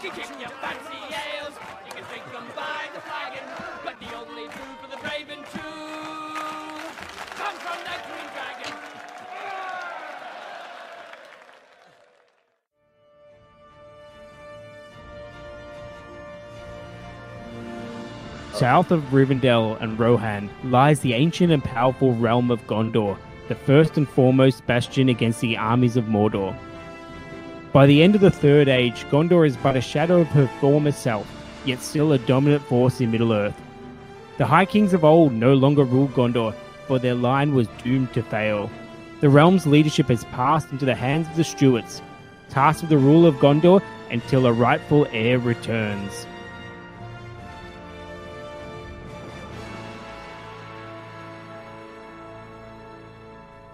You can kick your fancy ales, you can drink them by the flagon, but the only brew for the brave and true comes from the Green Dragon. South of Rivendell and Rohan lies the ancient and powerful realm of Gondor, the first and foremost bastion against the armies of Mordor. By the end of the Third Age, Gondor is but a shadow of her former self, yet still a dominant force in Middle Earth. The High Kings of old no longer rule Gondor, for their line was doomed to fail. The realm's leadership has passed into the hands of the Stewards, tasked with the rule of Gondor until a rightful heir returns.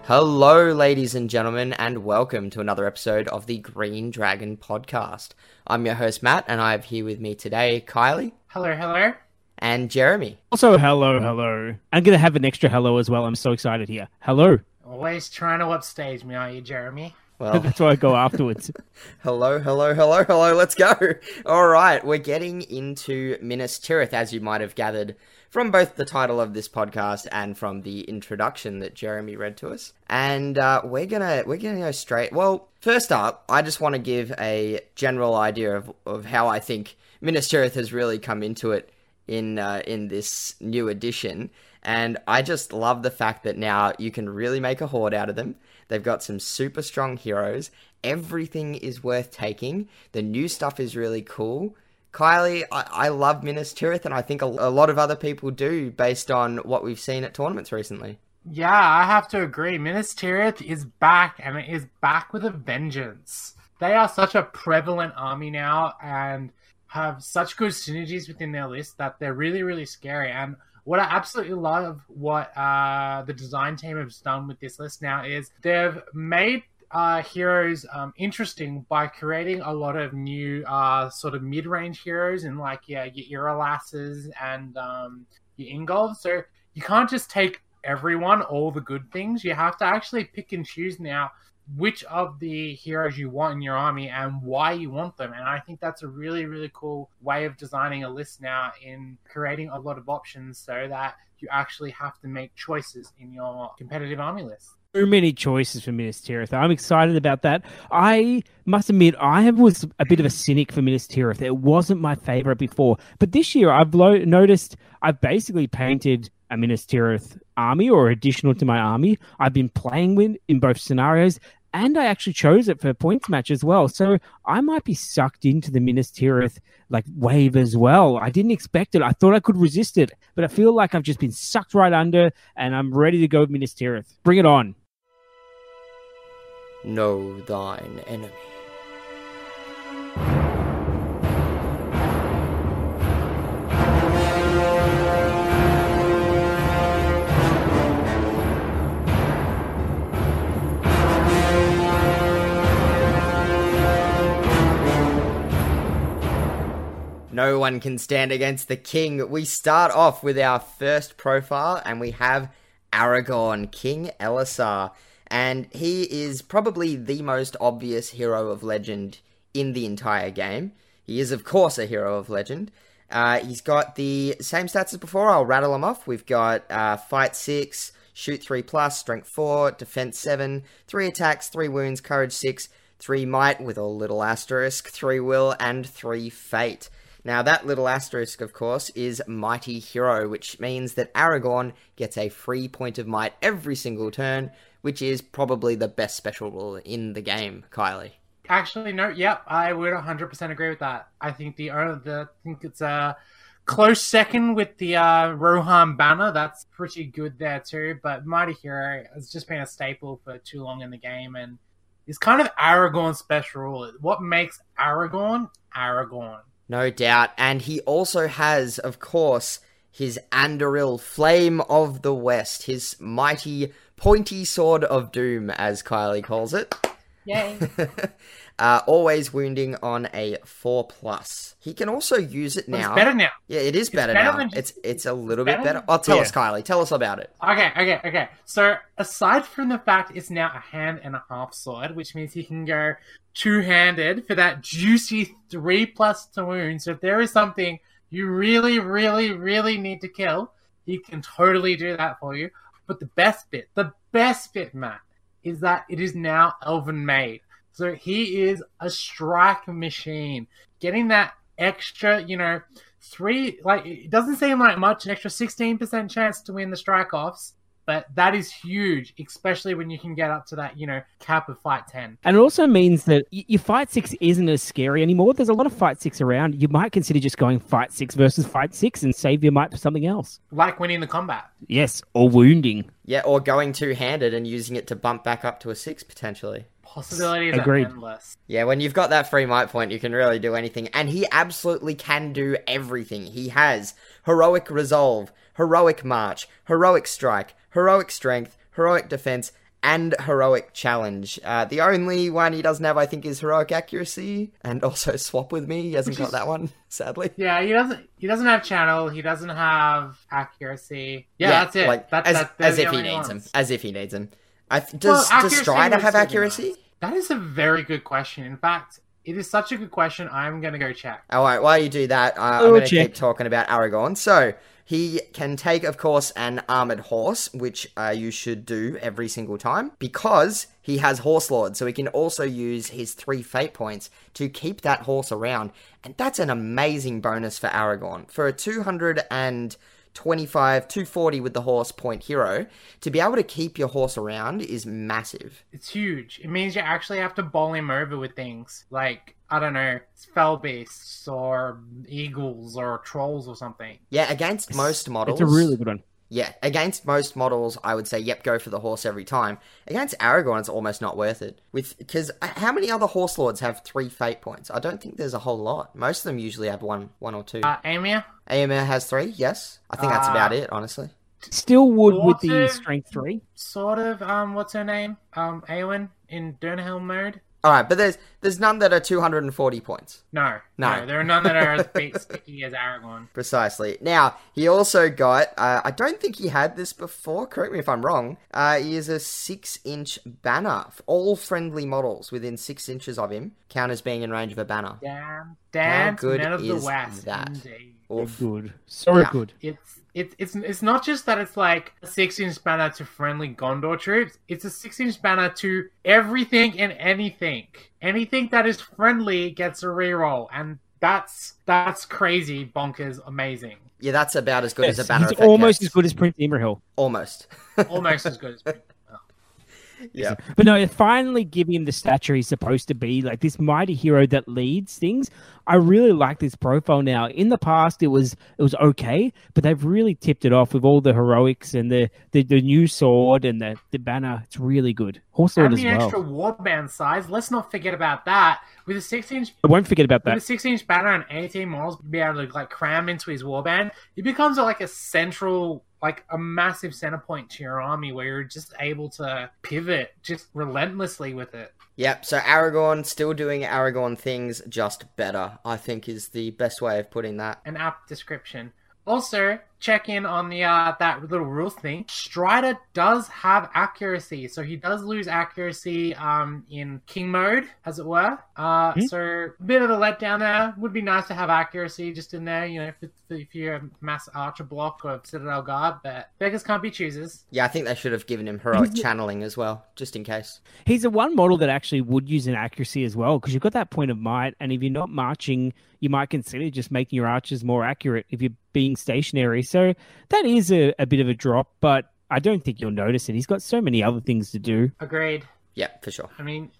Hello, ladies and gentlemen, and welcome to another episode of the Green Dragon podcast. I'm your host, Matt, and I have here with me today Kylie Hello, hello. and Jeremy. Also, hello, hello. I'm going to have an extra hello as well. I'm so excited here. Hello. Always trying to upstage me, are you, Jeremy? Well, That's why I go afterwards. hello, hello, hello, hello, let's go. All right, we're getting into Minas Tirith, as you might have gathered from both the title of this podcast and from the introduction that Jeremy read to us. And uh, we're gonna we're gonna go straight. Well, first up, I just want to give a general idea of, of how I think Minas Tirith has really come into it in uh, in this new edition. And I just love the fact that now you can really make a horde out of them. They've got some super strong heroes. Everything is worth taking. The new stuff is really cool. Kylie, I, I love Minas Tirith, and I think a, a lot of other people do based on what we've seen at tournaments recently. Yeah, I have to agree. Minas Tirith is back, and it is back with a vengeance. They are such a prevalent army now, and have such good synergies within their list that they're really, really scary. And what I absolutely love, what uh, the design team has done with this list now is they've made uh, heroes um, interesting by creating a lot of new uh, sort of mid-range heroes and like yeah your Irolases and um, your Ingolds. So you can't just take everyone all the good things. You have to actually pick and choose now which of the heroes you want in your army and why you want them. And I think that's a really really cool way of designing a list now in creating a lot of options so that you actually have to make choices in your competitive army list so many choices for Minas Tirith. I'm excited about that. I must admit, I was a bit of a cynic for Minas Tirith. It wasn't my favorite before, but this year I've lo- noticed I've basically painted a Minas Tirith army or additional to my army. I've been playing with in both scenarios, and I actually chose it for points match as well. So I might be sucked into the Minas Tirith like wave as well. I didn't expect it. I thought I could resist it, but I feel like I've just been sucked right under, and I'm ready to go with Minas Tirith. Bring it on. Know thine enemy. No one can stand against the king. We start off with our first profile, and we have Aragorn, King Elessar and he is probably the most obvious hero of legend in the entire game. He is, of course, a hero of legend. Uh, he's got the same stats as before. I'll rattle them off. We've got uh, fight six, shoot three plus, strength four, defense seven, three attacks, three wounds, courage six, three might with a little asterisk, three will, and three fate. Now, that little asterisk, of course, is Mighty Hero, which means that Aragorn gets a free point of might every single turn, which is probably the best special rule in the game, Kylie. Actually, no. Yep, I would 100% agree with that. I think the uh, the I think it's a close second with the uh, Rohan banner. That's pretty good there too. But Mighty Hero has just been a staple for too long in the game, and is kind of Aragorn's special rule. What makes Aragorn Aragorn? No doubt, and he also has, of course, his Anduril Flame of the West, his mighty pointy sword of doom, as Kylie calls it. Yay. uh, always wounding on a four plus. He can also use it But now. it's better now. Yeah, it is It's better, better now. than- it's it's a little better bit better. than- Oh, tell Yeah. us, Kylie. Tell us about it. Okay, okay, okay. So aside from the fact it's now a hand and a half sword, which means he can go two handed for that juicy three plus to wound. So if there is something you really, really, really need to kill, he can totally do that for you. But the best bit, the best bit, Matt, is that it is now Elven made. So he is a strike machine. Getting that extra, you know, three, like, it doesn't seem like much, an extra 16% chance to win the strike offs. But that is huge, especially when you can get up to that, you know, cap of fight 10. And it also means that y- your fight six isn't as scary anymore. There's a lot of fight six around. You might consider just going fight six versus fight six and save your might for something else. Like winning the combat. Yes, or wounding. Yeah, or going two handed and using it to bump back up to a six potentially. Possibilities Agreed. are endless. Yeah, when you've got that free might point, you can really do anything. And he absolutely can do everything. He has heroic resolve, heroic march, heroic strike, heroic strength, heroic defense, and heroic challenge. Uh, the only one he doesn't have, I think, is heroic accuracy, and also swap with me. He hasn't got that one, sadly. Yeah, he doesn't. He doesn't have channel. He doesn't have accuracy. Yeah, that's it. Like that, as, that, as if he only needs him. As if he needs him. I th- Well, does does accuracy Strider have accuracy? nice. That is a very good question. In fact, it is such a good question. I'm gonna go check. All right, while you do that, uh, I'm going to check. keep talking about Aragorn. So, he can take, of course, an armored horse, which uh, you should do every single time, because he has Horse Lord. So, he can also use his three fate points to keep that horse around. And that's an amazing bonus for Aragorn. For a 225, 240 with the horse point hero, to be able to keep your horse around is massive. It's huge. It means you actually have to bowl him over with things like I don't know, fell beasts or eagles or trolls or something. Yeah, against most models. It's a really good one. Yeah, against most models, I would say, yep, go for the horse every time. Against Aragorn, it's almost not worth it. With because how many other horse lords have three fate points? I don't think there's a whole lot. Most of them usually have one, one or two. Uh, Amir, Amir has three. Yes, I think that's Uh, about it. Honestly, Still would with the Water- strength three. sort of. Um, what's her name? Um, Éowyn in Dernhelm mode. All right, but there's there's none that are 240 points. No, No. no, there are none that are as big sticky as Aragorn. Precisely. Now, he also got, uh, I don't think he had this before, correct me if I'm wrong. Uh, he is a six inch banner. All friendly models within six inches of him count as being in range of a banner. Damn, dance good men of the is West. that? Indeed. Oof. Good. So Yeah. good. It's it's it's it's not just that it's like a six inch banner to friendly Gondor troops. It's a six inch banner to everything and anything. Anything that is friendly gets a reroll, and that's that's crazy, bonkers, amazing. Yeah, that's about as good as a banner It's effect almost gets. as good as Prince Imrahil. Almost. Almost as good as. yeah. But no, finally give him the stature he's supposed to be, like this mighty hero that leads things. I really like this profile now. In the past, it was it was okay, but they've really tipped it off with all the heroics and the the, the new sword and the, the banner. It's really good. Horse Lord And as the well. extra warband size. Let's not forget about that. With a six inch I won't forget about With a that. six inch banner and 18 models be able to like cram into his warband, he becomes like a central, like a massive center point to your army where you're just able to pivot just relentlessly with it. Yep, so Aragorn still doing Aragorn things, just better, I think is the best way of putting that. An apt description. Also, check in on the uh, that little rules thing. Strider does have accuracy, so he does lose accuracy um, in king mode, as it were. Uh, Hmm. So a bit of a letdown there. Would be nice to have accuracy just in there, you know, if, if you're a mass archer block or citadel guard. But beggars can't be choosers. Yeah, I think they should have given him heroic channeling as well, just in case. He's the one model that actually would use an accuracy as well, because you've got that point of might, and if you're not marching, you might consider just making your archers more accurate if you're being stationary. So that is a, a bit of a drop, but I don't think you'll notice it. He's got so many other things to do. Agreed. Yeah, for sure. I mean,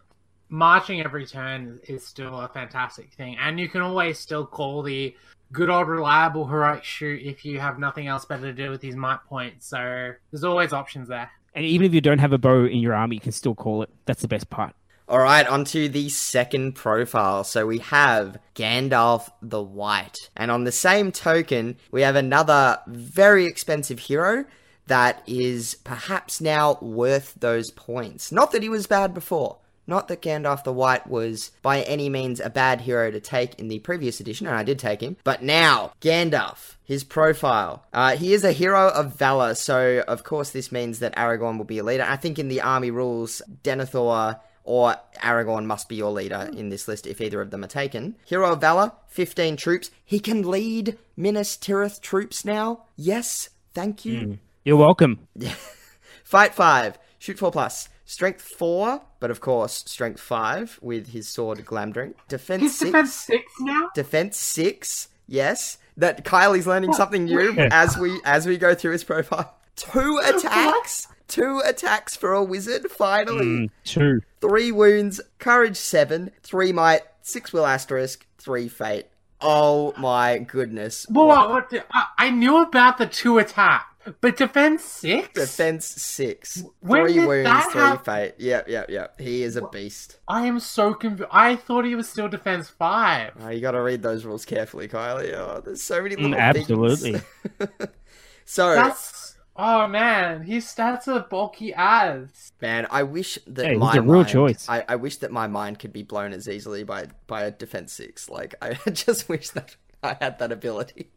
marching every turn is still a fantastic thing, and you can always still call the good old reliable heroic shoot if you have nothing else better to do with these might points. So there's always options there. And even if you don't have a bow in your army, you can still call it. That's the best part. All right, on to the second profile. So we have Gandalf the White. And on the same token, we have another very expensive hero that is perhaps now worth those points. Not that he was bad before. Not that Gandalf the White was by any means a bad hero to take in the previous edition, and I did take him. But now, Gandalf, his profile. Uh, he is a hero of valor, so of course this means that Aragorn will be a leader. I think in the army rules, Denethor or Aragorn must be your leader in this list if either of them are taken. Hero of Valor, 15 troops. He can lead Minas Tirith troops now. Yes, thank you. Hmm. You're welcome. Fight 5, shoot 4 plus. Strength 4, but of course, strength 5 with his sword Glamdring. Defense He's 6. defense six now. Defense 6, yes. That Kylie's learning something new as we as we go through his profile. Two attacks. Two attacks for a wizard, finally. Mm, true. Three wounds, courage seven, three might, six will asterisk, three fate. Oh my goodness. Well, what, what the- I, I knew about the two attack, but defense six. Defense six, When three wounds, three happen? fate. Yep, yep, yep. He is a beast. I am so confused. I thought he was still defense five. Oh, you got to read those rules carefully, Kylie. Oh, there's so many little Mm, things. absolutely. so, That's oh man, his stats are bulky as. man, I wish that Yeah, he's my a real mind, choice. I, I wish that my mind could be blown as easily by by a defense six. Like, I just wish that I had that ability.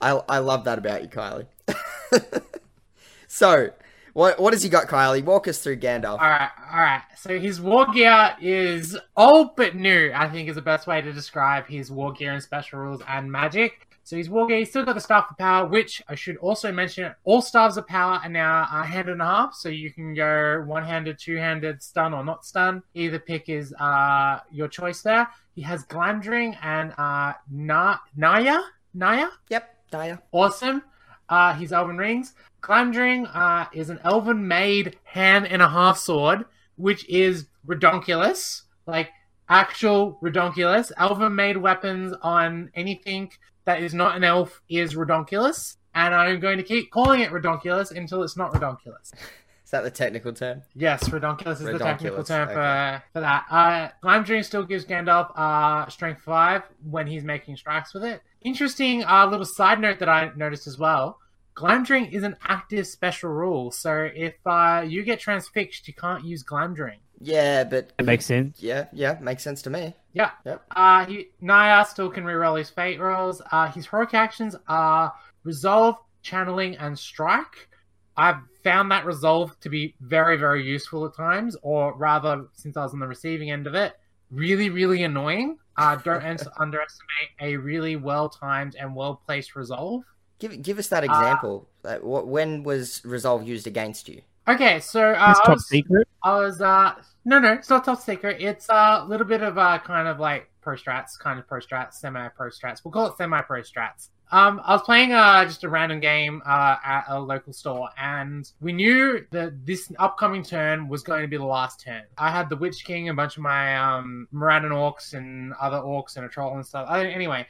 I I love that about you, Kylie. so, what what has he got, Kylie? Walk us through Gandalf. All right, all right. So his war gear is old but new. I think is the best way to describe his war gear and special rules and magic. So he's gear, he's still got the staff of power, which I should also mention. All staves of power are now a hand and a half, so you can go one-handed, two-handed, stun or not stun. Either pick is uh, your choice there. He has Glamdring and uh, Na- Narya, Narya. Yep, Narya. awesome. Uh, his elven rings. Glamdring uh, is an elven made hand and a half sword, which is redonkulous, like actual redonkulous. Elven made weapons on anything that is not an elf is redonkulous, and I'm going to keep calling it redonkulous until it's not redonkulous. Is that the technical term? Yes, redonkulous is the technical term for, okay. for that. Uh, Glamdring still gives Gandalf uh, strength 5 when he's making strikes with it. Interesting uh, little side note that I noticed as well. Glamdring is an active special rule, so if uh, you get transfixed, you can't use Glamdring. Yeah, but it makes sense. yeah, yeah, makes sense to me. Yeah. Yep. Uh, he, Narya still can reroll his fate rolls. Uh, his heroic actions are resolve, channeling, and strike. I've found that resolve to be very, very useful at times, or rather, since I was on the receiving end of it, really, really annoying. Uh, don't un- underestimate a really well timed and well placed resolve. Give give us that example. Uh, what when was resolve used against you? Okay, so uh, It's I was- secret. I was uh no no it's not top secret. It's a little bit of uh kind of like pro strats, kind of pro strats, semi pro strats. We'll call it semi pro strats. Um, I was playing uh just a random game uh at a local store, and we knew that this upcoming turn was going to be the last turn. I had the Witch King, a bunch of my um Morannon orcs and other orcs and a troll and stuff. Uh, Anyway,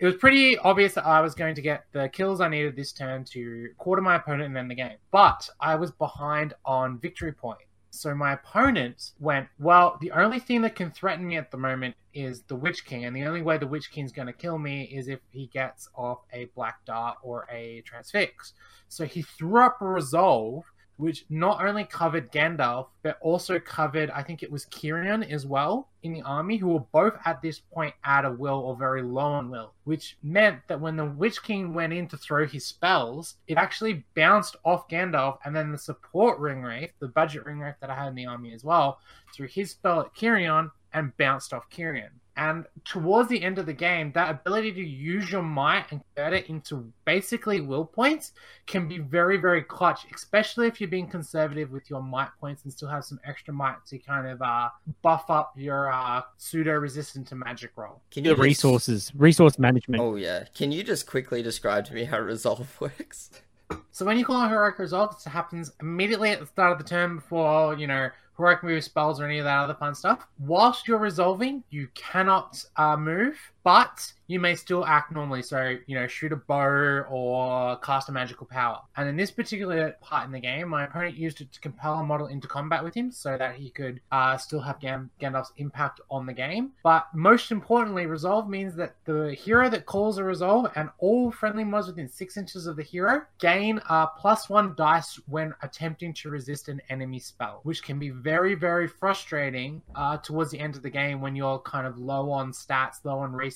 it was pretty obvious that I was going to get the kills I needed this turn to quarter my opponent and end the game. But I was behind on victory point. So my opponent went, Well, the only thing that can threaten me at the moment is the Witch King, and the only way the Witch King's going to kill me is if he gets off a Black Dart or a Transfix. So he threw up a Resolve, which not only covered Gandalf, but also covered, I think it was Cirion as well in the army, who were both at this point out of will or very low on will, which meant that when the Witch King went in to throw his spells, it actually bounced off Gandalf, and then the support Ring Wraith, the budget Ring Wraith that I had in the army as well, threw his spell at Cirion and bounced off Cirion. And towards the end of the game, that ability to use your might and convert it into basically will points can be very, very clutch, especially if you're being conservative with your might points and still have some extra might to kind of uh, buff up your uh, pseudo resistant to magic roll. Can you just- resources, resource management. Oh yeah. Can you just quickly describe to me how resolve works? So when you call a heroic resolve, it happens immediately at the start of the turn before, you know, heroic move spells or any of that other fun stuff. Whilst you're resolving, you cannot uh, move, but you may still act normally. So, you know, shoot a bow or cast a magical power. And in this particular part in the game, my opponent used it to compel a model into combat with him so that he could uh, still have Gan- Gandalf's impact on the game. But most importantly, resolve means that the hero that calls a resolve and all friendly mods within six inches of the hero gain a plus one dice when attempting to resist an enemy spell, which can be very, very frustrating uh, towards the end of the game when you're kind of low on stats, low on resources,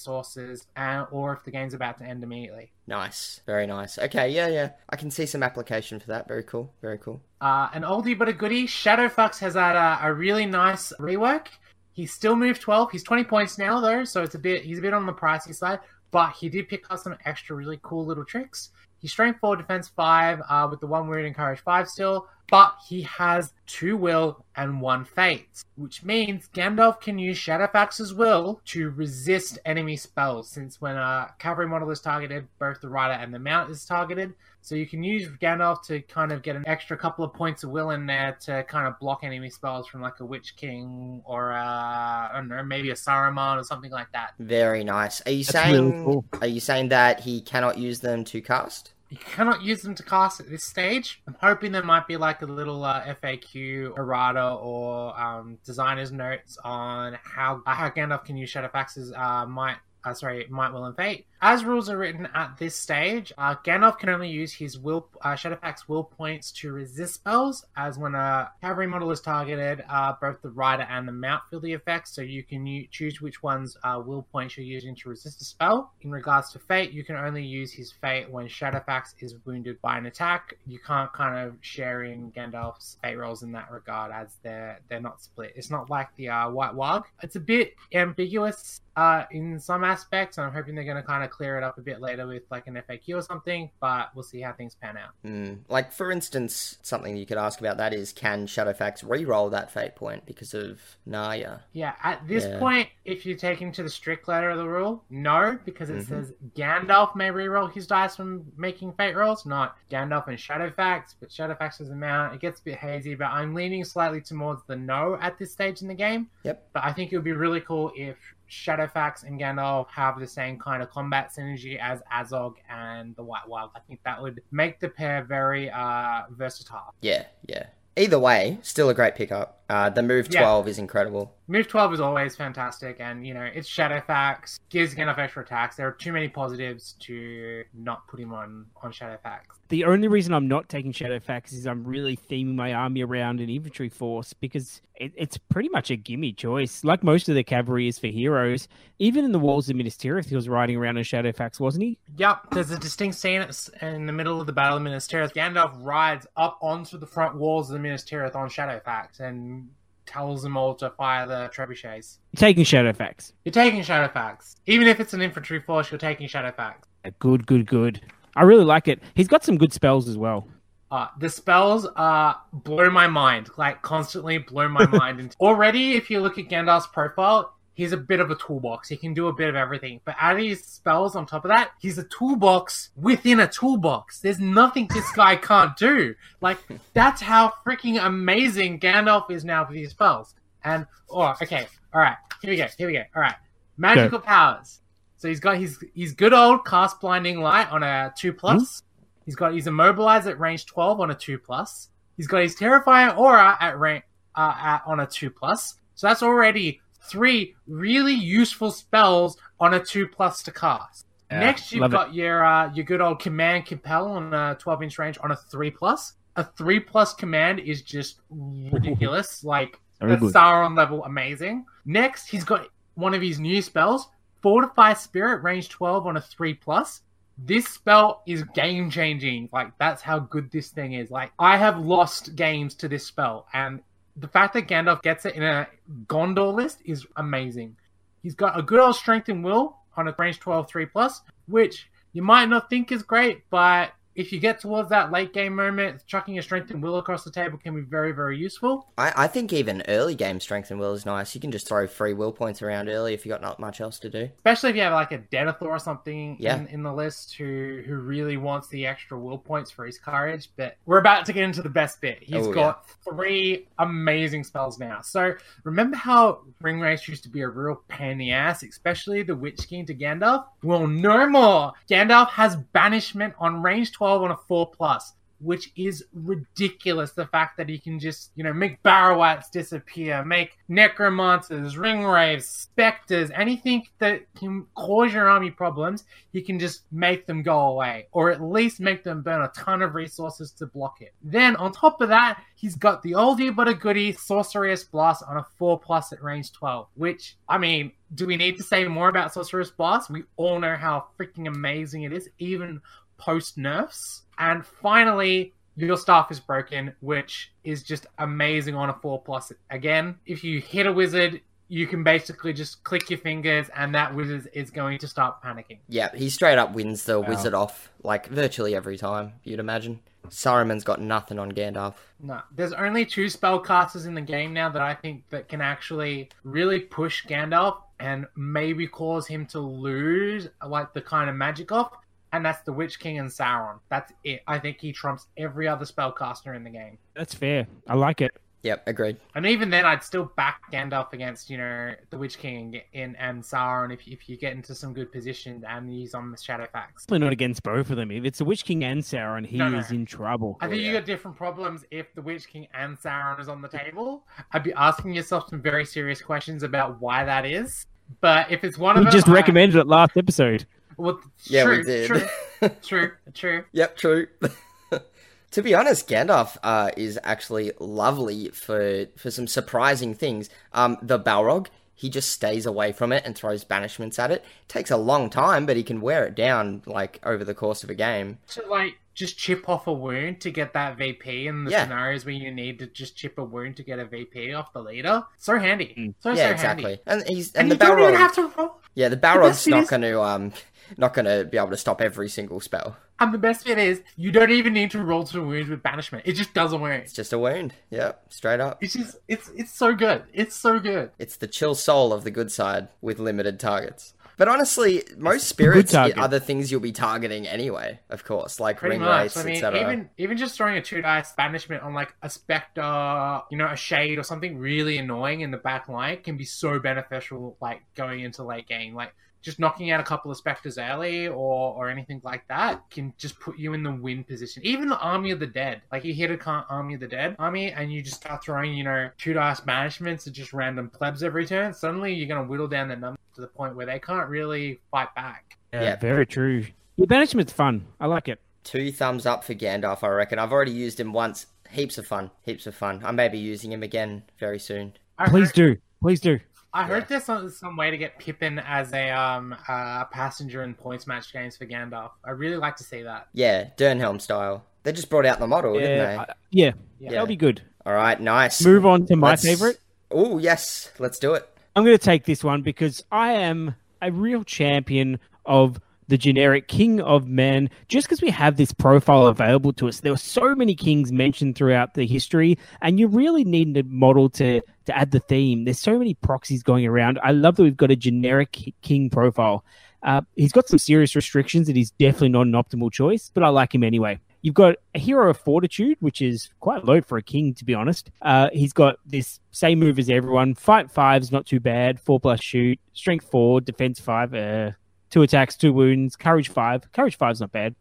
and or if the game's about to end immediately. Nice, very nice. Okay, yeah, yeah. I can see some application for that. Very cool, very cool. Uh, an oldie but a goodie. Shadowfax has had a, a really nice rework. He's still moved 12. He's 20 points now though, so it's a bit he's a bit on the pricey side. But he did pick up some extra really cool little tricks. He's strength four, defense five, uh, with the one wound and courage five still. But he has two will and one fate, which means Gandalf can use Shadowfax's will to resist enemy spells. Since when uh, a cavalry model is targeted, both the rider and the mount is targeted. So you can use Gandalf to kind of get an extra couple of points of will in there to kind of block enemy spells from like a Witch King or a, I don't know, maybe a Saruman or something like that. Very nice. Are you That's saying really cool. are you saying that he cannot use them to cast? You cannot use them to cast at this stage. I'm hoping there might be like a little uh, FAQ errata or um, designer's notes on how how Gandalf can use Shadowfaxes uh, might. Uh, sorry, might, will, and fate. As rules are written at this stage, uh, Gandalf can only use his will, uh, Shadowfax will points to resist spells. As when a cavalry model is targeted, uh, both the rider and the mount feel the effects. So you can u- choose which one's uh, will points you're using to resist a spell. In regards to fate, you can only use his fate when Shadowfax is wounded by an attack. You can't kind of share in Gandalf's fate rolls in that regard, as they're they're not split. It's not like the uh, White Warg. It's a bit ambiguous uh, in some aspects. and I'm hoping they're going to kind of clear it up a bit later with like an FAQ or something, but we'll see how things pan out. Mm. Like for instance, something you could ask about that is can Shadowfax re-roll that fate point because of Narya? Yeah, at this Yeah. point, if you take to the strict letter of the rule, no, because it Mhm. says Gandalf may reroll his dice from making fate rolls, not Gandalf and Shadowfax, but Shadowfax is a mount. It gets a bit hazy, but I'm leaning slightly towards the no at this stage in the game. Yep. But I think it would be really cool if Shadowfax and Gandalf have the same kind of combat synergy as Azog and the White Warg. I think that would make the pair very uh, versatile. Yeah, yeah. Either way, still a great pickup. Uh, the move Yeah. 12 is incredible. Move 12 is always fantastic, and you know, it's Shadowfax, gives Gandalf extra attacks. There are too many positives to not put him on, on Shadowfax. The only reason I'm not taking Shadowfax is I'm really theming my army around an infantry force because it, it's pretty much a gimme choice. Like most of the cavalry is for heroes. Even in the walls of Minas Tirith, he was riding around in Shadowfax, wasn't he? Yep, there's a distinct scene in the middle of the Battle of Minas Tirith. Gandalf rides up onto the front walls of the Minas Tirith on Shadowfax and tells them all to fire the trebuchets. Taking Shadowfax. You're taking Shadowfax. Even if it's an infantry force, you're taking Shadowfax. Good, good, good. I really like it. He's got some good spells as well. Uh, the spells uh, blow my mind, like constantly blow my mind. And already, if you look at Gandalf's profile, he's a bit of a toolbox. He can do a bit of everything. But add his spells on top of that, he's a toolbox within a toolbox. There's nothing this guy can't do. Like that's how freaking amazing Gandalf is now with his spells. And oh, okay, all right, here we go, here we go. All right, magical powers. So he's got his his good old cast blinding light on a two plus. He's got his immobilize at range twelve on a two plus. He's got his terrifying aura at range uh, at, on a two plus. So that's already three really useful spells on a two plus to cast. Yeah, Next, you've love it. got your uh, your good old command compel on a twelve inch range on a three plus. A three plus command is just ridiculous. like Very the. Sauron level, amazing. Next, he's got one of his new spells, Fortify Spirit, range 12 on a 3 plus. This spell is game changing. Like, that's how good this thing is. Like, I have lost games to this spell, and the fact that Gandalf gets it in a Gondor list is amazing. He's got a good old Strength and Will on a range 12 3 plus, which you might not think is great, but if you get towards that late game moment, chucking a Strength and Will across the table can be very, very useful. I, I think even early game strength and will is nice. You can just throw free will points around early if you got not much else to do. especially if you have like a Denethor or something Yeah. in, in the list who who really wants the extra will points for his courage. But we're about to get into the best bit. He's Oh, got three amazing spells now. So remember how Ring Wraiths used to be a real pain in the ass, especially the Witch King to Gandalf? Well, no more. Gandalf has banishment on range twelve on a four plus. which is ridiculous. The fact that he can just, you know, make Barrow-wights disappear, make Necromancers, Ring Wraiths, Spectres, anything that can cause your army problems, he can just make them go away, or at least make them burn a ton of resources to block it. Then, on top of that, he's got the oldie but a goodie Sorcerous Blast on a 4 plus at range 12, which, I mean, do we need to say more about Sorcerous Blast? We all know how freaking amazing it is, even post nerfs. And finally, your staff is broken, which is just amazing on a 4 plus. Again, if you hit a wizard, you can basically just click your fingers and that wizard is going to start panicking. Yeah, he straight up wins the Wow. wizard off, like virtually every time, you'd imagine. Saruman's got nothing on Gandalf. No, there's only two spellcasters in the game now that I think that can actually really push Gandalf and maybe cause him to lose like the kind of magic off, and that's the Witch King and Sauron. That's it. I think he trumps every other spellcaster in the game. That's fair. I like it. Yep, agreed. And even then, I'd still back Gandalf against, you know, the Witch King in and Sauron if, if you get into some good positions and he's on the Shadowfax. Definitely not against both of them. If it's the Witch King and Sauron, he No, no. is in trouble. I think yeah. you got different problems if the Witch King and Sauron is on the table. I'd be asking yourself some very serious questions about why that is. But if it's one of We them, just I- recommended it last episode. Well, Yeah, true, we did. True, true, true. Yep, true. to be honest, Gandalf uh, is actually lovely for for some surprising things. Um, the Balrog, he just stays away from it and throws banishments at it. Takes a long time, but he can wear it down like over the course of a game. To like just chip off a wound to get that VP in the Yeah. scenarios where you need to just chip a wound to get a VP off the leader. So handy. Mm. So yeah, so exactly. handy. And he's And, and, the you don't even Balrog. have to roll. Yeah, the Balrog's bit not is- going to um not going to be able to stop every single spell. And the best bit is you don't even need to roll to wounds with banishment. It just doesn't work. It's just a wound. Yep, straight up. It's just it's it's so good. It's so good. It's the chill soul of the good side with limited targets. But honestly, most spirits are the things you'll be targeting anyway, of course, like Pretty ring much. wraiths, I mean, etc. even even just throwing a two dice banishment on like a specter, you know, a shade or something really annoying in the back line can be so beneficial. Like going into late game, like just knocking out a couple of specters early or or anything like that can just put you in the win position. Even the army of the dead, like you hit a ca- army of the dead army and you just start throwing, you know, two dice banishments to just random plebs every turn. Suddenly you're gonna whittle down the number to the point where they can't really fight back. Yeah. very true. Your banishment's fun. I like it. Two thumbs up for Gandalf, I reckon. I've already used him once. Heaps of fun. Heaps of fun. I may be using him again very soon. Please do. Please do. I heard Yeah. there's some, some way to get Pippin as a um uh, passenger in points match games for Gandalf. I really like to see that. Yeah, Dernhelm style. They just brought out the model, didn't Yeah, they? I- yeah, Yeah. that'll be good. All right, nice. Move on to my Let's- favorite. Oh, yes. Let's do it. I'm going to take this one because I am a real champion of the generic king of men. Just because we have this profile available to us, there were so many kings mentioned throughout the history, and you really need a model to to add the theme. There's so many proxies going around. I love that we've got a generic king profile. Uh, he's got some serious restrictions, and he's definitely not an optimal choice, but I like him anyway. You've got a hero of fortitude, which is quite low for a king, to be honest. Uh, he's got this same move as everyone. Fight five's not too bad. Four plus shoot. Strength four. Defense five. Uh, two attacks, two wounds. Courage five. Courage five's not bad.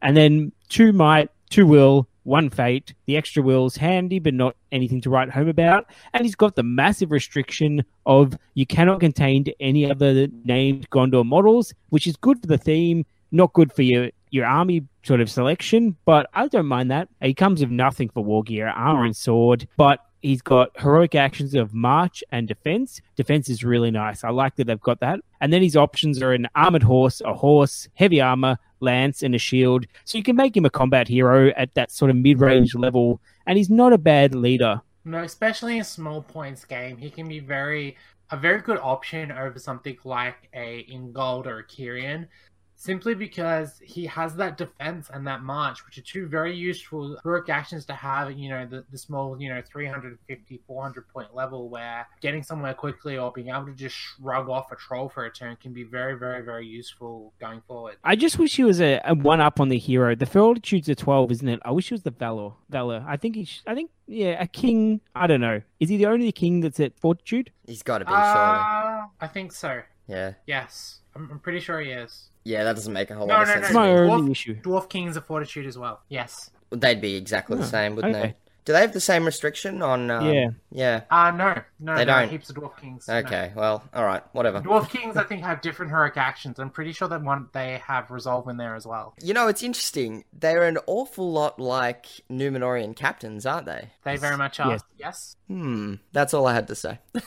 And then two might, two will, one fate. The extra will's handy, but not anything to write home about. And he's got the massive restriction of you cannot contain any other named Gondor models, which is good for the theme, not good for your your army sort of selection. But I don't mind that. He comes with nothing for war gear, armor and sword, but he's got heroic actions of march and defense. Defense is really nice. I like that they've got that. And then his options are an armored horse, a horse, heavy armor, lance, and a shield. So you can make him a combat hero at that sort of mid range level. And he's not a bad leader. No, especially in small points game, he can be very a very good option over something like a Ingold or a Cirion. Simply because he has that defense and that march, which are two very useful heroic actions to have, you know, the, the small, you know, 350, 400 point level where getting somewhere quickly or being able to just shrug off a troll for a turn can be very, very, very useful going forward. I just wish he was a, a one up on the hero. The fortitude's a twelve, isn't it? I wish he was the valor. Valor. I think he. Sh- I think yeah, a king. I don't know. Is he the only king that's at fortitude? He's got to be, surely. Uh, I think so. Yeah. Yes. I'm, I'm pretty sure he is. Yeah, that doesn't make a whole No, lot of no, sense. It's to my me. no. Dwarf- issue. Dwarf Kings of Fortitude as well. Yes. They'd be exactly the Oh, same, wouldn't okay. they? Do they have the same restriction on? Um, Yeah. Yeah. Uh no, no, They no, don't. heaps of dwarf kings. no. Okay. Well, all right. Whatever. Dwarf kings, I think, have different heroic actions. I'm pretty sure that one they have resolve in there as well. You know, it's interesting. They're an awful lot like Numenorean captains, aren't they? They very much are. Yes. Yes. Hmm. That's all I had to say.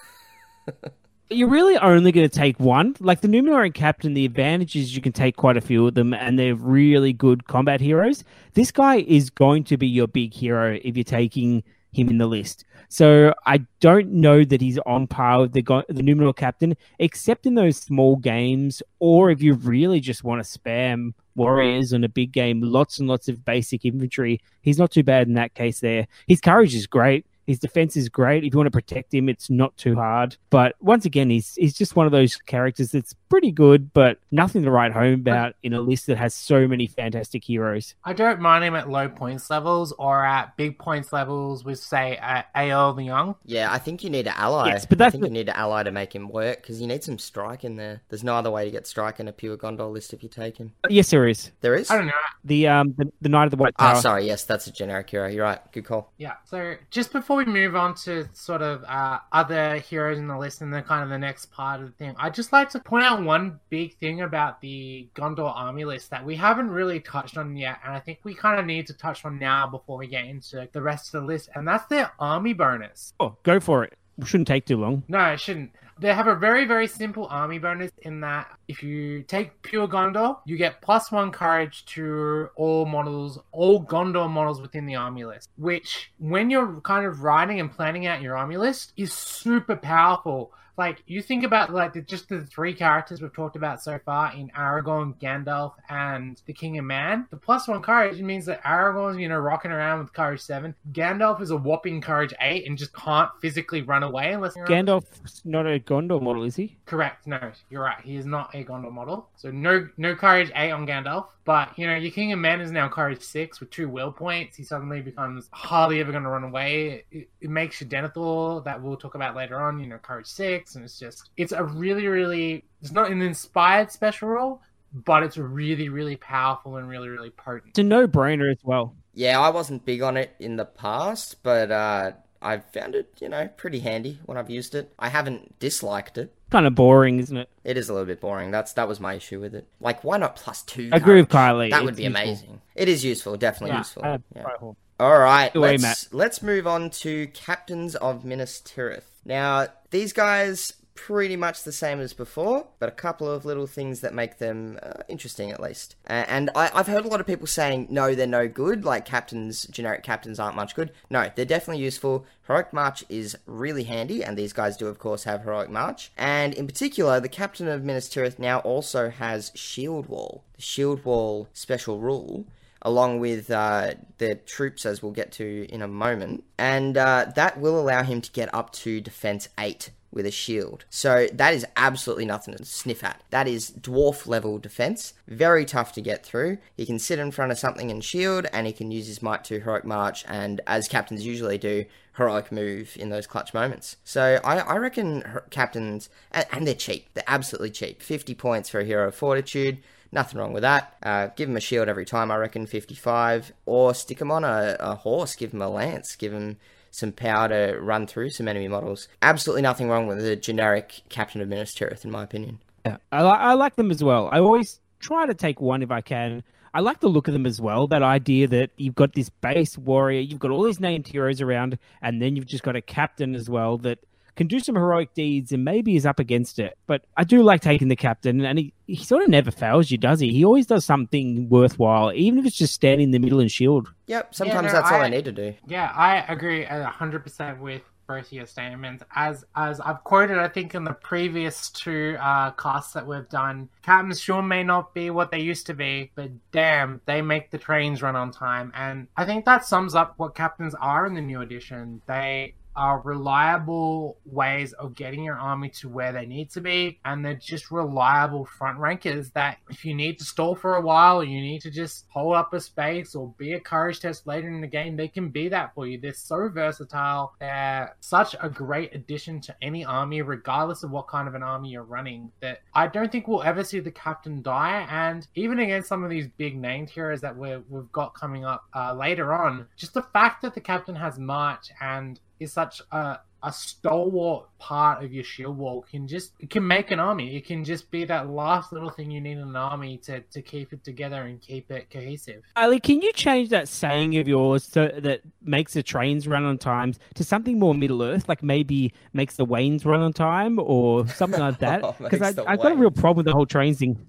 You're really only going to take one. Like the Numenorean captain, the advantage is you can take quite a few of them, and they're really good combat heroes. This guy is going to be your big hero if you're taking him in the list. So I don't know that he's on par with the the Numenor captain, except in those small games, or if you really just want to spam warriors on a big game, lots and lots of basic infantry. He's not too bad in that case. There, his courage is great. His defense is great. If you want to protect him, it's not too hard. But once again, he's he's just one of those characters that's pretty good, but nothing to write home about in a list that has so many fantastic heroes. I don't mind him at low points levels or at big points levels with, say, uh, Eorl the Young. Yeah, I think you need an ally. Yes, but I that's think the- you need an ally to make him work because you need some strike in there. There's no other way to get strike in a pure Gondor list if you take him. Yes, there is There is. I don't know. the um the, the Knight of the White Ah, Tower. sorry. Yes, that's a generic hero. You're right. Good call. Yeah. So just before we move on to sort of uh, other heroes in the list and then kind of the next part of the thing, I'd just like to point out one big thing about the Gondor army list that we haven't really touched on yet, and I think we kind of need to touch on now before we get into the rest of the list, and that's their army bonus. Oh, go for it. Shouldn't take too long. No, it shouldn't. They have a very, very simple army bonus in that if you take pure Gondor, you get plus one courage to all models, all Gondor models within the army list, which when you're kind of writing and planning out your army list is super powerful. Like you think about like the, just the three characters we've talked about so far in Aragorn, Gandalf, and the King of Man. The plus one courage means that Aragorn's you know rocking around with courage seven. Gandalf is a whopping courage eight and just can't physically run away unless Gandalf's not a Gondor model, is he? Correct. No, you're right. He is not a Gondor model. So no, no courage eight on Gandalf. But you know, your King of Men is now courage six with two will points. He suddenly becomes hardly ever going to run away. It, it makes your Denethor that we'll talk about later on. You know, courage six, and it's just it's a really, really. It's not an inspired special role, but it's really, really powerful and really, really potent. It's a no-brainer as well. Yeah, I wasn't big on it in the past, but uh, I've found it, you know, pretty handy when I've used it. I haven't disliked it. Kind of boring, isn't it? It is a little bit boring. That's that was my issue with it. Like, why not plus two? I agree with? Kylie. That would be useful. amazing. It is useful, definitely Yeah, useful. uh, Yeah. right. All right, let's Matt. let's move on to captains of Minas Tirith. Now, these guys pretty much the same as before, but a couple of little things that make them uh, interesting at least. Uh, and I, I've heard a lot of people saying no, they're no good. Like captains, generic captains aren't much good. No, they're definitely useful. Heroic March is really handy, and these guys do, of course, have Heroic March. And in particular, the captain of Minas Tirith now also has Shield Wall. The Shield Wall special rule along with uh, the troops, as we'll get to in a moment. And uh, that will allow him to get up to defense 8 with a shield. So that is absolutely nothing to sniff at. That is dwarf level defense. Very tough to get through. He can sit in front of something and shield, and he can use his might to heroic march, and as captains usually do, heroic move in those clutch moments. So I, I reckon captains, and, and they're cheap. They're absolutely cheap. 50 points for a hero of fortitude. Nothing wrong with that. Uh, give him a shield every time, I reckon, 55. Or stick him on a, a horse, give him a lance, give him some power to run through some enemy models. Absolutely nothing wrong with the generic Captain of Minas Tirith, in my opinion. Yeah, I, li- I like them as well. I always try to take one if I can. I like the look of them as well. That idea that you've got this base warrior, you've got all these named heroes around, and then you've just got a captain as well that can do some heroic deeds and maybe is up against it. But I do like taking the captain, and he, he sort of never fails you, does he? He always does something worthwhile, even if it's just standing in the middle and shield. Yep, sometimes no, that's all I- I need to do. Yeah, I agree a hundred percent with both of your statements. As as I've quoted, I think in the previous two uh, casts that we've done, captains sure may not be what they used to be, but damn, they make the trains run on time. And I think that sums up what captains are in the new edition. They are reliable ways of getting your army to where they need to be, and they're just reliable front rankers that if you need to stall for a while, you need to just hold up a space or be a courage test later in the game, they can be that for you. They're so versatile. They're such a great addition to any army, regardless of what kind of an army you're running, that I don't think we'll ever see the captain die. And even against some of these big named heroes that we have got coming up uh, later on, just the fact that the captain has March and is such a a stalwart part of your shield wall can just it can make an army. It can just be that last little thing you need in an army to, to keep it together and keep it cohesive. Ali, can you change that saying of yours so that makes the trains run on time to something more Middle Earth, like maybe makes the wains run on time or something like that? Oh, Because makes the I've got a real problem with the whole trains thing.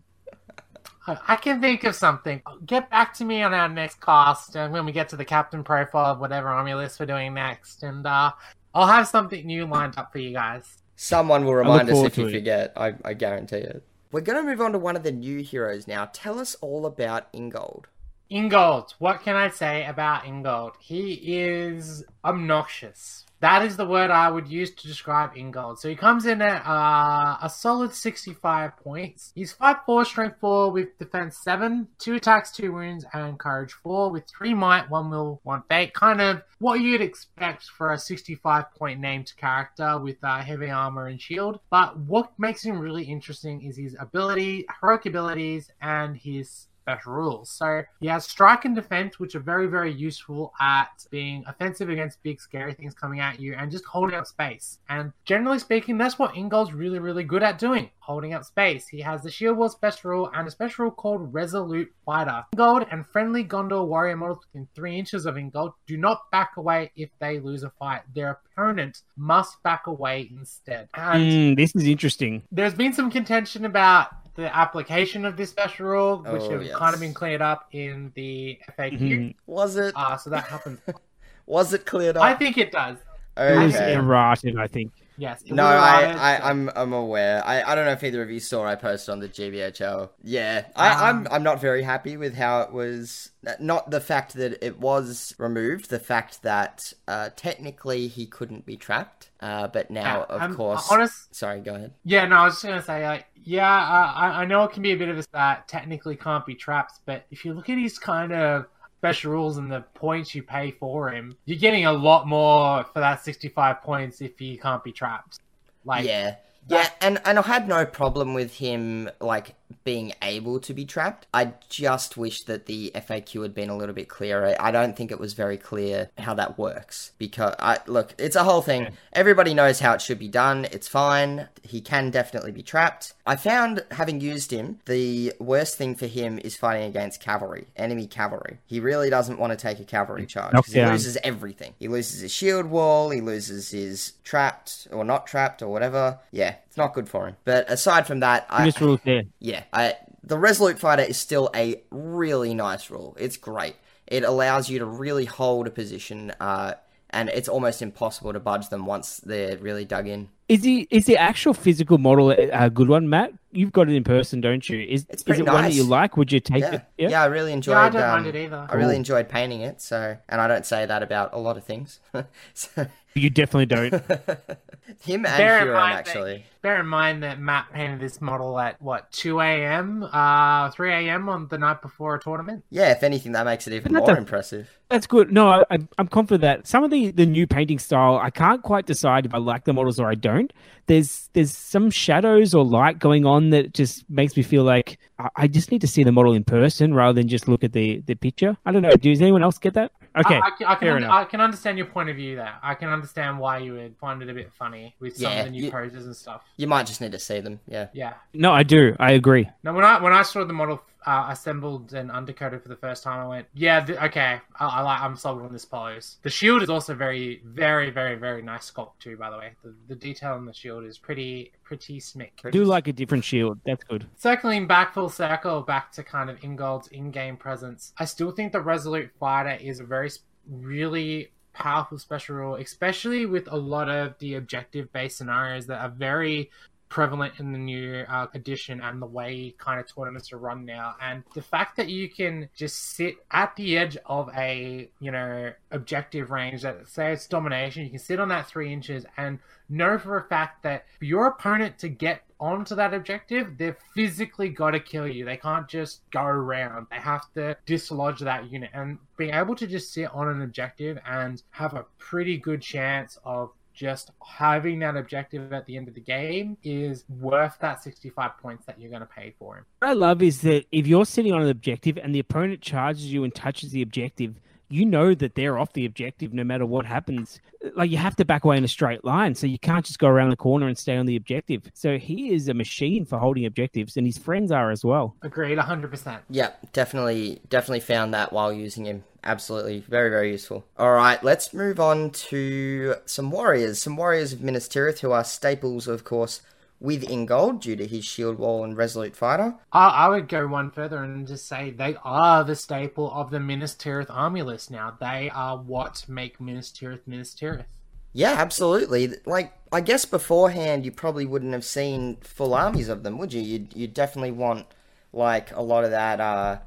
I can think of something. Get back to me on our next cast and when we get to the captain profile of whatever army list we're doing next, and uh, I'll have something new lined up for you guys. Someone will remind us if you it. forget. I, I guarantee it. We're going to move on to one of the new heroes now. Tell us all about Ingold. Ingold. What can I say about Ingold? He is obnoxious. That is the word I would use to describe Ingold. So he comes in at uh, a solid 65 points. He's 5'4", strength 4 with defense 7, 2 attacks, 2 wounds, and courage 4 with 3 might, 1 will, 1 fate. Kind of what you'd expect for a 65 point named character with uh, heavy armor and shield. But what makes him really interesting is his ability, heroic abilities, and his special rules. So he has strike and defense, which are very, very useful at being offensive against big, scary things coming at you and just holding up space. And generally speaking, that's what Ingold's really, really good at doing holding up space. He has the Shield Wall special rule and a special rule called Resolute Fighter. Ingold and friendly Gondor warrior models within three inches of Ingold do not back away if they lose a fight. Their opponent must back away instead. And Mm, this is interesting. there's been some contention about the application of this special rule, which Oh, have yes. kind of been cleared up in the FAQ. Mhm. Was it? Uh, so that happens. was it cleared up? I think it does. It was Okay. errated, I think. Yes. No, I, I, I'm, I'm aware. I, I don't know if either of you saw. I posted on the GBHL. Yeah, I, Um, I'm, I'm not very happy with how it was. Not the fact that it was removed, the fact that uh, technically he couldn't be trapped. Uh, but now, of I'm course. honest- Sorry, go ahead. Yeah, no, I was just gonna say, like, yeah, uh, I, I know it can be a bit of a that technically can't be trapped, but if you look at his kind of special rules and the points you pay for him, you're getting a lot more for that 65 points if he can't be trapped. Like, yeah. Yeah, and, and I had no problem with him like being able to be trapped. I just wish that the FAQ had been a little bit clearer. I don't think it was very clear how that works because I look, it's a whole thing. Everybody knows how it should be done. It's fine. He can definitely be trapped. I found having used him, the worst thing for him is fighting against cavalry, enemy cavalry. He really doesn't want to take a cavalry charge because he loses everything. He loses his shield wall, he loses his trapped or not trapped or whatever. Yeah, it's not good for him. But aside from that, I rules there. yeah, I the resolute fighter is still a really nice rule. It's great. It allows you to really hold a position, uh, and it's almost impossible to budge them once they're really dug in. Is the is the actual physical model a a good one, Matt? You've got it in person, don't you? Is It's is pretty it one that you like? Would you take Yeah, it? yeah, I really enjoyed. yeah, I don't um, mind it either. I really Cool. enjoyed painting it. So, and I don't say that about a lot of things. so, You definitely don't. him and Bear in Huron mind that- actually. Bear in mind that Matt painted this model at what 2 a.m., uh, 3 a.m. on the night before a tournament. Yeah, if anything, that makes it even more a- impressive. That's good. No, I, I'm- I'm confident that some of the, the new painting style, I can't quite decide if I like the models or I don't. There's there's some shadows or light going on that just makes me feel like I, I just need to see the model in person rather than just look at the, the picture. I don't know. Does anyone else get that? Okay, I, I, can- I, can, fair under- enough. I can understand your point of view there. I can understand why you would find it a bit funny with some Yeah, of the new you- poses and stuff. You might just need to see them. Yeah. Yeah. No, I do. I agree. Now, when I when I saw the model uh, assembled and undercoated for the first time, I went, "Yeah, th- okay, I, I like. I'm sold on this pose." The shield is also very, very, very, very nice sculpt too. By the way, the, the detail on the shield is pretty, pretty smick. I do like a different shield. That's good. Circling back full circle, back to kind of Ingold's in-game presence. I still think the Resolute Fighter is a very, really powerful special rule, especially with a lot of the objective-based scenarios that are very prevalent in the new uh, edition and the way kind of tournaments are run now. And the fact that you can just sit at the edge of a, you know, objective range that say it's domination, you can sit on that three inches and know for a fact that your opponent to get onto that objective, they've physically got to kill you. They can't just go around. They have to dislodge that unit. And being able to just sit on an objective and have a pretty good chance of just having that objective at the end of the game is worth that 65 points that you're going to pay for him. What I love is that if you're sitting on an objective and the opponent charges you and touches the objective, you know that they're off the objective no matter what happens. Like you have to back away in a straight line, so you can't just go around the corner and stay on the objective. So he is a machine for holding objectives, and his friends are as well. Agreed, 100%. Yeah, definitely, definitely found that while using him. Absolutely, very, very useful. All right, let's move on to some warriors. Some warriors of Minas Tirith who are staples, of course, with Ingold due to his shield wall and resolute fighter. I, I would go one further and just say they are the staple of the Minas Tirith army list now. They are what make Minas Tirith Minas Tirith. Yeah, absolutely. Like, I guess beforehand you probably wouldn't have seen full armies of them, would you? You'd, you'd definitely want, like, a lot of that, uh,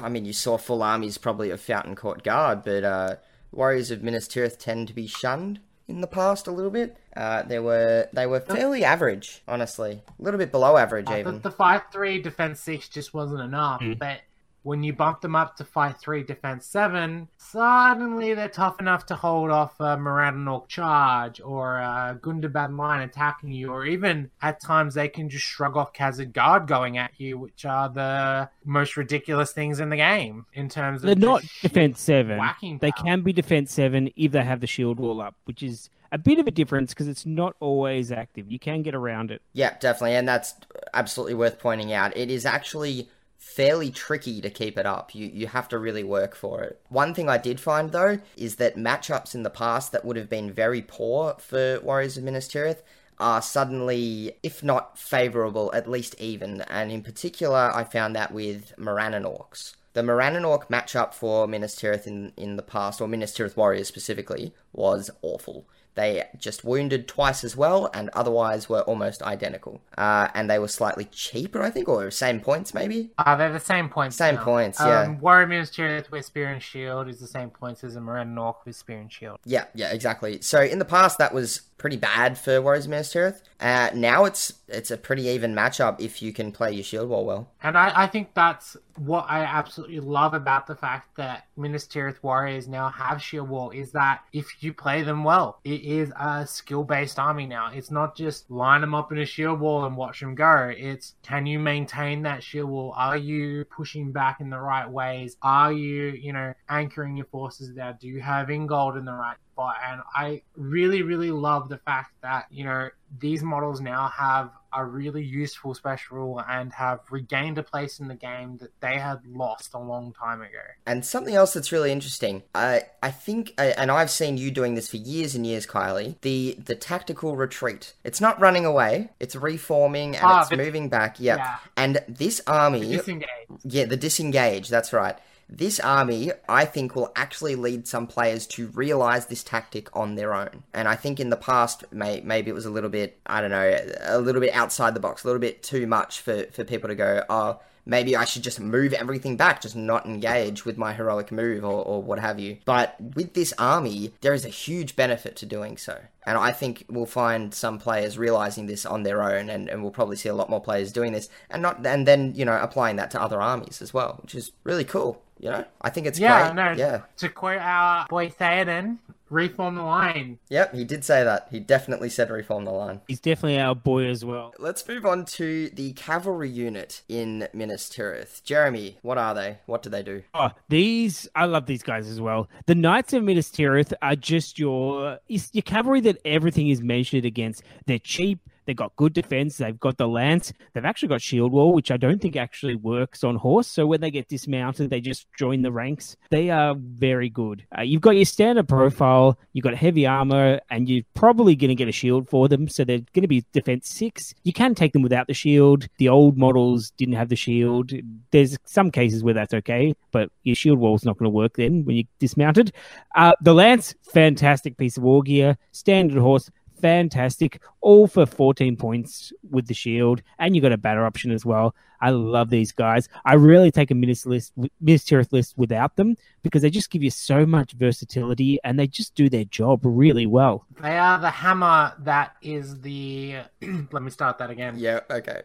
I mean, you saw full armies probably of Fountain Court Guard, but uh, Warriors of Minas Tirith tend to be shunned in the past a little bit. Uh, they were they were fairly average, honestly, a little bit below average Uh, even. the, the fight three defense six just wasn't enough. Mm. But when you bump them up to fight three defense seven, suddenly they're tough enough to hold off a Morannon Orc charge or a Gundabad line attacking you, or even at times they can just shrug off Khazad Guard going at you, which are the most ridiculous things in the game in terms of They're not defense seven. whacking. They can be defense seven if they have the shield wall up, which is a bit of a difference because it's not always active. You can get around it. Yeah, definitely, and that's absolutely worth pointing out. It is actually fairly tricky to keep it up. You you have to really work for it. One thing I did find though is that matchups in the past that would have been very poor for Warriors of Minas Tirith are suddenly, if not favorable, at least even. And in particular, I found that with Morannon Orcs. The Morannon Orc matchup for Minas Tirith in, in the past, or Minas Tirith Warriors specifically, was awful. They just wounded twice as well, and otherwise were almost identical. Uh, and they were slightly cheaper, I think, or same points maybe. Uh, they're the same points. Same now. points, yeah. Um, Warrior Ministry with Spear and Shield is the same points as a Morannon Orc with Spear and Shield. Yeah, yeah, exactly. So in the past, that was pretty bad for Warriors of Minas Tirith. Uh, now it's it's a pretty even matchup if you can play your shield wall well. And I, I think that's what I absolutely love about the fact that Minas Tirith Warriors now have Shield Wall is that if you play them well, it is a skill based army now. It's not just line them up in a Shield Wall and watch them go. It's can you maintain that Shield Wall? Are you pushing back in the right ways? Are you, you know, anchoring your forces there? Do you have Ingold in the right spot? And I really, really love the fact that, you know, these models now have a really useful special rule and have regained a place in the game that they had lost a long time ago. And something else that's really interesting, I I think, uh, and I've seen you doing this for years and years, Kylie. The the tactical retreat. It's not running away. It's reforming and Ah, it's moving back. Yep. Yeah. And this army, Disengage. yeah, the disengage. That's right. This army, I think, will actually lead some players to realize this tactic on their own. And I think in the past, may, maybe it was a little bit, I don't know, a little bit outside the box, a little bit too much for, for people to go, oh, maybe I should just move everything back, just not engage with my heroic move or, or what have you. But with this army, there is a huge benefit to doing so. And I think we'll find some players realizing this on their own, and, and we'll probably see a lot more players doing this, and not and then you know applying that to other armies as well, which is really cool. You know, I think it's Yeah, great. no. Yeah, To quote our boy Theoden, reform the line. yep, he did say that. He definitely said reform the line. He's definitely our boy as well. Let's move on to the cavalry unit in Minas Tirith. Jeremy, what are they? What do they do? Oh, these I love these guys as well. The Knights of Minas Tirith are just your your cavalry that everything is measured against. They're cheap. They've got good defense. They've got the lance. They've actually got shield wall, which I don't think actually works on horse. So when they get dismounted, they just join the ranks. They are very good. Uh, you've got your standard profile. You've got heavy armor, and you're probably going to get a shield for them. So they're going to be defense six. You can take them without the shield. The old models didn't have the shield. There's some cases where that's okay, but your shield wall's not going to work then when you're dismounted. Uh, the lance, fantastic piece of war gear. Standard horse, fantastic. All for 14 points with the shield, and you got a batter option as well. I love these guys. I really take a Minas list, Minas Tirith list without them because they just give you so much versatility and they just do their job really well. They are the hammer that is the. Let me start that again. Yeah, okay.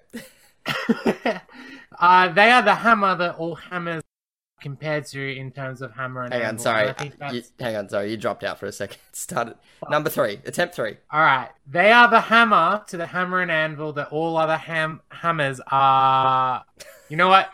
uh, they are the hammer that all hammers compared to in terms of hammer and Hang on, sorry. And I think that's- You, hang on, sorry. You dropped out for a second. Started number three, attempt three. All right, they are the hammer to the hammer and anvil that all other ham hammers are. You know what?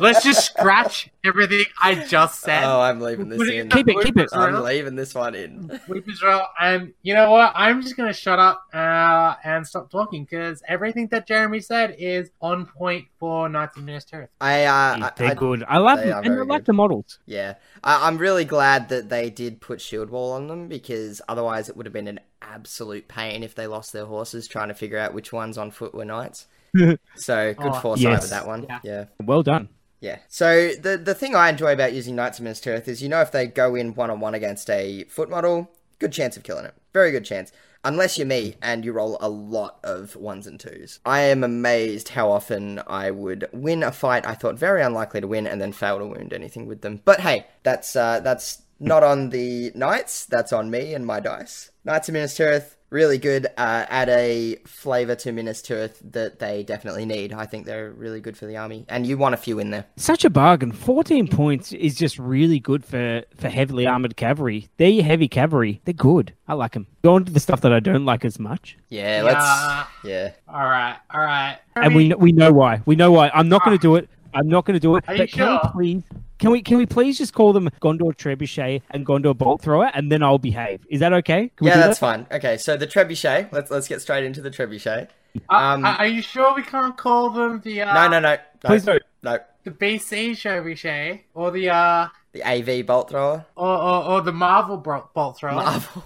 Let's just scratch everything I just said. Oh, I'm leaving this in. in Keep it, keep it. I'm Israel. leaving this one in. With Israel, and you know what? I'm just gonna shut up uh, and stop talking because everything that Jeremy said is on point for Knights of Minas Tirith. I, uh, I, They're I- good. I love they them, and I like good. the models. yeah, I, I'm really glad that they did put shield wall on them because otherwise it would have been an absolute pain if they lost their horses trying to figure out which ones on foot were knights. so good Oh, foresight yes. with that one. Yeah. yeah. Well done. Yeah. So the the thing I enjoy about using Knights of Minas Tirith is you know if they go in one on one against a foot model, good chance of killing it. Very good chance. Unless you're me and you roll a lot of ones and twos. I am amazed how often I would win a fight I thought very unlikely to win and then fail to wound anything with them. But hey, that's uh, that's not on the knights. That's on me and my dice. Knights of Minas Tirith, really good. Uh, add a flavor to Minas Tirith that they definitely need. I think they're really good for the army, and you want a few in there. Such a bargain. 14 points is just really good for, for heavily armored cavalry. They're your heavy cavalry. They're good. I like them. Go on to the stuff that I don't like as much. Yeah, Yeah. let's. Yeah, All right, all right. And we, kn- we know why. We know why. I'm not going to do it. I'm not going to do it. Are but you can sure? please can we can we please just call them Gondor Trebuchet and Gondor Bolt Thrower and then I'll behave. Is that okay? Can yeah, do that's that? fine. Okay, so the trebuchet. Let's let's get straight into the trebuchet. Uh, Um, are you sure we can't call them the uh, No, no, no, no, Please don't. no. the BC Trebuchet or the uh The AV bolt thrower. or or, or the Marvel bolt thrower? Marvel.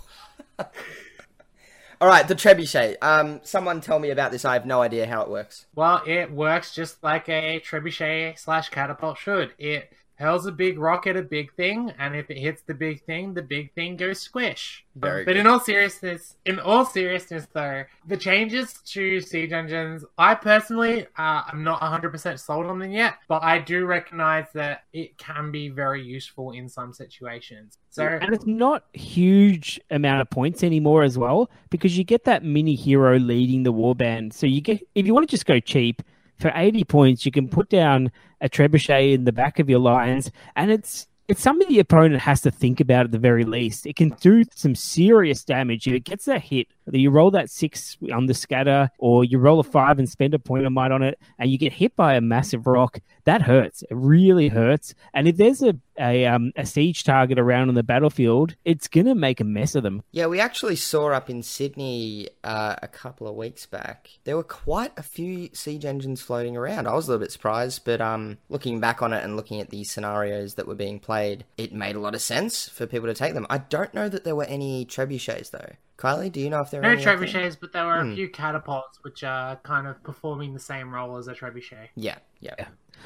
All right, the trebuchet. Um, someone tell me about this. I have no idea how it works. Well, it works just like a trebuchet slash catapult should. It hurls a big rock at a big thing, and if it hits the big thing, the big thing goes squish. Very but good. in all seriousness, in all seriousness, though, the changes to siege engines, I personally, uh, I'm not 100% sold on them yet, but I do recognize that it can be very useful in some situations. So, And it's not huge amount of points anymore as well because you get that mini hero leading the warband. So you get if you want to just go cheap for 80 points, you can put down a trebuchet in the back of your lines and it's it's something the opponent has to think about at the very least. It can do some serious damage if it gets that hit. You roll that six on the scatter or you roll a five and spend a point of might on it, and you get hit by a massive rock, that hurts. It really hurts. And if there's a a, um, a siege target around on the battlefield, it's gonna make a mess of them. Yeah, we actually saw up in Sydney uh, a couple of weeks back. There were quite a few siege engines floating around. I was a little bit surprised, but um, looking back on it and looking at the scenarios that were being played, it made a lot of sense for people to take them. I don't know that there were any trebuchets though. Kylie, do you know if there were no any? out trebuchets, but there were Hmm. a few catapults which are kind of performing the same role as a trebuchet. Yeah, yeah.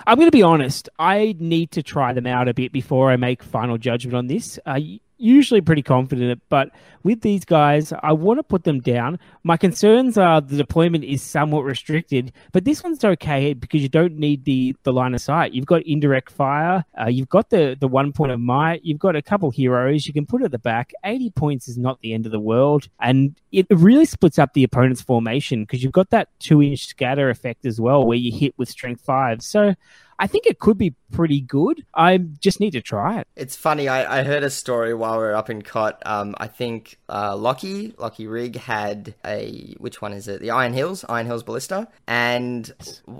I'm going to be honest. I need to try them out a bit before I make final judgment on this. Uh, usually pretty confident, but with these guys, I want to put them down. My concerns are the deployment is somewhat restricted, but this one's okay because you don't need the the line of sight. You've got indirect fire. Uh, you've got the the one point of might. You've got a couple heroes you can put at the back. 80 points is not the end of the world, and it really splits up the opponent's formation because you've got that two inch scatter effect as well, where you hit with strength five. So. I think it could be pretty good. I just need to try it. It's funny. I, I heard a story while we were up in Cot. Um, I think uh, Lockie Lockie Rig had a which one is it? The Iron Hills, Iron Hills Ballista, and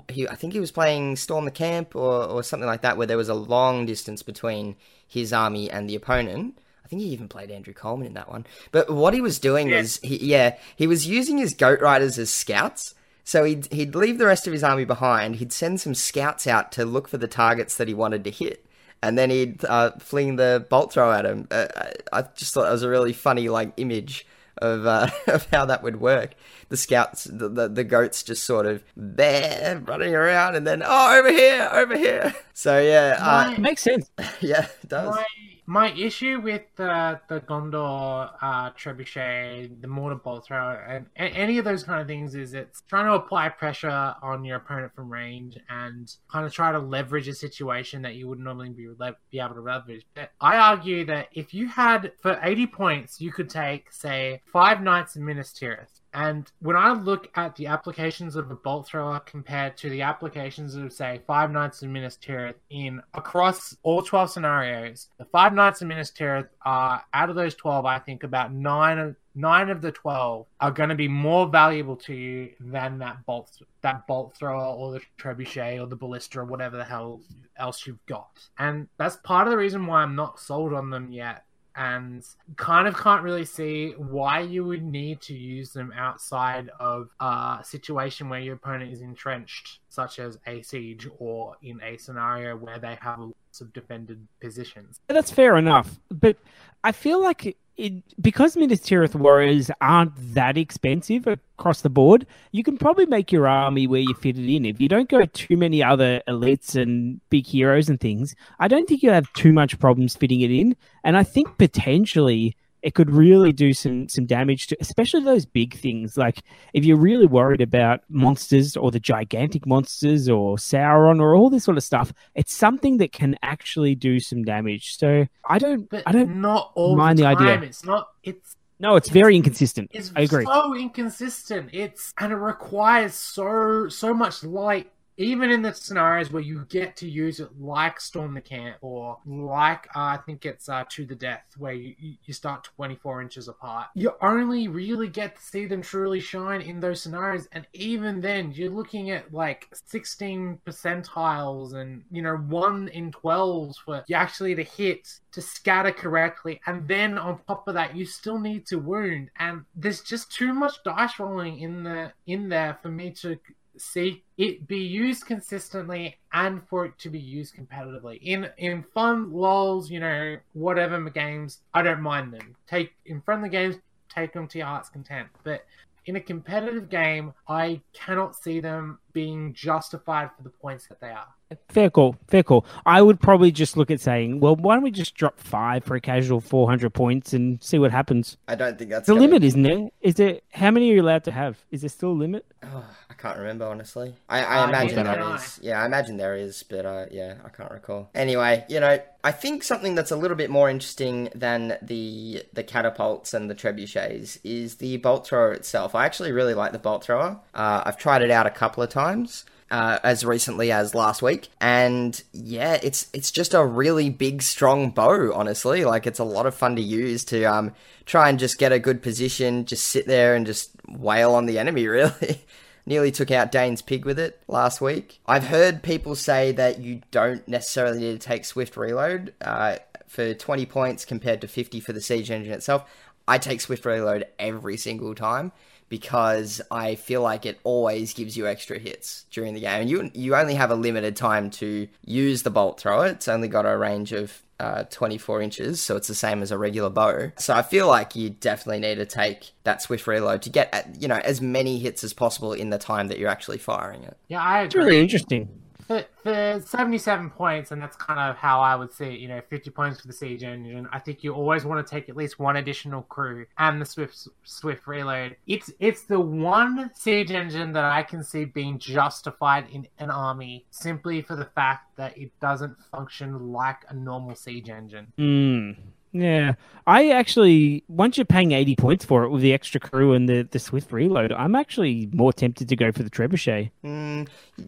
he I think he was playing Storm the Camp or or something like that, where there was a long distance between his army and the opponent. I think he even played Andrew Coleman in that one. But what he was doing was, he, yeah, he was using his Goat Riders as scouts. So he'd, he'd leave the rest of his army behind. He'd send some scouts out to look for the targets that he wanted to hit and then he'd uh, fling the bolt throw at him. Uh, I just thought that was a really funny like image of uh, of how that would work. The scouts, the, the the goats, just sort of there running around, and then oh over here, over here. So yeah, uh, It makes sense. yeah, it does. My issue with the the Gondor uh, trebuchet, the mortar bolt thrower, and, and any of those kind of things is it's trying to apply pressure on your opponent from range and kind of try to leverage a situation that you would normally be be able to leverage. But I argue that if you had for eighty points, you could take say five Knights and Minas Tirith. And when I look at the applications of a bolt thrower compared to the applications of, say, Five Knights of Minas Tirith in across all 12 scenarios, the Five Knights of Minas Tirith are, out of those 12, I think about nine of nine of the 12 are going to be more valuable to you than that bolt that bolt thrower or the trebuchet or the ballista or whatever the hell else you've got. And that's part of the reason why i'm not sold on them yet and kind of can't really see why you would need to use them outside of a situation where your opponent is entrenched, such as a siege or in a scenario where they have lots of defended positions. That's fair enough, but I feel like it, because Minas Tirith warriors aren't that expensive across the board, you can probably make your army where you fit it in. If you don't go too many other elites and big heroes and things, I don't think you have too much problems fitting it in. And I think potentially it could really do some some damage to especially those big things like if you're really worried about monsters or the gigantic monsters or sauron or all this sort of stuff it's something that can actually do some damage so i don't But i don't not all mind the the idea. It's not. It's no it's very inconsistent it's i agree so inconsistent. It's and it requires so so much light. Even in the scenarios where you get to use it, like Storm the Camp or like uh, I think it's uh, To the Death, where you, you start 24 inches apart, you only really get to see them truly shine in those scenarios. And even then, you're looking at like 16 percentiles and you know one in 12s for you actually to hit to scatter correctly and then on top of that you still need to wound and there's just too much dice rolling in the in there for me to see it be used consistently and for it to be used competitively in in fun lols you know whatever games i don't mind them take in friendly games take them to your heart's content but in a competitive game i cannot see them being justified for the points that they are Fair call, fair call. I would probably just look at saying, well, why don't we just drop five for a casual 400 points and see what happens? I don't think that's the gonna- limit, isn't there? Is there? How many are you allowed to have? Is there still a limit? Oh, I can't remember honestly. I, I Uh, imagine there I. is. Yeah, I imagine there is, but uh, yeah, I can't recall. Anyway, you know, I think something that's a little bit more interesting than the the catapults and the trebuchets is the bolt thrower itself. I actually really like the bolt thrower. Uh, I've tried it out a couple of times. Uh, as recently as last week, and yeah, it's it's just a really big, strong bow. Honestly, like it's a lot of fun to use to um try and just get a good position, just sit there and just wail on the enemy. Really, nearly took out Dane's pig with it last week. I've heard people say that you don't necessarily need to take swift reload uh, for 20 points compared to 50 for the siege engine itself. I take swift reload every single time because I feel like it always gives you extra hits during the game. And you you only have a limited time to use the bolt thrower. It's only got a range of uh, 24 inches, so it's the same as a regular bow. So I feel like you definitely need to take that swift reload to get at, you know as many hits as possible in the time that you're actually firing it. yeah i It's agree really interesting. for, for 77 points, and that's kind of how I would see it, you know, 50 points for the Siege Engine, I think you always want to take at least one additional crew and the Swift Swift Reload. It's it's the one Siege Engine that I can see being justified in an army simply for the fact that it doesn't function like a normal Siege Engine. Mm, yeah, I actually once you're paying 80 points for it with the extra crew and the the swift reload, I'm actually more tempted to go for the trebuchet. Mm,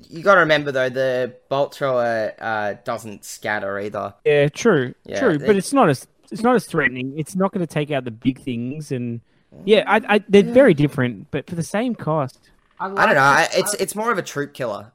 you got to remember though, the bolt thrower uh, doesn't scatter either. Yeah, true, Yeah, true, it- but it's not as it's not as threatening. It's not going to take out the big things, and yeah, I, I they're very different, but for the same cost. I don't know. I, it. it's it's more of a troop killer.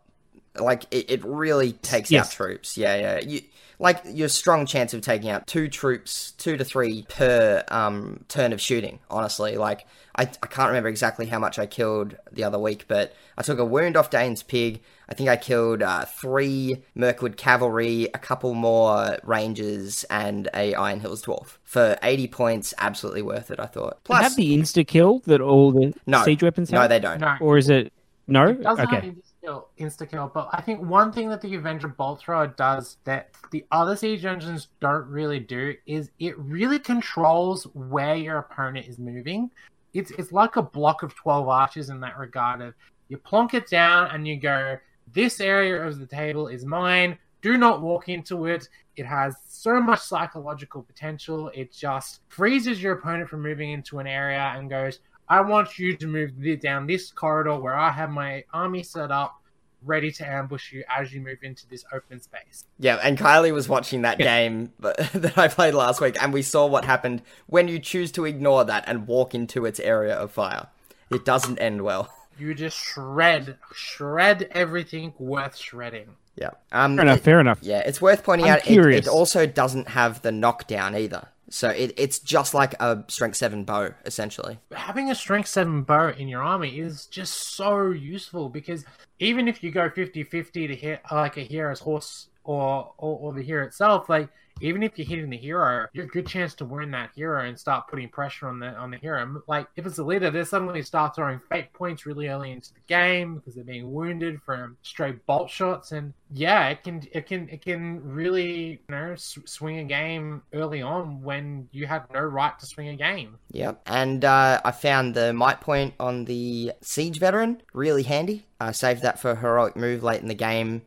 Like it, it really takes Yes. out troops. Yeah, yeah. You like your strong chance of taking out two troops, two to three per um, turn of shooting. Honestly, like I, I can't remember exactly how much I killed the other week, but I took a wound off Dane's pig. I think I killed uh, three Mirkwood cavalry, a couple more rangers, and a Iron Hills dwarf for eighty points. Absolutely worth it. I thought. Plus, you Plus, have the insta kill that all the no, siege weapons have, no, they don't. No. or is it no? It Okay, have, kill, insta kill. But I think one thing that the Avenger Bolt Thrower does that the other siege engines don't really do is it really controls where your opponent is moving. It's it's like a block of twelve archers in that regard. Of you plonk it down and you go, this area of the table is mine. Do not walk into it. It has so much psychological potential. It just freezes your opponent from moving into an area and goes, I want you to move down this corridor where I have my army set up, ready to ambush you as you move into this open space. Yeah, and Kylie was watching that game that I played last week, and we saw what happened when you choose to ignore that and walk into its area of fire. It doesn't end well. You just shred, shred everything worth shredding. Yeah. Um, Fair enough. it- Fair enough. yeah, it's worth pointing I'm out. It, it also doesn't have the knockdown either, so it, it's just like a strength seven bow essentially. having a strength 7 bow in your army is just so useful because even if you go 50-50 to hit like a hero's horse or, or or the hero itself like even if you're hitting the hero you're a good chance to win that hero and start putting pressure on the on the hero like if it's a leader they suddenly start throwing fate points really early into the game because they're being wounded from straight bolt shots and yeah it can it can it can really you know swing a game early on when you have no right to swing a game Yep. And uh, I found the might point on the siege veteran really handy. I saved that for a heroic move late in the game.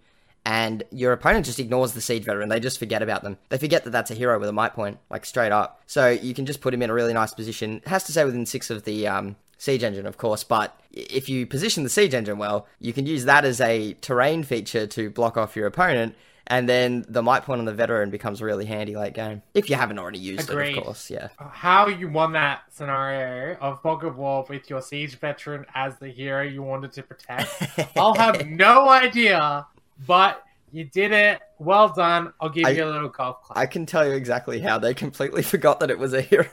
And your opponent just ignores the siege veteran. They just forget about them. They forget that that's a hero with a might point, like straight up. So you can just put him in a really nice position. It has to stay within six of the um, siege engine, of course. But if you position the siege engine well, you can use that as a terrain feature to block off your opponent. And then the might point on the veteran becomes really handy late game. If you haven't already used it, of course. Yeah. how you won that scenario of Fog of War with your siege veteran as the hero you wanted to protect. I'll have no idea, but you did it. Well done. I'll give I- you a little golf clap. I can tell you exactly how they completely forgot that it was a hero.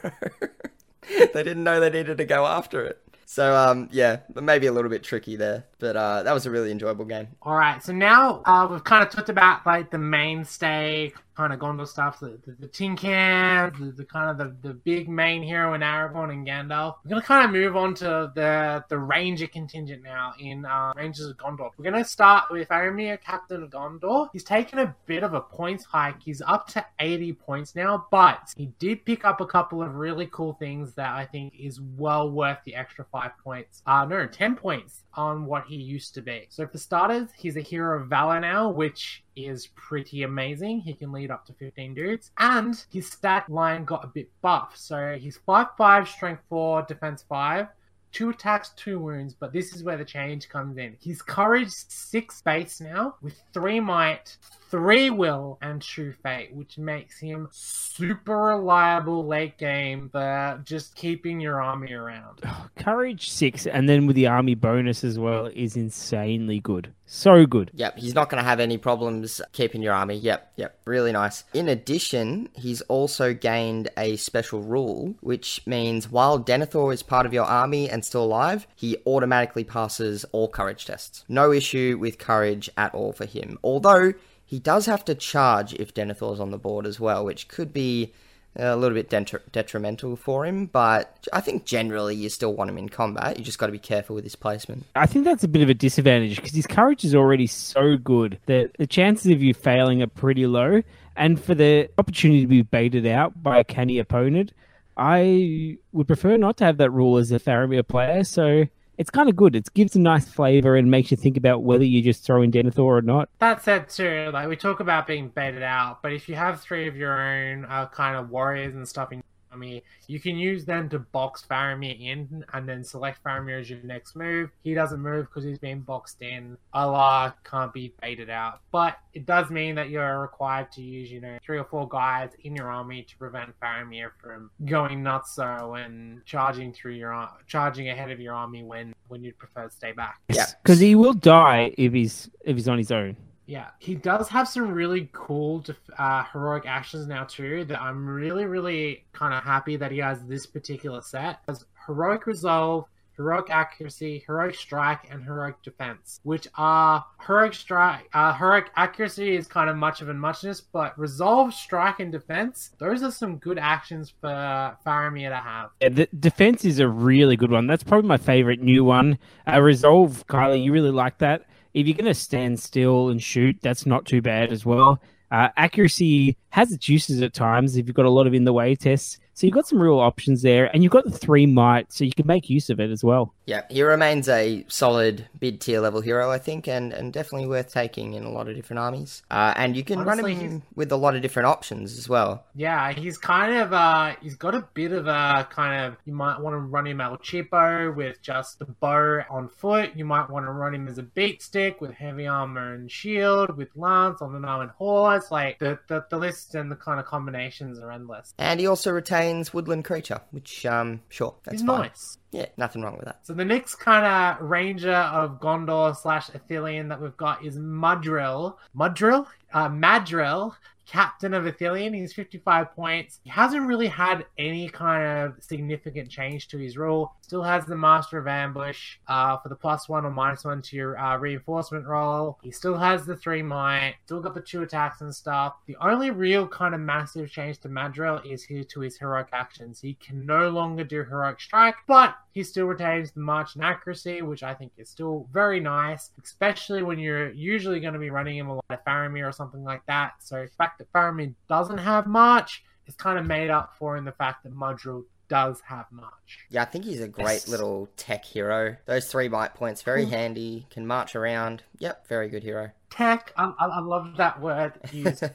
they didn't know they needed to go after it. So um yeah, maybe a little bit tricky there, but uh that was a really enjoyable game. All right, so now uh, we've kind of talked about like the mainstay kind of Gondor stuff, the, the, the tin cans, the, the kind of the, the big main hero in Aragorn and Gandalf. We're gonna kind of move on to the the Ranger contingent now in uh, Rangers of Gondor. We're gonna start with Faramir, Captain of Gondor. He's taken a bit of a points hike. He's up to 80 points now, but he did pick up a couple of really cool things that I think is well worth the extra five points. Uh, no, 10 points on what he used to be. So for starters, he's a hero of Valor now, which is pretty amazing. He can lead up to 15 dudes. And his stat line got a bit buff. So he's 5-5, strength 4, defense 5. Two attacks, two wounds, but this is where the change comes in. His courage six base now with three might, three will, and true fate, which makes him super reliable late game for just keeping your army around. Courage six, and then with the army bonus as well, is insanely good. So good. Yep, he's not going to have any problems keeping your army. Yep, yep, really nice. In addition, he's also gained a special rule, which means while Denethor is part of your army and still alive, he automatically passes all courage tests. No issue with courage at all for him. Although he does have to charge if Denethor's on the board as well, which could be a little bit detri- detrimental for him, but I think generally you still want him in combat. You just got to be careful with his placement. I think that's a bit of a disadvantage because his courage is already so good that the chances of you failing are pretty low. And for the opportunity to be baited out by a canny opponent, I would prefer not to have that rule as a Faramir player. So it's kind of good. It gives a nice flavor and makes you think about whether you just throw in Denethor or not. That said, too, like we talk about being baited out, but if you have three of your own uh, kind of warriors and stuff in your army, you can use them to box Faramir in and then select Faramir as your next move. He doesn't move because he's been boxed in. Allah can't be baited out. But it does mean that you're required to use, you know, three or four guys in your army to prevent Faramir from going nuts uh, so and charging through your ar- charging ahead of your army when when you'd prefer to stay back. Yeah. because he will die if he's if he's on his own. Yeah, he does have some really cool uh, heroic actions now too. That I'm really, really kind of happy that he has this particular set. Has heroic resolve, heroic accuracy, heroic strike, and heroic defense, which are heroic strike. Uh, heroic accuracy is kind of much of a muchness, but resolve, strike, and defense. Those are some good actions for Faramir to have. Yeah, the defense is a really good one. That's probably my favorite new one. Uh, Resolve, Kylie, you really like that. If you're going to stand still and shoot, that's not too bad as well. Uh, accuracy has its uses at times if you've got a lot of in the way tests. So you've got some real options there, and you've got the three might, so you can make use of it as well. Yeah, he remains a solid mid tier level hero, I think, and, and definitely worth taking in a lot of different armies. Uh, and you can Honestly, run him he's- with a lot of different options as well. Yeah, he's kind of uh he's got a bit of a kind of you might want to run him El Cheapo with just the bow on foot. You might want to run him as a beat stick with heavy armor and shield, with lance on an armored horse. Like the, the the list and the kind of combinations are endless. And he also retains Woodland Creature, which, um, sure, that's fine. nice. Yeah, nothing wrong with that. So the next kind of ranger of Gondor slash Ithilien that we've got is Mudrill. Mudrill? Uh, Madril, captain of Ithilien. He's 55 points. He hasn't really had any kind of significant change to his role. Still has the Master of Ambush uh, for the plus one or minus one to your uh, reinforcement roll. He still has the three might. Still got the two attacks and stuff. The only real kind of massive change to Madril is here to his heroic actions. He can no longer do heroic strike, but he still retains the march and accuracy, which I think is still very nice, especially when you're usually going to be running him a lot of Faramir or something like that. So the fact that Faramir doesn't have march is kind of made up for in the fact that Mudrill does have march. Yeah, I think he's a great Yes. little tech hero. Those three bite points, very mm. handy, can march around. Yep, very good hero. Tech, I, I, I love that word used.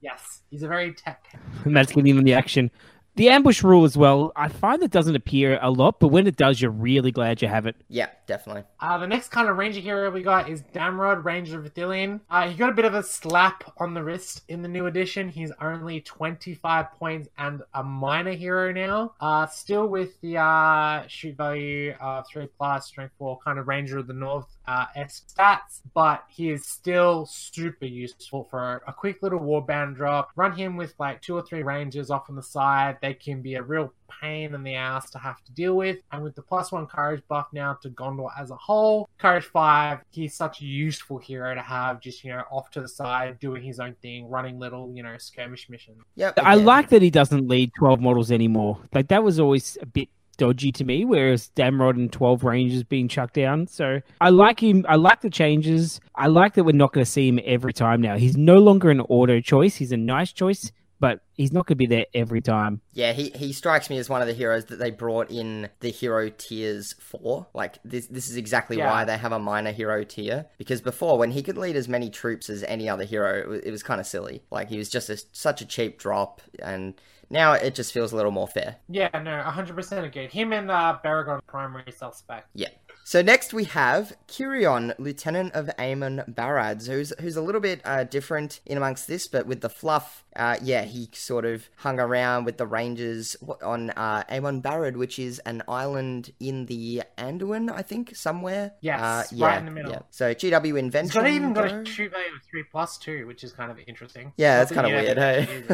Yes, he's a very tech. Matt's getting in on the action. The ambush rule as well, I find it doesn't appear a lot, but when it does, you're really glad you have it. yeah, definitely. Uh, the next kind of ranger hero we got is Damrod, Ranger of Ithilien. Uh, he got a bit of a slap on the wrist in the new edition. He's only 25 points and a minor hero now. Uh, still with the uh, shoot value of 3 plus, strength 4, kind of Ranger of the North uh, S stats, but he is still super useful for a quick little warband drop. Run him with like two or three rangers off on the side. They can be a real pain in the ass to have to deal with. And with the plus one courage buff now to Gondor as a whole, courage five, he's such a useful hero to have just, you know, off to the side, doing his own thing, running little, you know, skirmish missions. Yep. I like that he doesn't lead 12 models anymore. Like, that was always a bit dodgy to me, whereas Damrod and 12 Rangers being chucked down. So I like him. I like the changes. I like that we're not going to see him every time now. He's no longer an auto choice. He's a nice choice, but he's not going to be there every time. Yeah, he, he strikes me as one of the heroes that they brought in the hero tiers for. Like this this is exactly Yeah. why they have a minor hero tier. Because before, when he could lead as many troops as any other hero, it was, it was kind of silly. Like he was just a, such a cheap drop, and now it just feels a little more fair. Yeah, no, 100% agreed. Him and uh, Baragon primary suspect. Yeah. So next we have Cirion, Lieutenant of Amon Barads, who's who's a little bit uh, different in amongst this, but with the fluff, uh, yeah, he sort of hung around with the Rangers on uh, Amon Barad, which is an island in the Anduin, I think, somewhere. Yes, uh, right yeah, in the middle. Yeah. So GW Invention. He's got even got a shoot value of 3 plus 2, which is kind of interesting. Yeah, that's kind of weird, hey.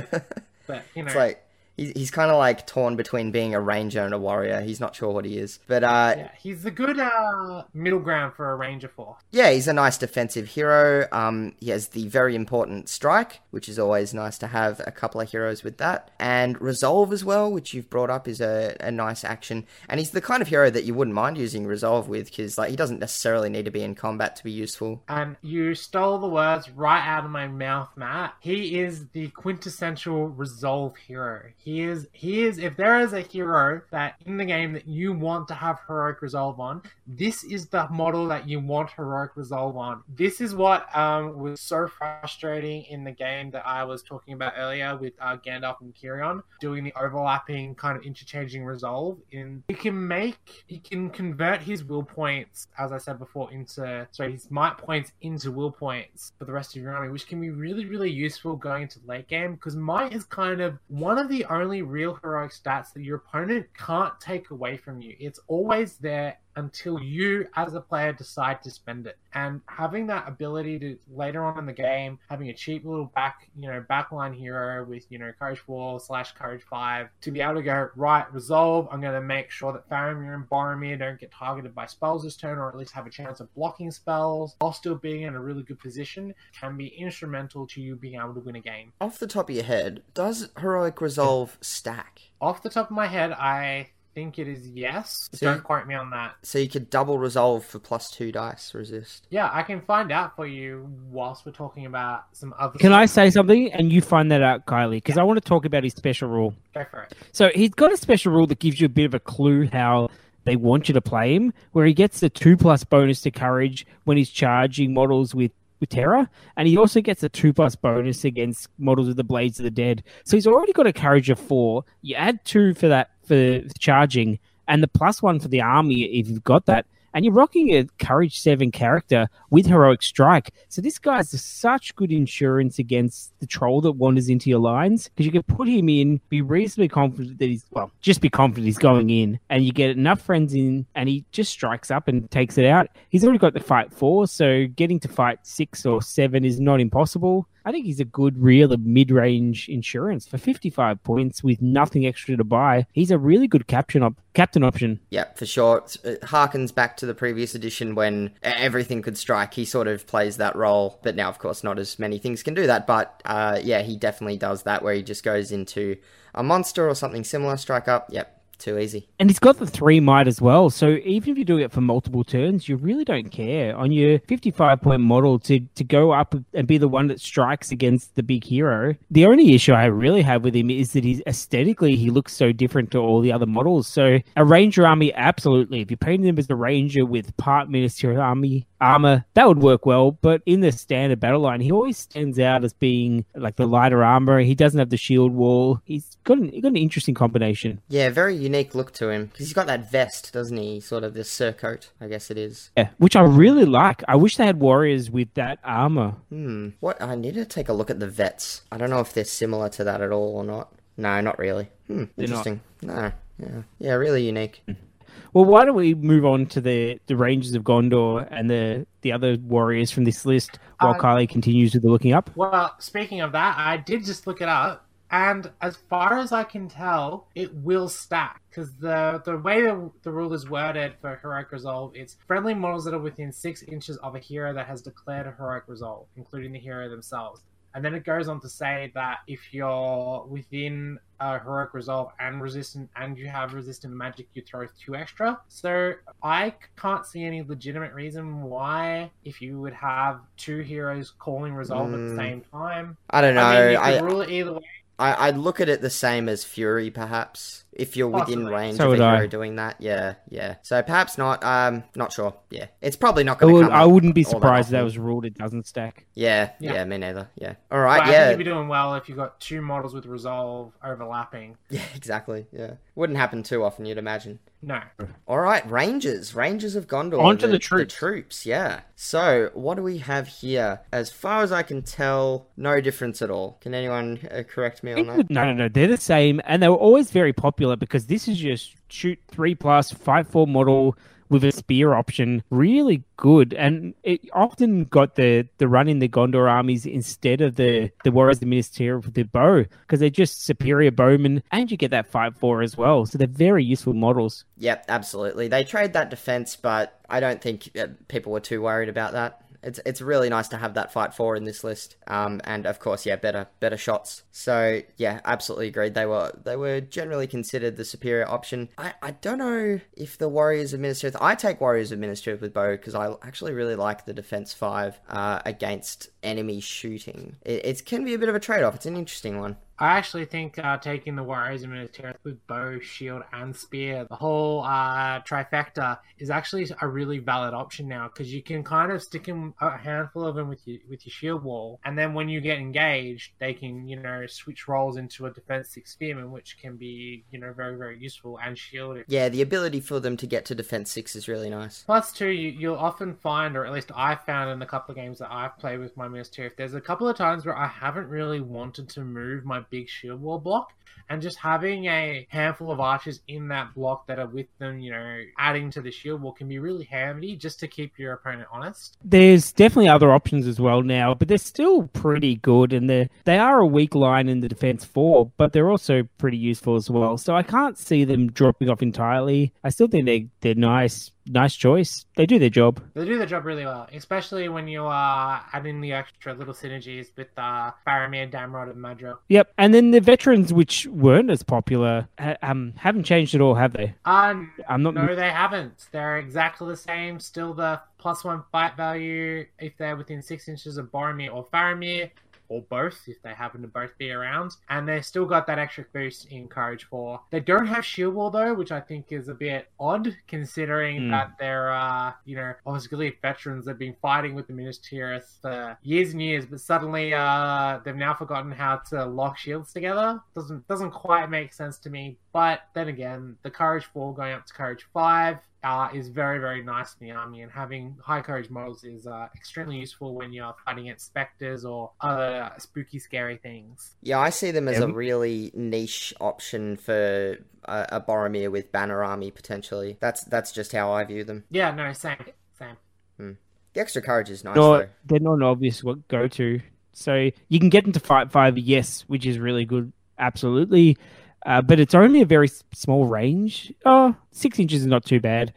But, you know. it's like he's, he's kind of like torn between being a ranger and a warrior. He's not sure what he is, but uh, Yeah, he's a good uh, middle ground for a ranger force. Yeah, he's a nice defensive hero. Um, he has the very important strike, which is always nice to have a couple of heroes with that. And resolve as well, which you've brought up, is a, a nice action. And he's the kind of hero that you wouldn't mind using resolve with, because like he doesn't necessarily need to be in combat to be useful. And you stole the words right out of my mouth, Matt. He is the quintessential resolve hero. He is he is if there is a hero that in the game that you want to have heroic resolve on, this is the model that you want heroic resolve on. This is what um, was so frustrating in the game that I was talking about earlier with uh, Gandalf and Cirion doing the overlapping kind of interchanging resolve. In he can make he can convert his will points, as I said before, into sorry his might points into will points for the rest of your army, which can be really really useful going into late game because might is kind of one of the only real heroic stats that your opponent can't take away from you. It's always there until you as a player decide to spend it. And having that ability to later on in the game having a cheap little back you know backline hero with you know courage 4 slash courage 5 to be able to go right resolve. I'm going to make sure that faramir and boromir don't get targeted by spells this turn or at least have a chance of blocking spells while still being in a really good position can be instrumental to you being able to win a game. Off the top of your head, does heroic resolve stack? off the top of my head i think it is yes. So Don't you- quote me on that. So you could double resolve for plus two dice resist. Yeah, I can find out for you whilst we're talking about some other. Can I say something and you find that out, Kylie? Because I want to talk about his special rule. Go for it. So he's got a special rule that gives you a bit of a clue how they want you to play him, where he gets a two plus bonus to courage when he's charging models with, with terror, and he also gets a two plus bonus against models with the blades of the dead. So he's already got a courage of four. You add two for that for charging, and the plus one for the army if you've got that. And you're rocking a courage seven character with heroic strike. So this guy's such good insurance against the troll that wanders into your lines because you can put him in, be reasonably confident that he's well, just be confident he's going in, and you get enough friends in, and he just strikes up and takes it out. He's already got the fight four, so getting to fight six or seven is not impossible. I think he's a good, real mid-range insurance for 55 points with nothing extra to buy. He's a really good captain op- captain option. Yeah, for sure. It harkens back to the previous edition when everything could strike. He sort of plays that role, but now, of course, not as many things can do that. But uh, yeah, he definitely does that where he just goes into a monster or something similar, strike up. Yep, too easy. And he's got the three might as well. So even if you're doing it for multiple turns, you really don't care on your 55 point model to, to go up and be the one that strikes against the big hero. The only issue I really have with him is that he's aesthetically, he looks so different to all the other models. So a ranger army, absolutely. If you painted him as a ranger with part ministerial army armor, that would work well. But in the standard battle line, he always stands out as being like the lighter armor. He doesn't have the shield wall. He's got an, he's got an interesting combination. Yeah, very unique look to him. Because he's got that vest, doesn't he? Sort of this surcoat, I guess it is. Yeah, which I really like. I wish they had warriors with that armor. Hmm. What? I need to take a look at the vets. I don't know if they're similar to that at all or not. No, not really. Hmm. Interesting. No. Yeah. Yeah, really unique. Well, why don't we move on to the, the Rangers of Gondor and the, the other warriors from this list while Uh, Kylie continues with the looking up? Well, speaking of that, I did just look it up, and as far as I can tell, it will stack because the the way the, the rule is worded for heroic resolve, it's friendly models that are within six inches of a hero that has declared a heroic resolve, including the hero themselves. And then it goes on to say that if you're within a heroic resolve and resistant, and you have resistant magic, you throw two extra. So I can't see any legitimate reason why, if you would have two heroes calling resolve at the Mm. same time, I don't know. I mean, I, rule it either way. I, I'd look at it the same as Fury, perhaps. If you're within Possibly. range So of a would hero I. doing that, yeah, yeah. So perhaps not. Um, not sure. Yeah, it's probably not going to come. I wouldn't be all that surprised if that was ruled it doesn't stack. Yeah, yeah, Yeah. me neither. Yeah. All right. But right. I think yeah. you'd be doing well if you've got two models with resolve overlapping. Yeah. Exactly. Yeah. Wouldn't happen too often, you'd imagine. No. All right, Rangers, Rangers of Gondor. On to the troops. troops, yeah. So, what do we have here? As far as I can tell, no difference at all. Can anyone uh, correct me on that? No, no, no. They're the same, and they were always very popular because this is just shoot three plus five four model with a spear option. Really good, and it often got the the run in the Gondor armies instead of the the warriors the Minas Tirith with the bow because they're just superior bowmen, and you get that five four as well. So they're very useful models. Yep, absolutely. They trade that defense, but I don't think uh, people were too worried about that. It's it's really nice to have that fight four in this list, um, and of course, yeah, better better shots. So yeah, absolutely agreed. They were they were generally considered the superior option. I, I don't know if the Warriors of Minas Tirith. I take Warriors of Minas Tirith with bow because I actually really like the defense five uh, against enemy shooting. It, it can be a bit of a trade off. It's an interesting one. I actually think uh, taking the Warriors and Minas Tirith with bow, shield, and spear, the whole uh, trifecta, is actually a really valid option now because you can kind of stick them a handful of them with your with your shield wall, and then when you get engaged, they can you know switch roles into a defense six spearman, which can be you know very very useful and shield. Yeah, the ability for them to get to defense six is really nice. Plus, too, you, you'll often find, or at least I found in the couple of games that I've played with my Minas Tirith, if there's a couple of times where I haven't really wanted to move my big shield wall block, and just having a handful of archers in that block that are with them, you know, adding to the shield wall can be really handy just to keep your opponent honest. There's definitely other options as well now, but they're still pretty good, and they they are a weak line in the defense four, but they're also pretty useful as well. So I can't see them dropping off entirely. I still think they they're nice nice choice. They do their job. They do their job really well, especially when you are adding the extra little synergies with uh, Faramir, Damrod, and Madril. Yep. And then the veterans, which weren't as popular, ha- um, haven't changed at all, have they? Uh, I'm not. no, they haven't. They're exactly the same. Still the plus one fight value if they're within six inches of Boromir or Faramir, or both if they happen to both be around. And they still got that extra boost in Courage 4. They don't have Shield Wall though, which I think is a bit odd considering Hmm. that they're, uh, you know, obviously veterans that have been fighting with the Minas Tirith for years and years, but suddenly uh, they've now forgotten how to lock shields together. Doesn't doesn't quite make sense to me. But then again, the Courage 4 going up to Courage 5 uh, is very, very nice in the army, and having high courage models is uh, extremely useful when you're fighting against specters or other spooky, scary things. Yeah, I see them as Yeah. a really niche option for a, a Boromir with Banner Army potentially. That's that's just how I view them. Yeah, no, same, same. The extra courage is nice No, though. they're not an obvious what go to. So you can get into fight five, yes, which is really good, absolutely. Uh, but it's only a very small range. Oh, six inches is not too bad,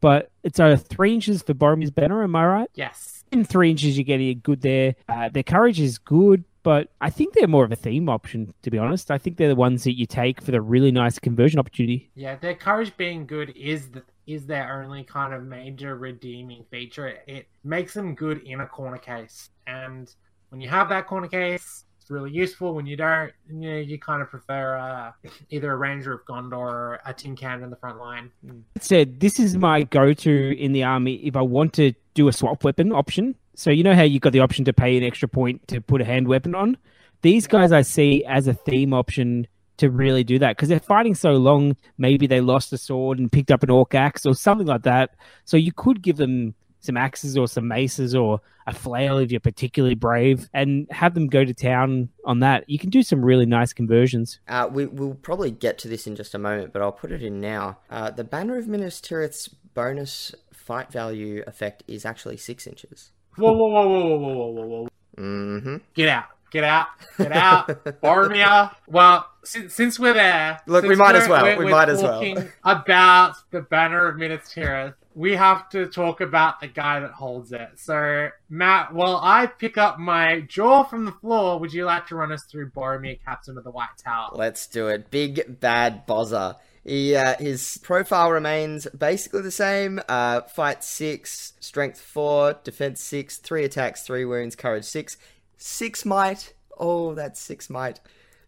but it's uh, three inches for Boromir's banner. Am I right? Yes. In three inches, you're getting it good there. Uh, their courage is good, but I think they're more of a theme option. To be honest, I think they're the ones that you take for the really nice conversion opportunity. Yeah, their courage being good is the is their only kind of major redeeming feature. It makes them good in a corner case, and when you have that corner case, it's really useful. When you don't, you know, you kind of prefer uh, either a Ranger of Gondor or a Tin Can in the front line. That said, this is my go-to in the army if I want to do a swap weapon option. So you know how you've got the option to pay an extra point to put a hand weapon on. These guys I see as a theme option to really do that because they're fighting so long. Maybe they lost a sword and picked up an orc axe or something like that. So you could give them some axes or some maces or a flail if you're particularly brave and have them go to town on that. You can do some really nice conversions. Uh, we, will probably get to this in just a moment, but I'll put it in now. Uh, the Banner of Minas Tirith's bonus fight value effect is actually six inches. Whoa, whoa, whoa, whoa, whoa, whoa, whoa, whoa. Mm-hmm. Get out. Get out. Get out. Boromir. Well, since, since we're there. Look, we might as well. We're, we we might as well. about the Banner of Minas Tirith we have to talk about the guy that holds it. So, Matt, while I pick up my jaw from the floor, would you like to run us through Boromir, Captain of the White Tower? Let's do it. Big bad Bozza. He, uh, his profile remains basically the same. Uh, fight six, strength four, defense six, three attacks, three wounds, courage six, six might. Oh, that's six might.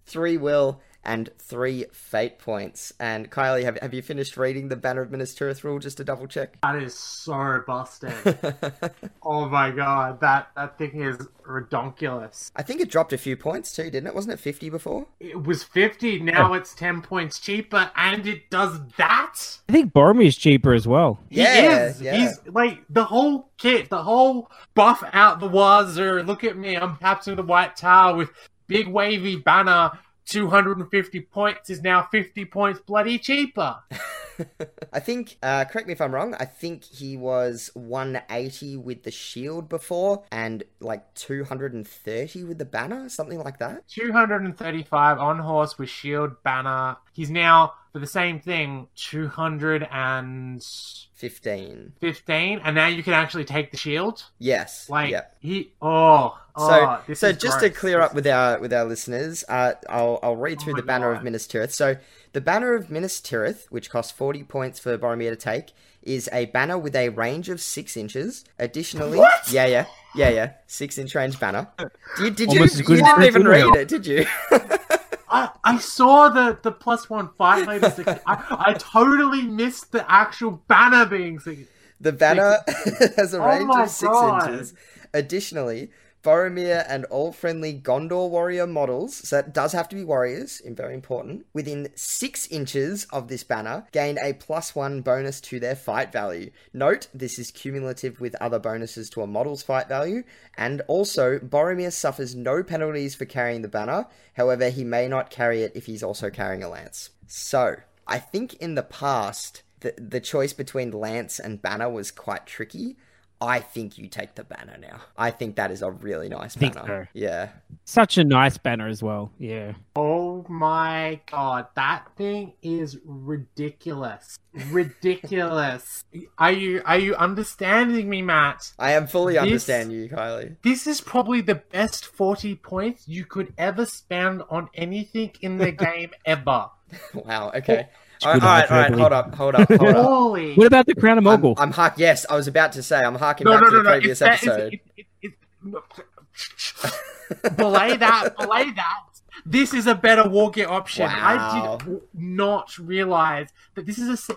Three will and three fate points. And Kylie, have, have you finished reading the Banner of Minas Tirith rule just to double check? That is so busted. oh my god, that, that thing is redonkulous. I think it dropped a few points too, didn't it? Wasn't it 50 before? It was 50, now it's 10 points cheaper, and it does that? I think Boromir is cheaper as well. He is. yeah. He's like the whole kit, the whole buff out the wazoo. Look at me, I'm Captain of the White Tower with big wavy banner. 250 points is now 50 points bloody cheaper. I think, uh, correct me if I'm wrong, I think he was 180 with the shield before and like 230 with the banner, something like that. 235 on horse with shield banner. He's now for the same thing 215 15. and now you can actually take the shield. Yes. Like yeah. he oh, So, oh, so is just to clear up with our with our listeners, uh, I'll I'll read through Oh the banner God. of Minas Tirith. So the banner of Minas Tirith, which costs forty points for Boromir to take, is a banner with a range of six inches. Additionally, What? yeah, yeah, yeah, yeah, six inch range banner. Did, did you? You didn't even read it, did you? I, I saw the, the plus one fight later. I, I totally missed the actual banner being six. The banner has a Oh range my of six God. inches. Additionally, Boromir and all friendly Gondor warrior models, so that does have to be warriors, very important, within six inches of this banner gain a plus one bonus to their fight value. Note, this is cumulative with other bonuses to a model's fight value, and also, Boromir suffers no penalties for carrying the banner, however, he may not carry it if he's also carrying a lance. So, I think in the past, the, the choice between lance and banner was quite tricky. I think you take the banner now. I think that is a really nice Think banner. so. Yeah. Such a nice banner as well. Yeah. Oh my god, that thing is ridiculous. Ridiculous. are you are you understanding me, Matt? I am fully This- understand you, Kylie. This is probably the best 40 points you could ever spend on anything in the game ever. Wow. Okay. It's All right, good all right, all right. Hold up. Hold up. Hold up. Holy. What about the Crown of I'm, Morgul? I'm hark. Yes, I was about to say. I'm harking No, back no, to no, the no. previous It's, that, episode. it's, it, it, it, belay that. Belay that. This is a better war gear option. Wow. I did not realize that this is a. si-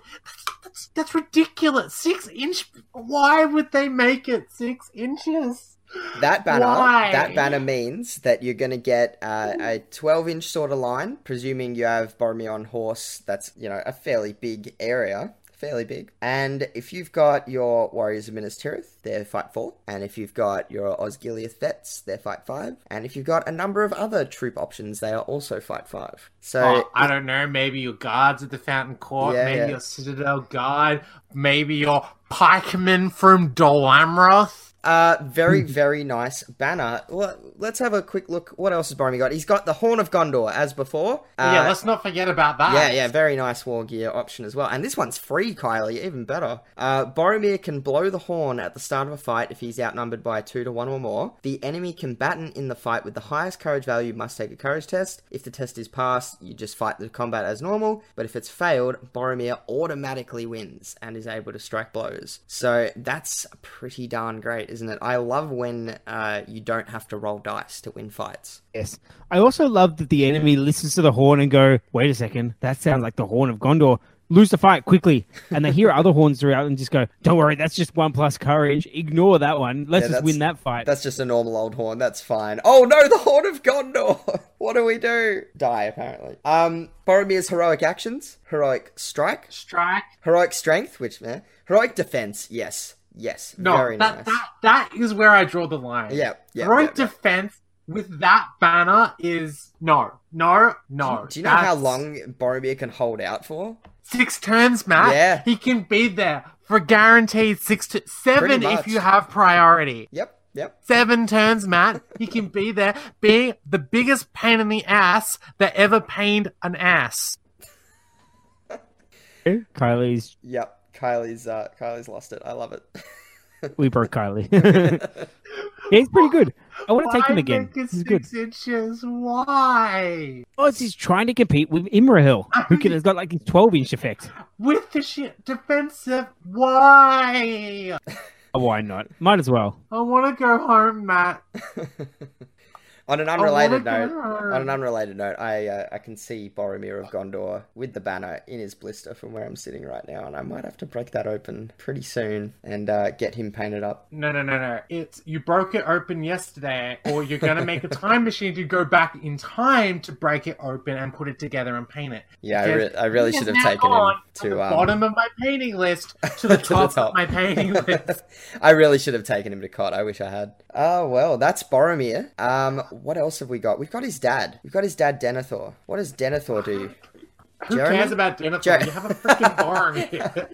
That's, that's ridiculous. Six inch. Why would they make it six inches? That banner, Why? that banner means that you're going to get uh, a 12 inch sort of line, presuming you have Boromir on horse. That's you know a fairly big area, fairly big. And if you've got your Warriors of Minas Tirith, they're fight four. And if you've got your Osgiliath vets, they're fight five. And if you've got a number of other troop options, they are also fight five. So Oh, I don't know. Maybe your guards at the Fountain Court. Yeah, maybe yeah. your Citadel Guard. Maybe your pikemen from Dol Amroth. Uh, very, very nice banner. Well, let's have a quick look. What else has Boromir got? He's got the Horn of Gondor, as before. Uh, yeah, let's not forget about that. Yeah, yeah, very nice war gear option as well. And this one's free, Kylie, even better. Uh, Boromir can blow the horn at the start of a fight if he's outnumbered by 2 to 1 or more. The enemy combatant in the fight with the highest courage value must take a courage test. If the test is passed, you just fight the combat as normal. But if it's failed, Boromir automatically wins and is able to strike blows. So that's pretty darn great, isn't it? I love when uh, you don't have to roll dice to win fights. Yes. I also love that the enemy listens to the horn and go, wait a second, that sounds like the horn of Gondor. Lose the fight quickly. And they hear other horns throughout and just go, don't worry, that's just one plus courage. Ignore that one. Let's Yeah, just win that fight. That's just a normal old horn. That's fine. Oh no, the horn of Gondor. what do we do? Die apparently. Um, Boromir's heroic actions: heroic strike, Strike. heroic strength, which eh, heroic defense. Yes, yes, No, very that, nice. that that is where I draw the line. Yeah, yeah, Heroic yeah, yeah. defense with that banner is no, no, no. Do you know how long Boromir can hold out for? Six turns, Matt. Yeah. He can be there for guaranteed six to seven if you have priority. Yep, yep. Seven turns, Matt. He can be there, being the biggest pain in the ass that ever pained an ass. Kylie's, Yep, Kylie's uh, Kylie's lost it. I love it. we broke Kylie. yeah, he's pretty good. I want to take him again. make it He's good. six inches? Why? Oh, he's trying to compete with Imrahil, who can, has got like his 12 inch effect. With the shit defensive? Why? Oh, why not? Might as well. I want to go home, Matt. On an unrelated note, go. on an unrelated note, I uh, I can see Boromir of Gondor with the banner in his blister from where I'm sitting right now, and I might have to break that open pretty soon and uh, get him painted up. No, no, no, no. It's you broke it open yesterday, or you're gonna make a time machine to go back in time to break it open and put it together and paint it. Yeah, I, re- I really should have taken him to the um, bottom of my painting list to the to the top, top. of my painting list. I really should have taken him to cot. I wish I had. Oh well, that's Boromir. Um, what else have we got? We've got his dad. We've got his dad, Denethor. What does Denethor do? Who Jeremy? cares about Denethor? Jer- you have a freaking Boromir.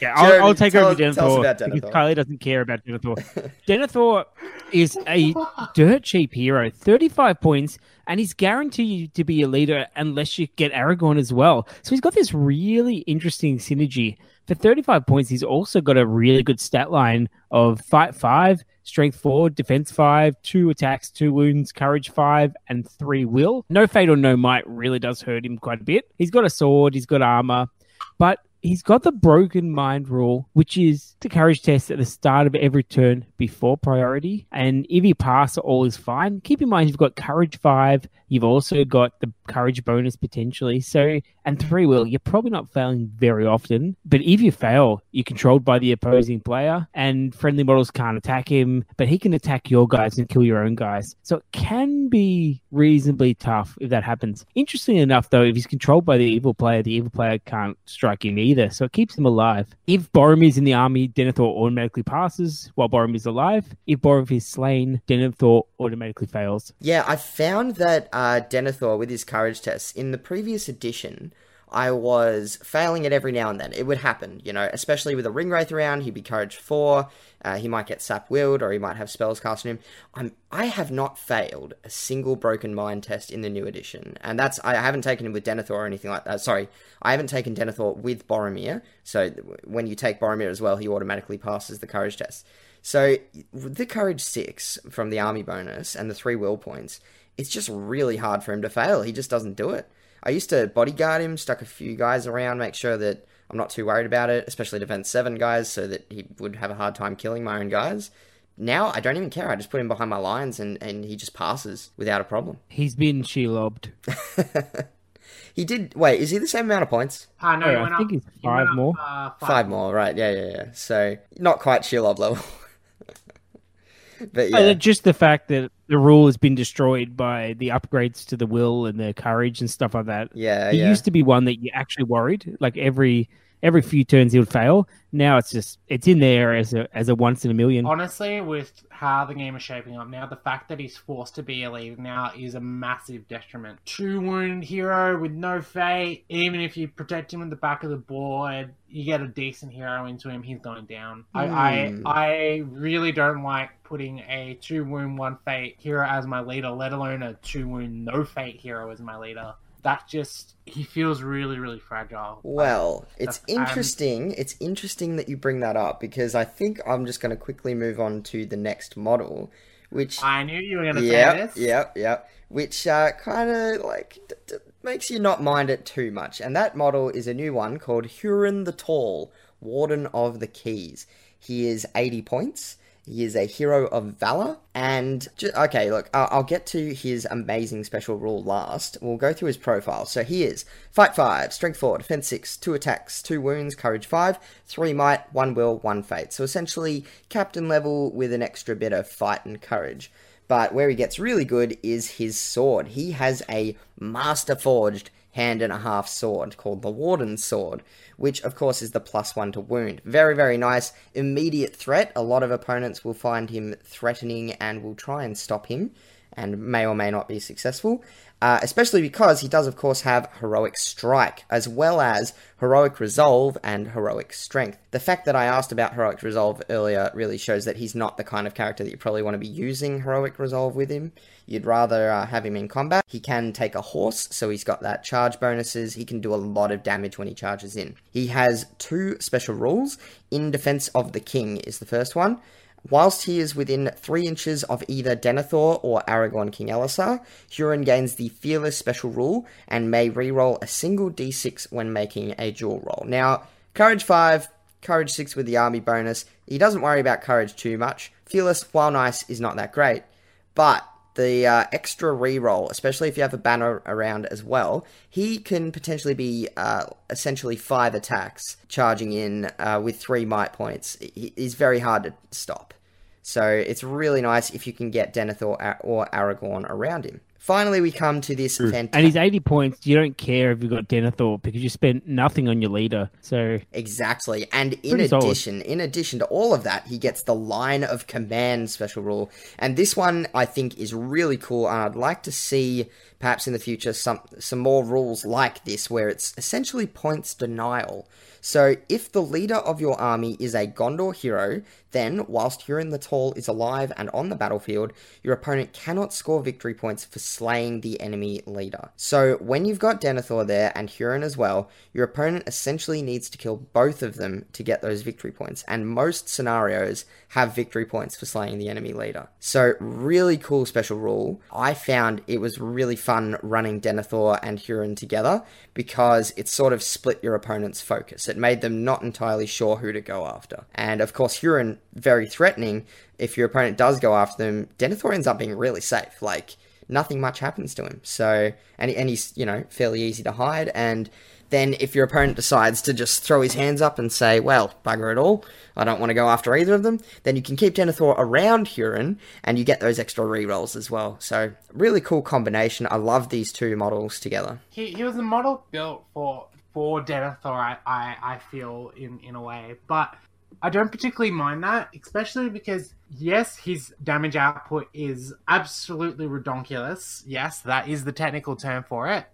Yeah, I'll, Jeremy, I'll take tell over us- Denethor, tell us about because Denethor. Kylie doesn't care about Denethor. Denethor is a dirt cheap hero, 35 points, and he's guaranteed to be a leader unless you get Aragorn as well. So he's got this really interesting synergy. For 35 points, he's also got a really good stat line of fight 5, strength 4, defense 5, 2 attacks, 2 wounds, courage 5, and 3 will. No fate or no might really does hurt him quite a bit. He's got a sword, he's got armor, but he's got the broken mind rule, which is the courage test at the start of every turn before priority. And if you pass, all is fine. Keep in mind you've got courage five. You've also got the courage bonus potentially. So and three will. You're probably not failing very often, but if you fail, you're controlled by the opposing player, and friendly models can't attack him, but he can attack your guys and kill your own guys. So it can be reasonably tough if that happens. Interestingly enough, though, if he's controlled by the evil player, the evil player can't strike him either, so it keeps him alive. If Boromir's in the army, Denethor automatically passes while Boromir's alive. If Boromir's slain, Denethor automatically fails. Yeah, I found that uh, Denethor with his courage tests in the previous edition. I was failing it every now and then. It would happen, you know, especially with a ring wraith around. He'd be courage four. Uh, he might get sap willed, or he might have spells cast on him. I'm I have not failed a single broken mind test in the new edition, and that's I haven't taken him with Denethor or anything like that. Sorry, I haven't taken Denethor with Boromir. So when you take Boromir as well, he automatically passes the courage test. So the courage six from the army bonus and the three will points, it's just really hard for him to fail. He just doesn't do it. I used to bodyguard him, stuck a few guys around, make sure that I'm not too worried about it, especially defense seven guys, so that he would have a hard time killing my own guys. Now I don't even care. I just put him behind my lines, and, and he just passes without a problem. He's been she lobbed. he did. Wait, is he the same amount of points? Uh, no, Oh, he I went think he's it's he went five up, more. uh, five, Five more, right? Yeah, yeah, yeah. So not quite Shelob level. but Uh, yeah, just the fact that the rule has been destroyed by the upgrades to the will and the courage and stuff like that. yeah, He yeah. used to be one that you actually worried. Like every every few turns he would fail. Now it's just it's in there as a as a once in a million. Honestly, with how the game is shaping up now, the fact that he's forced to be a leader now is a massive detriment. Two wound hero with no fate, even if you protect him in the back of the board, you get a decent hero into him, he's going down. Hmm. I, I I really don't like putting a two wound one fate hero as my leader, let alone a two wound no fate hero as my leader. That just he feels really really fragile. Well, it's That's- um, interesting. It's interesting that you bring that up because I think I'm just going to quickly move on to the next model, which I knew you were going to say yep, this. yep, yep, which uh, kind of like d- d- makes you not mind it too much. And that model is a new one called Hurin the Tall, Warden of the Keys. He is 80 points. He is a hero of valor. And, okay, look, I'll, I'll get to his amazing special rule last. We'll go through his profile. So he is Fight 5, Strength 4, Defense 6, 2 attacks, 2 wounds, Courage 5, 3 might, 1 will, 1 fate. So essentially, captain level with an extra bit of fight and courage. But where he gets really good is his sword. He has a master forged hand and a half sword called the Warden's Sword, which of course is the plus one to wound. Very, very nice. Immediate threat. A lot of opponents will find him threatening and will try and stop him and may or may not be successful. Uh, especially because he does, of course, have Heroic Strike, as well as Heroic Resolve and Heroic Strength. The fact that I asked about Heroic Resolve earlier really shows that he's not the kind of character that you probably want to be using Heroic Resolve with him. You'd rather uh, have him in combat. He can take a horse, so he's got that charge bonuses. He can do a lot of damage when he charges in. He has two special rules. In Defense of the King is the first one. Whilst he is within 3 inches of either Denethor or Aragorn King Elessar, Hurin gains the Fearless special rule and may reroll a single d6 when making a duel roll. Now, Courage 5, Courage 6 with the army bonus, he doesn't worry about Courage too much. Fearless, while nice, is not that great. But the uh, extra reroll, especially if you have a banner around as well, he can potentially be uh, essentially five attacks charging in uh, with three might points. He- He's very hard to stop. So it's really nice if you can get Denethor or Aragorn around him. Finally, we come to this hmm. fantastic. And he's 80 points. You don't care if you've got Denethor because you spent nothing on your leader. So Exactly. And in Pretty solid. addition, in addition to all of that, he gets the line of command special rule. And this one I think is really cool and I'd like to see perhaps in the future some some more rules like this where it's essentially points denial. So if the leader of your army is a Gondor hero, then whilst Hurin the Tall is alive and on the battlefield, your opponent cannot score victory points for slaying the enemy leader. So when you've got Denethor there and Hurin as well, your opponent essentially needs to kill both of them to get those victory points, and most scenarios have victory points for slaying the enemy leader. So really cool special rule. I found it was really fun running Denethor and Hurin together because it sort of split your opponent's focus. It made them not entirely sure who to go after. And of course, Hurin, very threatening. If your opponent does go after them, Denethor ends up being really safe. Like, nothing much happens to him. So, and, and he's, you know, fairly easy to hide. And then if your opponent decides to just throw his hands up and say, well, bugger it all, I don't want to go after either of them, then you can keep Denethor around Hurin and you get those extra rerolls as well. So, really cool combination. I love these two models together. he, he was a model built for for Denethor, I, I, I feel in, in a way. But I don't particularly mind that, especially because yes, his damage output is absolutely redonkulous. Yes, that is the technical term for it.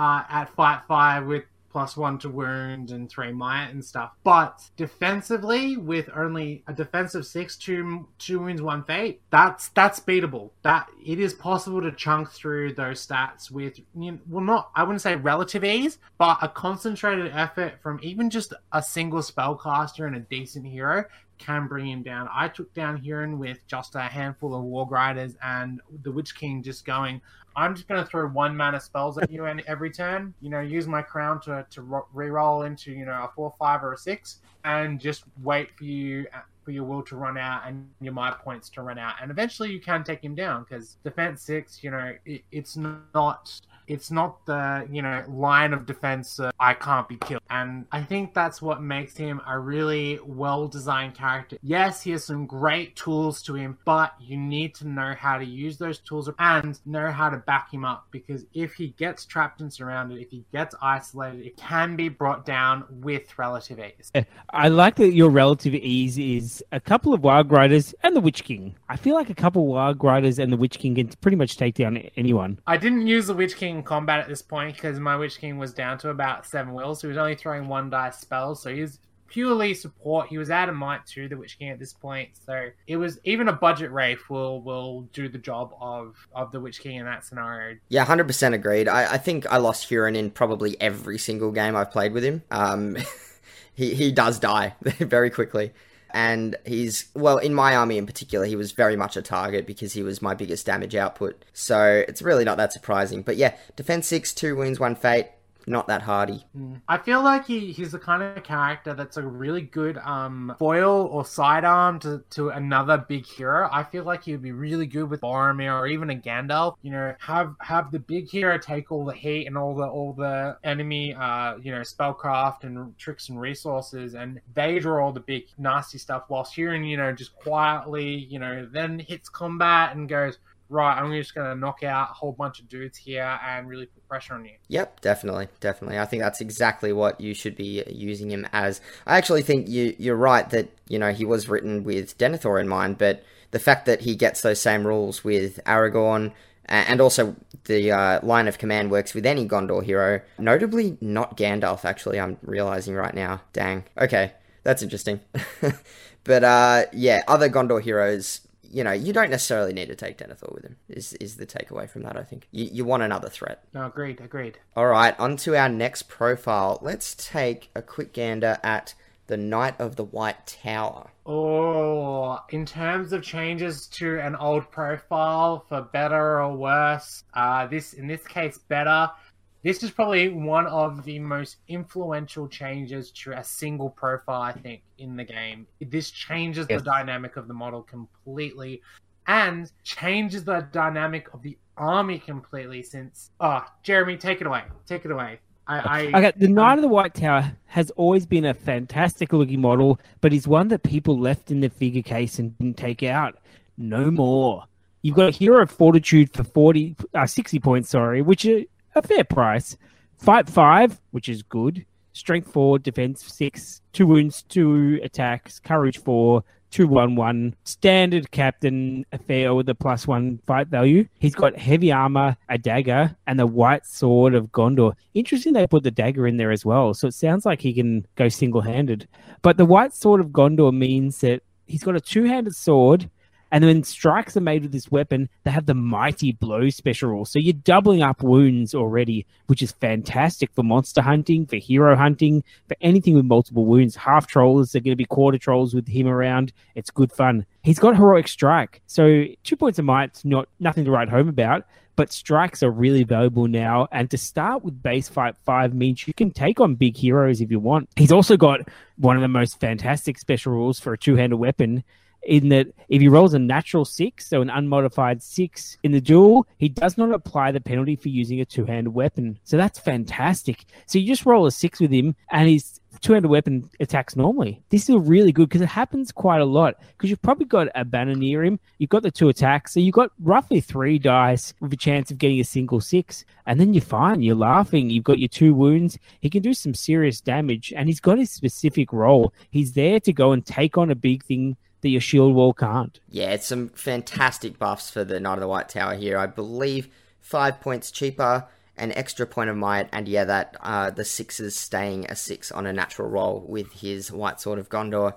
Uh, at fight five with plus one to wound and three might and stuff. But defensively, with only a defensive six, two two wounds, one fate, that's that's beatable. That it is possible to chunk through those stats with you know, well, not I wouldn't say relative ease, but a concentrated effort from even just a single spellcaster and a decent hero can bring him down. I took down Hurin with just a handful of War Grinders and the Witch King just going, I'm just going to throw one mana spells at you and every turn, you know, use my crown to, to re-roll into, you know, a four, five, or a six, and just wait for you for your will to run out and your might points to run out. And eventually you can take him down because defense six, you know, it, it's not it's not the, you know, line of defense uh, I can't be killed. And I think that's what makes him a really well designed character. Yes, he has some great tools to him, but you need to know how to use those tools and know how to back him up because if he gets trapped and surrounded, if he gets isolated, it can be brought down with relative ease. I like that your relative ease is a couple of Wild Riders and the Witch King. I feel like a couple of Wild Riders and the Witch King can pretty much take down anyone. I didn't use the Witch King combat at this point because my Witch King was down to about seven wills, so he was only throwing one dice spells, so he's purely support. He was out of might too, the Witch King at this point, so it was even a budget Wraith will will do the job of of the Witch King in that scenario. Yeah, hundred percent agreed. I, I think I lost Hurin in probably every single game I've played with him. Um, he he does die very quickly and he's well in my army in particular he was very much a target because he was my biggest damage output. So it's really not that surprising. But yeah defense 6 2 wounds 1 fate not that hardy. Mm. I feel like he, he's the kind of character that's a really good um, foil or sidearm to, to another big hero. I feel like he would be really good with Boromir or even a Gandalf. You know, have have the big hero take all the heat and all the all the enemy, uh, you know, spellcraft and tricks and resources, and they draw all the big nasty stuff. Whilst Hurin, you know, just quietly, you know, then hits combat and goes right, I'm just going to knock out a whole bunch of dudes here and really put pressure on you. Yep, definitely, definitely. I think that's exactly what you should be using him as. I actually think you you're right that you know he was written with Denethor in mind, but the fact that he gets those same rules with Aragorn. And also, the uh, line of command works with any Gondor hero. Notably, not Gandalf, actually, I'm realizing right now. Dang. Okay, that's interesting. but uh, yeah, other Gondor heroes you know, you don't necessarily need to take Denethor with him. Is is the takeaway from that? I think you you want another threat. No, agreed, agreed. All right, on to our next profile. Let's take a quick gander at the Knight of the White Tower. Oh, in terms of changes to an old profile for better or worse, uh, this in this case better. This is probably one of the most influential changes to a single profile, I think, in the game. This changes yes. the dynamic of the model completely and changes the dynamic of the army completely since. Oh, Jeremy, take it away. Take it away. I, I, okay, the Knight um, of the White Tower has always been a fantastic looking model, but he's one that people left in the figure case and didn't take out. No more. You've got a hero of fortitude for 40, uh, 60 points, sorry, which a fair price. Fight five, which is good. Strength four, defense six, two wounds, two attacks, courage four, two one one. Standard captain affair with a plus one fight value. He's got heavy armor, a dagger, and the white sword of Gondor. Interesting they put the dagger in there as well. So it sounds like he can go single handed. But the white sword of Gondor means that he's got a two handed sword and when strikes are made with this weapon, they have the mighty blow special rule. So you're doubling up wounds already, which is fantastic for monster hunting, for hero hunting, for anything with multiple wounds. Half trollers are going to be quarter trolls with him around. It's good fun. He's got heroic strike, so two points of might's not nothing to write home about. But strikes are really valuable now, and to start with base fight five means you can take on big heroes if you want. He's also got one of the most fantastic special rules for a two-handed weapon in that if he rolls a natural six, so an unmodified six in the duel, he does not apply the penalty for using a two handed weapon. So that's fantastic. So you just roll a six with him, and his two handed weapon attacks normally. This is really good because it happens quite a lot. Because you've probably got a banner near him, you've got the two attacks, so you've got roughly three dice with a chance of getting a single six, and then you're fine. You're laughing. You've got your two wounds. He can do some serious damage, and he's got his specific role. He's there to go and take on a big thing that your shield wall can't. Yeah, it's some fantastic buffs for the Knight of the White Tower here. I believe five points cheaper an extra point of might, and yeah, that uh, the sixes staying a six on a natural roll with his White Sword of Gondor.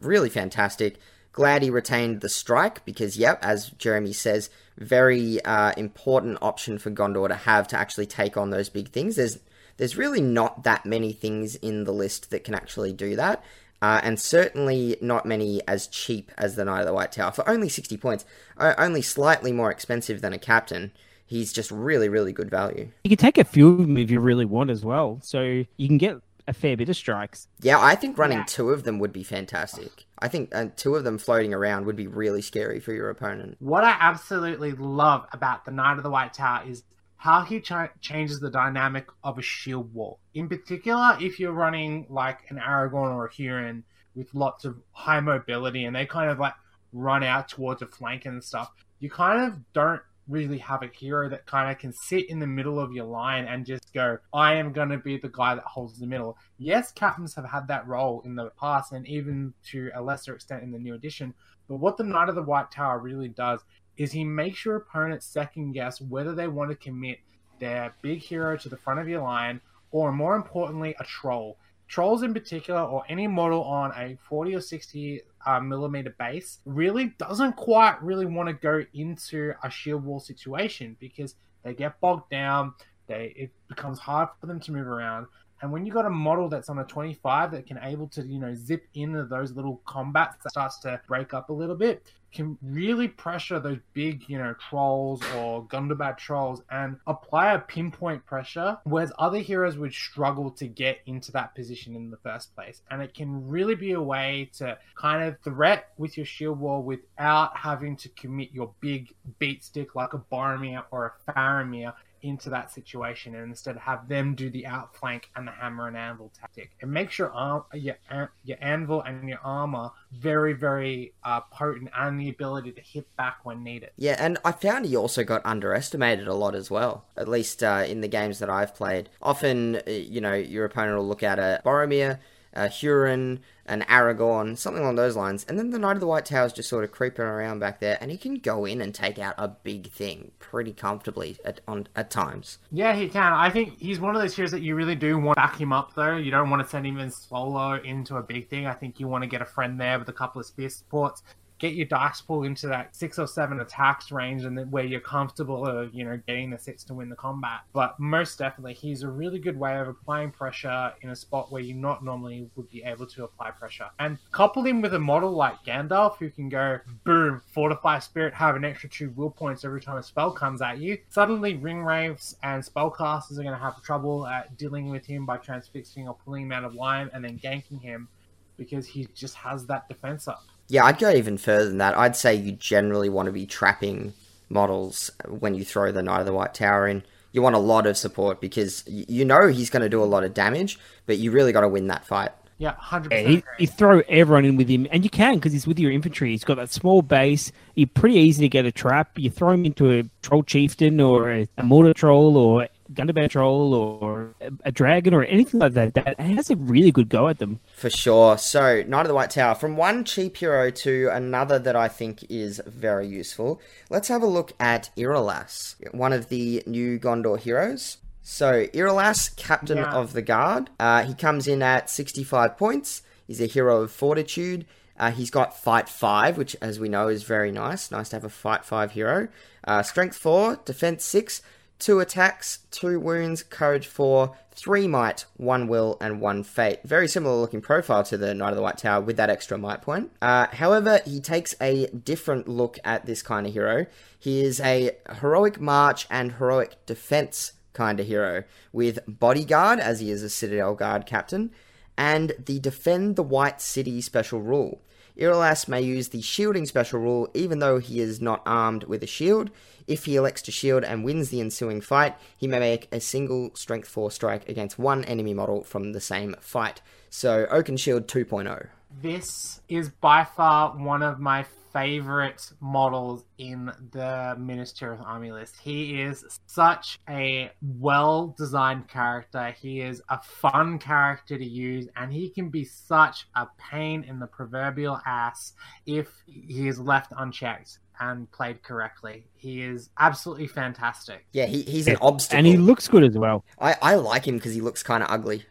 Really fantastic. Glad he retained the strike because, yep, as Jeremy says, very uh, important option for Gondor to have to actually take on those big things. There's there's really not that many things in the list that can actually do that. Uh, and certainly not many as cheap as the Knight of the White Tower. For only 60 points, uh, only slightly more expensive than a captain, he's just really, really good value. You can take a few of them if you really want as well. So you can get a fair bit of strikes. Yeah, I think running Yeah. two of them would be fantastic. I think uh, two of them floating around would be really scary for your opponent. What I absolutely love about the Knight of the White Tower is how he ch- changes the dynamic of a shield wall. In particular, if you're running like an Aragorn or a Hurin with lots of high mobility and they kind of like run out towards a flank and stuff, you kind of don't really have a hero that kind of can sit in the middle of your line and just go, I am going to be the guy that holds the middle. Yes, captains have had that role in the past and even to a lesser extent in the new edition. But what the Knight of the White Tower really does is he makes your opponent second guess whether they want to commit their big hero to the front of your line or more importantly a troll. Trolls in particular or any model on a 40 or 60 uh, millimeter base really doesn't quite really want to go into a shield wall situation because they get bogged down they it becomes hard for them to move around. And when you got a model that's on a 25 that can able to you know zip into those little combats that starts to break up a little bit can really pressure those big, you know, trolls or Gundabad trolls and apply a pinpoint pressure, whereas other heroes would struggle to get into that position in the first place. And it can really be a way to kind of threat with your shield wall without having to commit your big beat stick like a Boromir or a Faramir into that situation and instead have them do the outflank and the hammer and anvil tactic. It makes your arm, your, your anvil and your armor very, very uh, potent and the ability to hit back when needed. Yeah, and I found he also got underestimated a lot as well, at least uh, in the games that I've played. Often, uh, you know, your opponent will look at a Boromir, a Hurin, an Aragorn, something along those lines, and then the Knight of the White Tower is just sort of creeping around back there, and he can go in and take out a big thing pretty comfortably at, on, at times. Yeah, he can. I think he's one of those heroes that you really do want to back him up, though. You don't want to send him in solo into a big thing. I think you want to get a friend there with a couple of spear supports. Get your dice pool into that six or seven attacks range, and where you're comfortable, of, you know, getting the six to win the combat. But most definitely, he's a really good way of applying pressure in a spot where you not normally would be able to apply pressure. And couple him with a model like Gandalf, who can go boom, fortify spirit, have an extra two will points every time a spell comes at you. Suddenly, ring wraiths and spellcasters are going to have trouble at dealing with him by transfixing or pulling him out of line and then ganking him because he just has that defense up. Yeah, I'd go even further than that. I'd say you generally want to be trapping models when you throw the Knight of the White Tower in. You want a lot of support because you know he's going to do a lot of damage, but you really got to win that fight. Yeah, hundred Yeah, percent. he, you throw everyone in with him, and you can because he's with your infantry. He's got that small base. You're pretty easy to get a trap. You throw him into a troll chieftain or a, a mortar troll or Gundabad troll or a, a dragon or anything like that. That has a really good go at them. For sure. So, Knight of the White Tower, from one cheap hero to another that I think is very useful, let's have a look at Irolas, one of the new Gondor heroes. So, Irolas, Captain Yeah. of the Guard, uh, he comes in at 65 points. He's a hero of Fortitude. Uh, he's got Fight 5, which, as we know, is very nice. Nice to have a Fight 5 hero. Uh, strength 4, Defense 6, 2 attacks, 2 wounds, Courage 4, 3 might, 1 will, and 1 fate. Very similar looking profile to the Knight of the White Tower with that extra might point. Uh, however, he takes a different look at this kind of hero. He is a heroic march and heroic defense kind of hero, with bodyguard, as he is a Citadel Guard captain, and the Defend the White City special rule. Irolas may use the shielding special rule even though he is not armed with a shield. If he elects to shield and wins the ensuing fight, he may make a single strength 4 strike against one enemy model from the same fight. So, Oakenshield oh. 2.0. This is by far one of my favorite models in the Minas Tirith Army list. He is such a well designed character. He is a fun character to use, and he can be such a pain in the proverbial ass if he is left unchecked. and played correctly. He is absolutely fantastic. Yeah, he, he's an obstacle. And he looks good as well. I, I like him because he looks kind of ugly.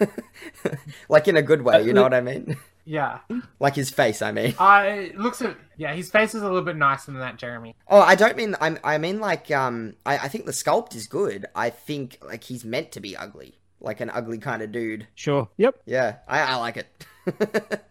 like in a good way, you know what I mean? Yeah, Like his face, I mean. I looks at yeah. His face is a little bit nicer than that, Jeremy. Oh, I don't mean I. I mean like um. I, I think the sculpt is good. I think like he's meant to be ugly, like an ugly kind of dude. Sure. Yep. Yeah, I, I like it.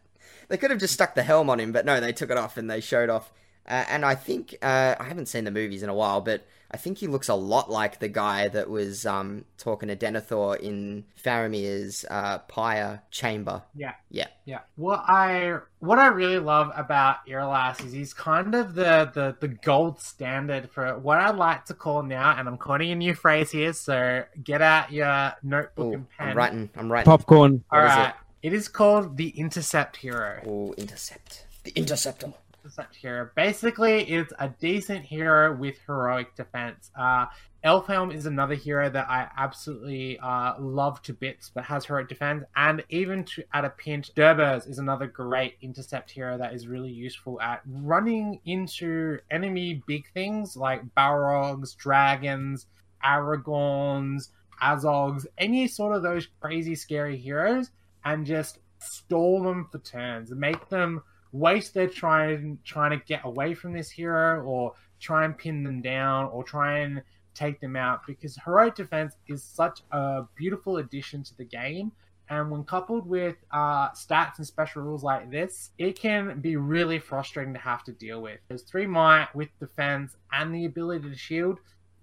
they could have just stuck the helm on him, but no, they took it off and they showed off. Uh, and I think uh, I haven't seen the movies in a while, but I think he looks a lot like the guy that was um, talking to Denethor in Faramir's uh, pyre chamber. Yeah. Yeah. Yeah. What I what I really love about Irolas is he's kind of the, the the gold standard for what I like to call now, and I'm coining a new phrase here, so get out your notebook Ooh, and pen. I'm writing. I'm writing. Popcorn. All What is right. it is called the Intercept Hero. Ooh, intercept. The interceptor. Intercept Hero. Basically, it's a decent hero with heroic defense. Uh, Elfhelm is another hero that I absolutely uh, love to bits, but has heroic defense. And even to, at a pinch, Durbers is another great intercept hero that is really useful at running into enemy big things like Balrogs, dragons, Aragorns, Azogs, any sort of those crazy, scary heroes, and just stall them for turns make them waste their trying trying to get away from this hero or try and pin them down or try and take them out because heroic defense is such a beautiful addition to the game and when coupled with uh, stats and special rules like this, it can be really frustrating to have to deal with. There's three might with defense and the ability to shield,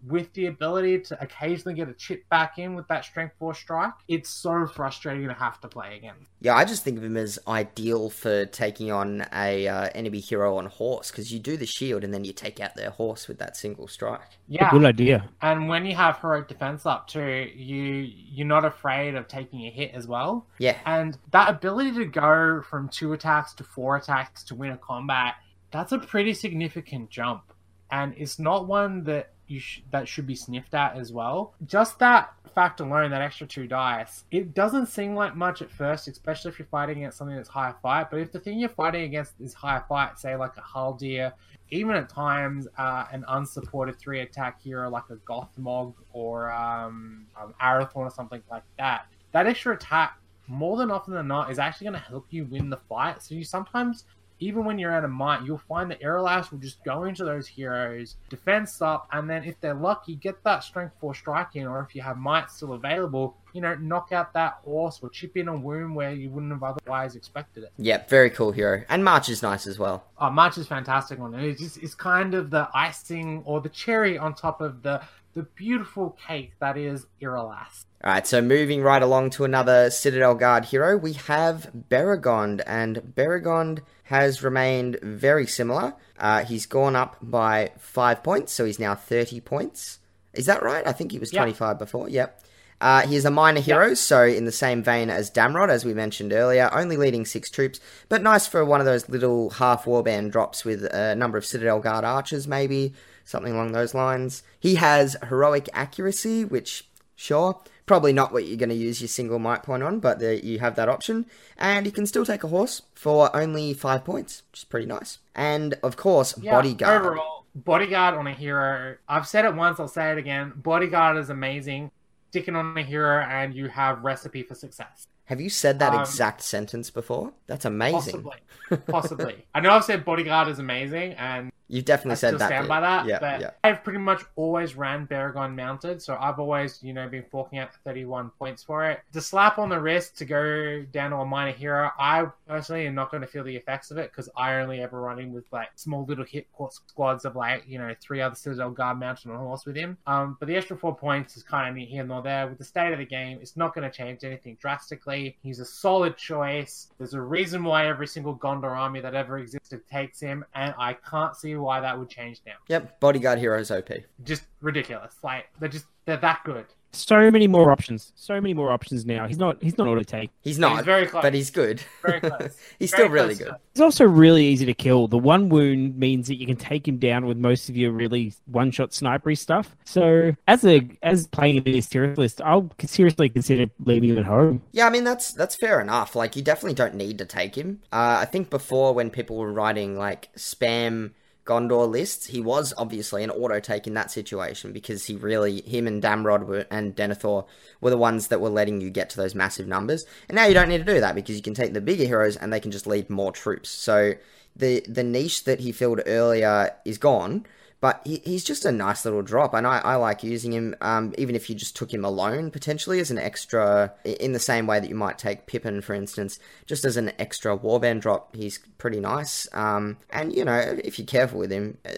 with the ability to occasionally get a chip back in with that strength four strike. It's so frustrating to have to play again. Yeah, I just think of him as ideal for taking on a uh, enemy hero on horse because you do the shield and then you take out their horse with that single strike. Yeah, Good idea. and when you have heroic defense up too, you you're not afraid of taking a hit as well. Yeah, And that ability to go from two attacks to four attacks to win a combat, that's a pretty significant jump. And it's not one that you sh- that should be sniffed at as well. Just that fact alone, that extra two dice, it doesn't seem like much at first, especially if you're fighting against something that's high fight. But if the thing you're fighting against is high fight, say like a Haldir, even at times uh, an unsupported three attack hero like a Gothmog or um, um, Arathorn or something like that, that extra attack more than often than not is actually going to help you win the fight. So you sometimes, even when you're out of might, you'll find that Irolas will just go into those heroes, defense up, and then if they're lucky, get that strength four strike in, or if you have might still available, you know, knock out that horse or chip in a wound where you wouldn't have otherwise expected it. yeah, very cool hero. And March is nice as well. Oh, March is fantastic on it. It's just it's kind of the icing or the cherry on top of the the beautiful cake that is Irolas. Alright, so moving right along to another Citadel Guard hero, we have Beregond, and Beregond has remained very similar. Uh, he's gone up by 5 points, so he's now 30 points. Is that right? I think he was Yeah. 25 before, yep. Uh, he is a minor hero, so in the same vein as Damrod, as we mentioned earlier, only leading six troops, but nice for one of those little half warband drops with a number of Citadel Guard archers, maybe, something along those lines. He has heroic accuracy, which, sure, probably not what you're going to use your single might point on, but the, you have that option. And you can still take a horse for only five points, which is pretty nice. And of course, bodyguard. Overall, bodyguard on a hero. I've said it once. I'll say it again. Bodyguard is amazing. Sticking on a hero, and you have recipe for success. Have you said that Um, exact sentence before? That's amazing. Possibly, possibly. I know I've said bodyguard is amazing, and You've definitely I said still that. stand bit. by that. Yeah, but yeah. I've pretty much always ran Beregond mounted, so I've always, you know, been forking out 31 points for it. The slap on the wrist to go down to a minor hero, I personally am not going to feel the effects of it because I only ever run him with like small little hit squads of like, you know, three other Citadel Guard mounted on a horse with him. Um, but the extra four points is kind of here nor there. With the state of the game, it's not going to change anything drastically. He's a solid choice. There's a reason why every single Gondor army that ever existed takes him, and I can't see why that would change now Yep, bodyguard heroes OP. just ridiculous. Like they're just they're that good. So many more options. So many more options now. He's not. He's not auto take. He's not, He's very close. but he's good. Very close. he's Very still really good. to- He's also really easy to kill. The one wound means that you can take him down with most of your really one shot snipery stuff. So as a as playing in this tier list, I'll seriously consider leaving him at home. Yeah, I mean that's that's fair enough. Like you definitely don't need to take him. Uh, I think before when people were writing like spam Gondor lists, he was obviously an auto take in that situation because he really, him and Damrod were, and Denethor were the ones that were letting you get to those massive numbers. And now you don't need to do that because you can take the bigger heroes and they can just lead more troops. So the the niche that he filled earlier is gone. But he, he's just a nice little drop, and I, I like using him, um, even if you just took him alone, potentially as an extra, in the same way that you might take Pippin, for instance, just as an extra warband drop. He's pretty nice. Um, and, you know, if you're careful with him, uh,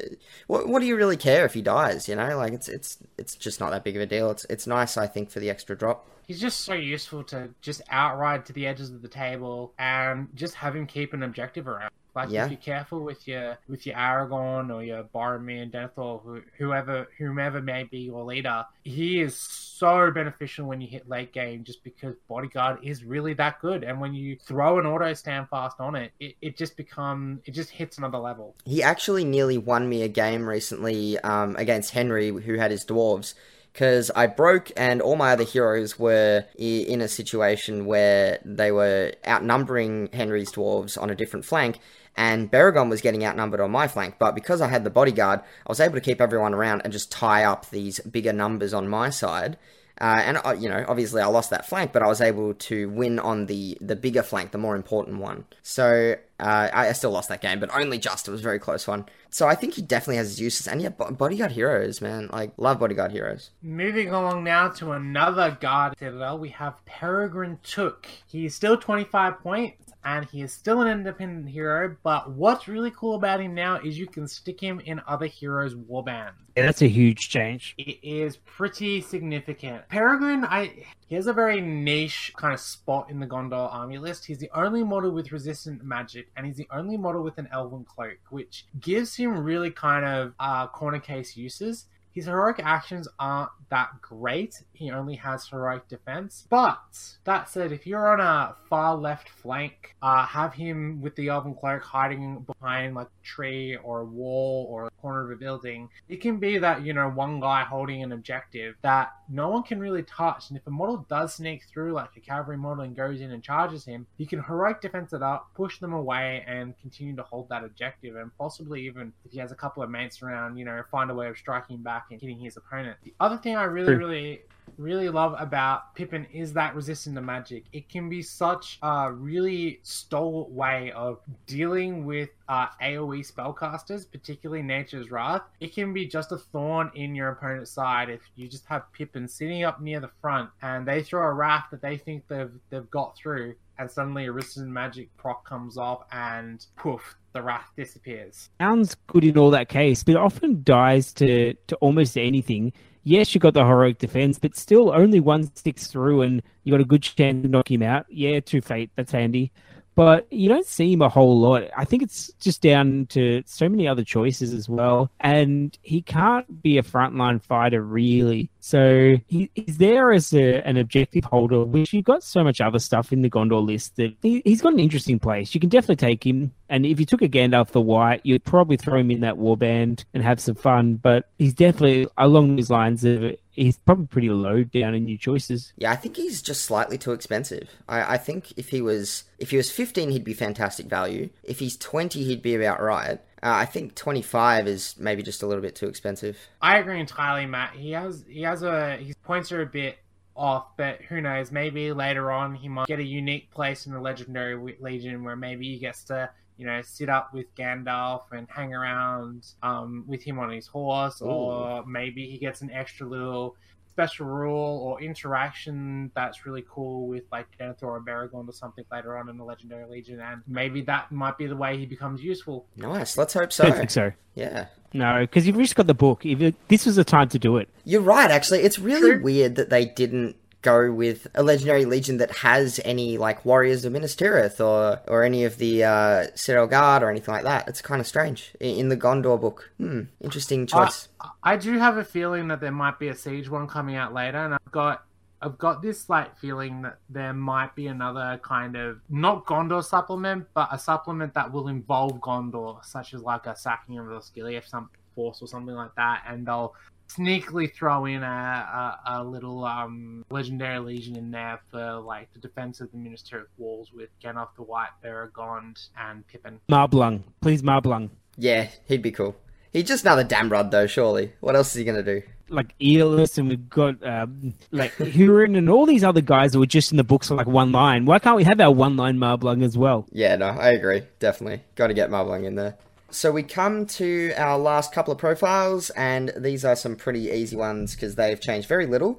what, what do you really care if he dies, you know? Like, it's it's it's just not that big of a deal. It's, it's nice, I think, for the extra drop. He's just so useful to just outride to the edges of the table and just have him keep an objective around. Like Yeah. if you're careful with your with your Aragorn or your Boromir, Denethor, who, whoever whomever may be your leader, he is so beneficial when you hit late game just because Bodyguard is really that good. And when you throw an auto stand fast on it, it, it just become it just hits another level. He actually nearly won me a game recently um, against Henry, who had his dwarves, because I broke and all my other heroes were in a situation where they were outnumbering Henry's dwarves on a different flank, and Beregond was getting outnumbered on my flank. But because I had the bodyguard, I was able to keep everyone around and just tie up these bigger numbers on my side. Uh, and uh, you know, obviously, I lost that flank, but I was able to win on the the bigger flank, the more important one. So uh, I, I still lost that game, but only just. It was a very close one. So I think he definitely has his uses. And yeah, bo- bodyguard heroes, man, like love bodyguard heroes. Moving along now to another guard citadel, we have Peregrine Took. He's still 25 points and he is still an independent hero, but what's really cool about him now is you can stick him in other heroes' warbands. Yeah, that's a huge change. It is pretty significant. Peregrine, I he has a very niche kind of spot in the Gondor army list. He's the only model with resistant magic, and he's the only model with an elven cloak, which gives him really kind of uh, corner case uses. His heroic actions aren't that great. He only has heroic defense. But that said, if you're on a far left flank, uh, have him with the Elven Cloak hiding behind like a tree or a wall or a corner of a building. It can be that, you know, one guy holding an objective that no one can really touch. And if a model does sneak through, like a cavalry model, and goes in and charges him, you can heroic defense it up, push them away, and continue to hold that objective. And possibly even if he has a couple of mates around, you know, find a way of striking back and hitting his opponent. The other thing I really, really really love about Pippin is that resistant to magic. It can be such a really stalwart way of dealing with uh, AoE spellcasters, particularly Nature's Wrath. It can be just a thorn in your opponent's side if you just have Pippin sitting up near the front and they throw a wrath that they think they've they've got through, and suddenly a resistant magic proc comes off and poof, the wrath disappears. Sounds good in all that case, but it often dies to, to almost anything. Yes, you got the heroic defense, but still only one sticks through and you got a good chance to knock him out. Yeah, two fate, that's handy. But you don't see him a whole lot. I think it's just down to so many other choices as well. And he can't be a frontline fighter, really. So he, he's there as a, an objective holder, which you've got so much other stuff in the Gondor list that he, he's got an interesting place. You can definitely take him. And if you took a Gandalf the White, you'd probably throw him in that warband and have some fun. But he's definitely along these lines of he's probably pretty low down in your choices. Yeah, I think he's just slightly too expensive. I, I think if he was if he was 15, he'd be fantastic value. If he's 20, he'd be about right. Uh, I think 25 is maybe just a little bit too expensive. I agree entirely, Matt. He has he has a his points are a bit off, but who knows? Maybe later on he might get a unique place in the Legendary Legion where maybe he gets to you know sit up with Gandalf and hang around um, with him on his horse, or maybe he gets an extra little special rule or interaction that's really cool with like Denethor or Baragorn or something later on in the Legendary Legion, and maybe that might be the way he becomes useful. Nice. Let's hope so. don't think so. Yeah. No, because you've just got the book. If it, this was the time to do it. You're right, actually. It's really True. weird that they didn't go with a legendary legion that has any like warriors of Minas Tirith or or any of the uh Citadel Guard or anything like that. It's kind of strange in, in the Gondor book. Hmm, interesting choice. I do have a feeling that there might be a siege one coming out later, and I've got I've got this slight feeling that there might be another kind of not Gondor supplement, but a supplement that will involve Gondor, such as like a sacking of the Skilief some force or something like that, and they'll sneakily throw in a, a, a little um, legendary legion in there for like the defense of the Minas Tirith walls with Gandalf the White, Beregond, and Pippin. Mablung. Please, Mablung. Yeah, he'd be cool. He's just another Damrod though, surely. What else is he gonna do? Like Eolus, and we've got um, like Hurin and all these other guys that were just in the books for like one line. Why can't we have our one line Mablung as well? Yeah, no, I agree. Definitely. Got to get Mablung in there. So we come to our last couple of profiles, and these are some pretty easy ones because they've changed very little.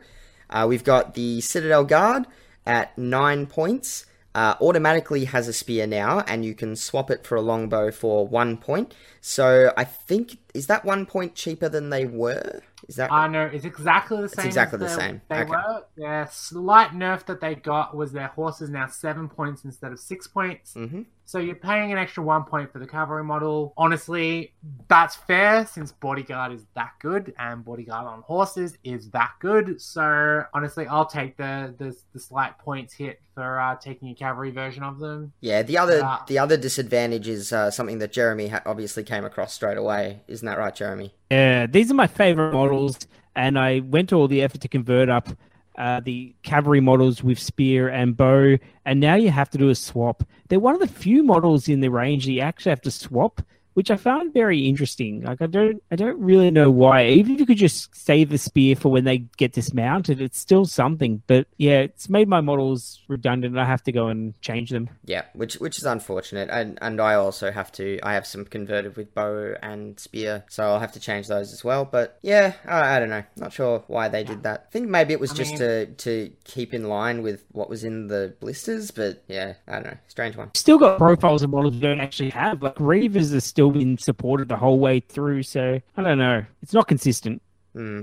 Uh, we've got the Citadel Guard at nine points. Uh, automatically has a spear now, and you can swap it for a longbow for one point. So I think is that one point cheaper than they were? Is that I know it's exactly the same. It's exactly the they- same. They Okay. were. Their slight nerf that they got was their horses now seven points instead of six points. Mhm. So you're paying an extra one point for the cavalry model. Honestly, that's fair since bodyguard is that good and bodyguard on horses is that good. So honestly, I'll take the the, the slight points hit for uh, taking a cavalry version of them. Yeah, the other Yeah. the other disadvantage is uh, something that Jeremy ha- obviously came across straight away. Isn't that right, Jeremy? Yeah, these are my favorite models, and I went to all the effort to convert up uh, the cavalry models with spear and bow, and now you have to do a swap. They're one of the few models in the range that you actually have to swap, which I found very interesting. Like I don't, I don't really know why. Even if you could just save the spear for when they get dismounted, it's still something. But yeah, it's made my models redundant. I have to go and change them. Yeah, which which is unfortunate, and and I also have to. I have some converted with bow and spear, so I'll have to change those as well. But yeah, I, I don't know. Not sure why they did that. I think maybe it was I just mean- to to keep in line with what was in the blisters. But yeah, I don't know. Strange one. Still got profiles of models we don't actually have. Like Reavers are still been supported the whole way through, so I don't know. It's not consistent. hmm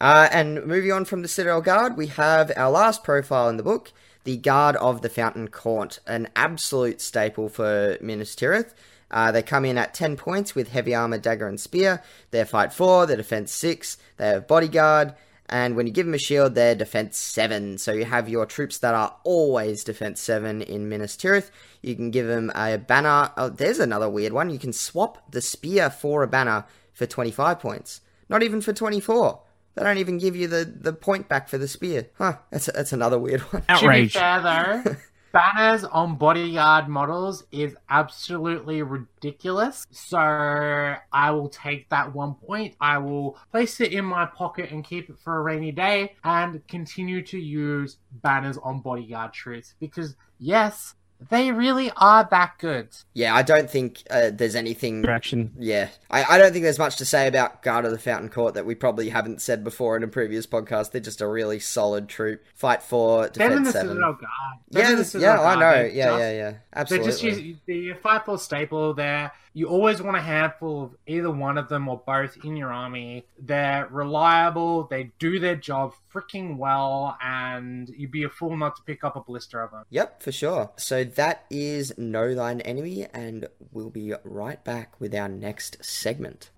Uh, and moving on from the Citadel Guard, we have our last profile in the book, the Guard of the Fountain Court, an absolute staple for Minas Tirith. Uh, they come in at 10 points with heavy armor, dagger, and spear. They're fight 4, they're defense 6, they have bodyguard, and when you give them a shield, they're defense 7. So you have your troops that are always defense 7 in Minas Tirith. You can give them a banner. Oh, there's another weird one. You can swap the spear for a banner for 25 points. Not even for 24. They don't even give you the, the point back for the spear. Huh, that's, that's another weird one. Outrage. To be fair though, banners on bodyguard models is absolutely ridiculous. So I will take that one point. I will place it in my pocket and keep it for a rainy day and continue to use banners on bodyguard troops because yes, they really are that good. Yeah, I don't think uh, there's anything. Interaction. Yeah, I, I don't think there's much to say about Guard of the Fountain Court that we probably haven't said before in a previous podcast. They're just a really solid troop. Fight for Them and defense the seven. Citadel Guard. Them Yeah, the Citadel yeah, I know. they're Yeah, just- yeah, yeah. Absolutely. They Absolutely. just use the five four staple there. You always want a handful of either one of them or both in your army. They're reliable. They do their job freaking well, and you'd be a fool not to pick up a blister of them. Yep, for sure. So that is Know Thine Enemy, and we'll be right back with our next segment.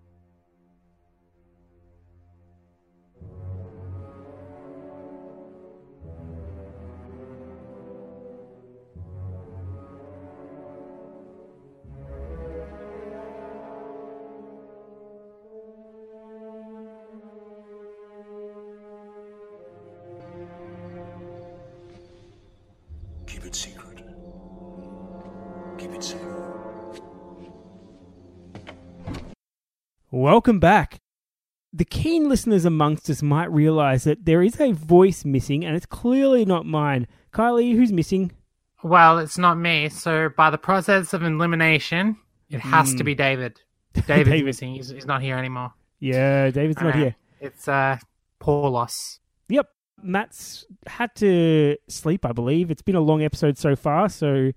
Welcome back. The keen listeners amongst us might realize that there is a voice missing, and it's clearly not mine. Kylie, who's missing? Well, it's not me. So by the process of elimination, it has to be David. David's David. missing. He's, he's not here anymore. Yeah, David's not here. It's uh, Paulos. Yep, Matt's had to sleep, I believe. It's been a long episode so far, so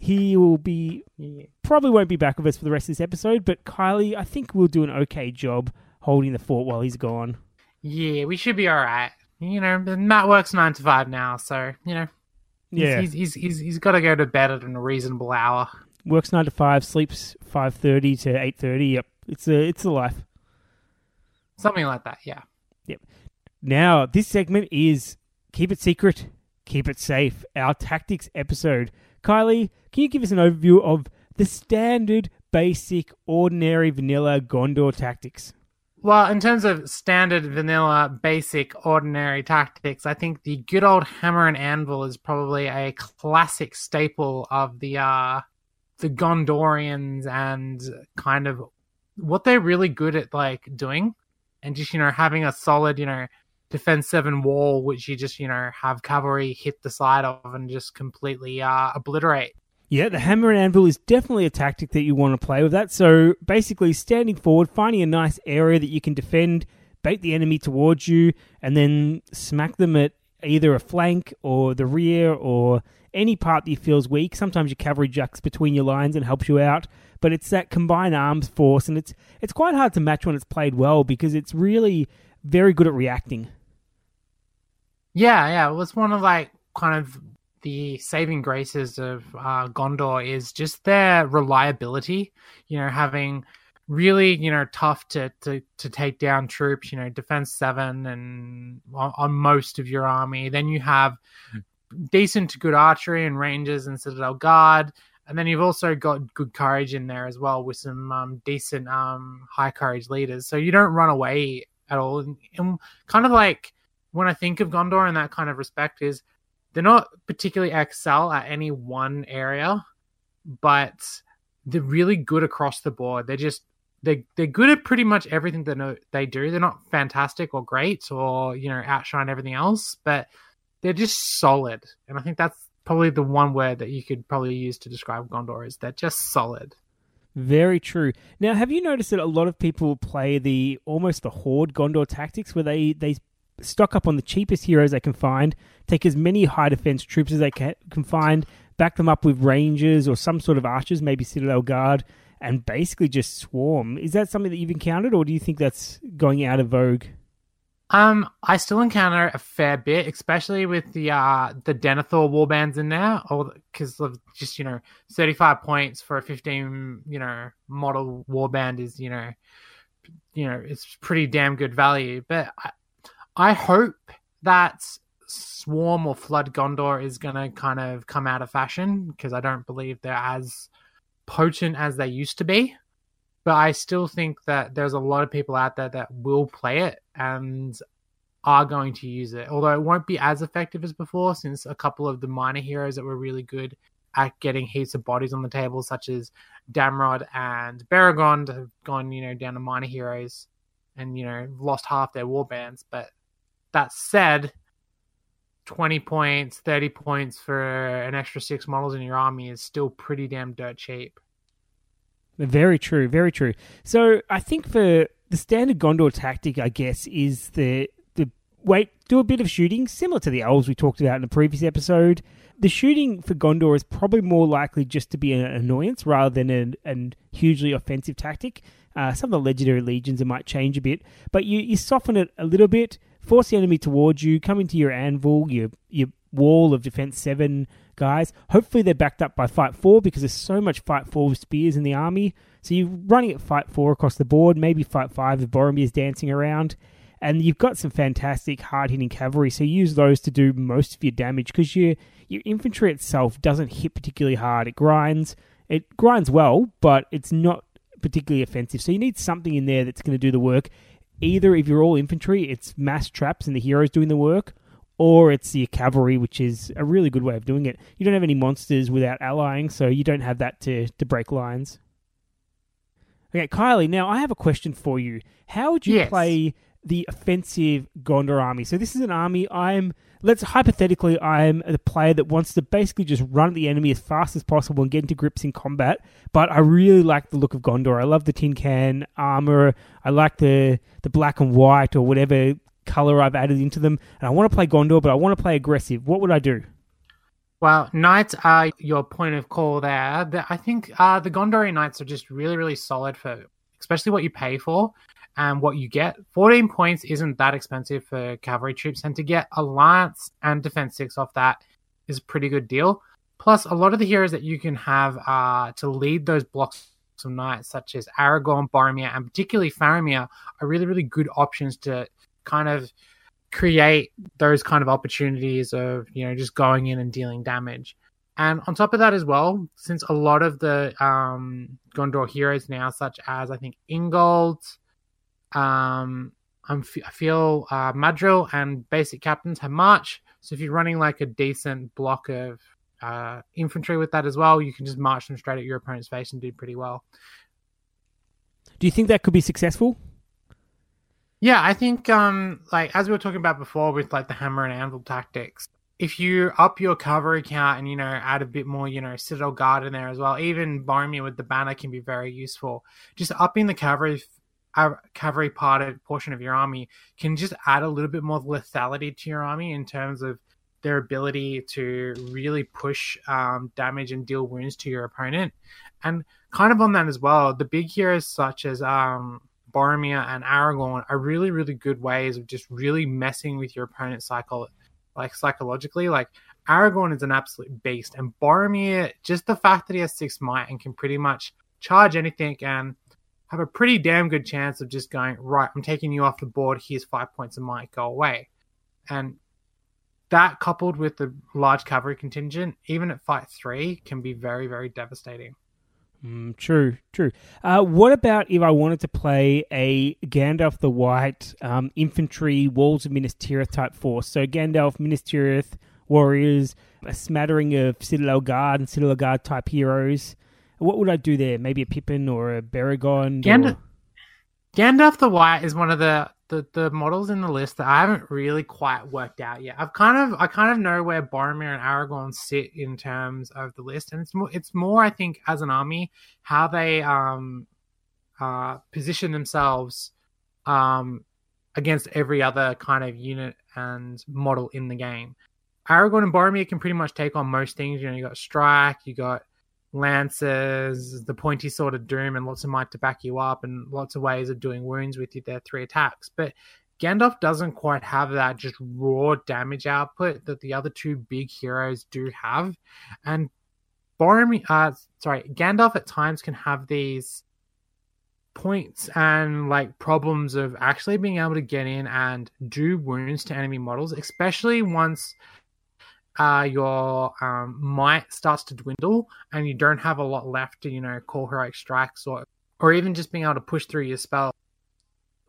he will be Yeah. probably won't be back with us for the rest of this episode. But Kylie, I think we'll do an okay job holding the fort while he's gone. Yeah, we should be all right. You know, Matt works nine to five now, so you know, he's- Yeah, he's he's he's, he's got to go to bed at a reasonable hour. works nine to five, sleeps five thirty to eight thirty. Yep, it's a it's a life. Something like that, yeah. Yep. Now, this segment is Keep It Secret, Keep It Safe, our tactics episode. Kylie, can you give us an overview of the standard, basic, ordinary, vanilla Gondor tactics? Well, in terms of standard, vanilla, basic, ordinary tactics, I think the good old hammer and anvil is probably a classic staple of the uh the Gondorians and kind of what they're really good at like doing, and just you know having a solid you know defense seven wall, which you just you know have cavalry hit the side of and just completely uh, obliterate. Yeah, the hammer and anvil is definitely a tactic that you want to play with that. So basically, standing forward, finding a nice area that you can defend, bait the enemy towards you, and then smack them at either a flank or the rear or any part that you feels weak. Sometimes your cavalry jacks between your lines and helps you out, but it's that combined arms force, and it's it's quite hard to match when it's played well because it's really very good at reacting. Yeah, yeah, it was one of like kind of the saving graces of uh, Gondor is just their reliability. You know, having really you know tough to to to take down troops. You know, defense seven and on, on most of your army. Then you have decent to good archery and rangers and citadel guard. And then you've also got good courage in there as well with some um, decent um, high courage leaders. So you don't run away at all. And, and kind of like when I think of Gondor in that kind of respect is they're not particularly excel at any one area, but they're really good across the board. They're just they they're good at pretty much everything that they do. They're not fantastic or great or you know outshine everything else, but they're just solid. And I think that's probably the one word that you could probably use to describe Gondor is they're just solid. Very true. Now, have you noticed that a lot of people play the almost the horde Gondor tactics, where they they stock up on the cheapest heroes they can find, take as many high defense troops as they can, find, back them up with rangers or some sort of archers, maybe Citadel Guard, and basically just swarm. Is that something that you've encountered, or do you think that's going out of vogue? Um, I still encounter a fair bit, especially with the uh the Denethor warbands in there, or because of just you know thirty five points for a fifteen you know model warband is you know you know it's pretty damn good value. But I hope that Swarm or Flood Gondor is gonna kind of come out of fashion because I don't believe they're as potent as they used to be but I still think that there's a lot of people out there that will play it and are going to use it. Although it won't be as effective as before, since a couple of the minor heroes that were really good at getting heaps of bodies on the table, such as Damrod and Beregond, have gone, you know, down to minor heroes and, you know, lost half their war bands. But that said, 20 points, 30 points for an extra six models in your army is still pretty damn dirt cheap. Very true, very true. So I think for the standard Gondor tactic, I guess, is the the wait, do a bit of shooting, similar to the elves we talked about in the previous episode. The shooting for Gondor is probably more likely just to be an annoyance rather than an, an hugely offensive tactic. Uh, some of the legendary legions it might change a bit, but you, you soften it a little bit, force the enemy towards you, come into your anvil, your your wall of defense seven guys. Hopefully, they're backed up by Fight 4 because there's so much Fight 4 with spears in the army. So you're running at Fight 4 across the board, maybe Fight 5 if Boromir's dancing around. And you've got some fantastic hard hitting cavalry, so use those to do most of your damage because your, your infantry itself doesn't hit particularly hard. It grinds. It grinds well, but it's not particularly offensive. So you need something in there that's going to do the work. Either if you're all infantry, it's mass traps and the heroes doing the work, or it's your cavalry, which is a really good way of doing it. You don't have any monsters without allying, so you don't have that to, to break lines. Okay, Kylie, now I have a question for you. How would you Yes. play the offensive Gondor army? So this is an army I'm let's hypothetically I'm a player that wants to basically just run at the enemy as fast as possible and get into grips in combat, but I really like the look of Gondor. I love the tin can armor. I like the the black and white or whatever color I've added into them, and I want to play Gondor, but I want to play aggressive. What would I do? Well, knights are your point of call there. The- I think uh, the Gondorian knights are just really, really solid for, especially what you pay for and what you get. 14 points isn't that expensive for cavalry troops, and to get alliance and defense six off that is a pretty good deal. Plus, a lot of the heroes that you can have uh, to lead those blocks of knights, such as Aragorn, Boromir, and particularly Faramir, are really, really good options to kind of create those kind of opportunities of you know just going in and dealing damage and on top of that as well since a lot of the um gondor heroes now such as i think ingold um I'm, f- i feel uh madril and basic captains have march so if you're running like a decent block of uh infantry with that as well you can just march them straight at your opponent's face and do pretty well Do you think that could be successful? Yeah, I think um like as we were talking about before with like the hammer and anvil tactics, if you up your cavalry count and you know add a bit more you know citadel guard in there as well, even Boromir with the banner can be very useful. Just upping the cavalry uh, cavalry part of portion of your army can just add a little bit more lethality to your army in terms of their ability to really push um, damage and deal wounds to your opponent. And kind of on that as well, the big heroes such as um, Boromir and Aragorn are really, really good ways of just really messing with your opponent's cycle, like psychologically. Like Aragorn is an absolute beast, and Boromir, just the fact that he has six might and can pretty much charge anything and have a pretty damn good chance of just going right. I'm taking you off the board. Here's five points of might. Go away, and that coupled with the large cavalry contingent, even at fight three, can be very, very devastating. Mm, true, true. Uh, what about if I wanted to play a Gandalf the White um, infantry Walls of Minas Tirith type force? So Gandalf, Minas Tirith warriors, a smattering of Citadel Guard and Citadel Guard type heroes. What would I do there? Maybe a Pippin or a Beregond? Gandalf, or... Gandalf the White is one of the the the models in the list that I haven't really quite worked out yet. I've kind of I kind of know where Boromir and Aragorn sit in terms of the list, and it's more it's more I think as an army how they um uh position themselves um against every other kind of unit and model in the game. Aragorn and Boromir can pretty much take on most things. You know, you got strike, you got lances, the pointy sword of doom, and lots of might to back you up, and lots of ways of doing wounds with you, their three attacks. But Gandalf doesn't quite have that just raw damage output that the other two big heroes do have. And Boromir, uh, sorry, Gandalf at times can have these points and like problems of actually being able to get in and do wounds to enemy models, especially once uh, your um, might starts to dwindle and you don't have a lot left to, you know, call heroic strikes or, or even just being able to push through your spell.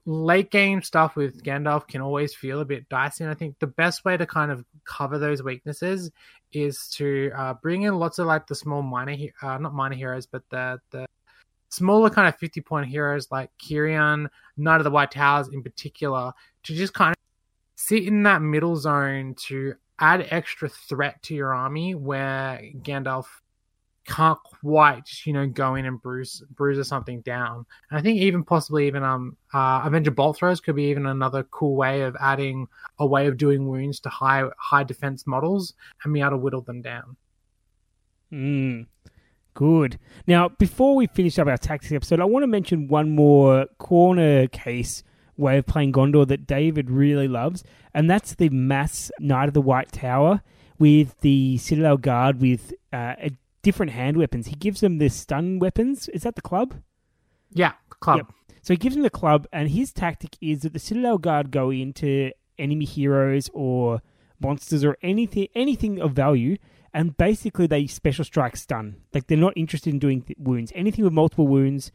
Late game stuff with Gandalf can always feel a bit dicey, and I think the best way to kind of cover those weaknesses is to uh, bring in lots of like the small minor, uh, not minor heroes, but the the smaller kind of 50 point heroes like Cirion, Knight of the White Towers in particular, to just kind of sit in that middle zone to add extra threat to your army where Gandalf can't quite you know go in and bruise bruise or something down. And I think even possibly even um uh, Avenger bolt throws could be even another cool way of adding a way of doing wounds to high high defense models and be able to whittle them down. Mm, good. Now, before we finish up our tactics episode, I want to mention one more corner case way of playing Gondor that David really loves, and that's the mass Knight of the White Tower with the Citadel Guard with uh, different hand weapons. He gives them the stun weapons. Is that the club? Yeah, club. Yep. So he gives them the club, and his tactic is that the Citadel Guard go into enemy heroes or monsters or anything anything of value, and basically they special strike stun. Like they're not interested in doing th- wounds. Anything with multiple wounds,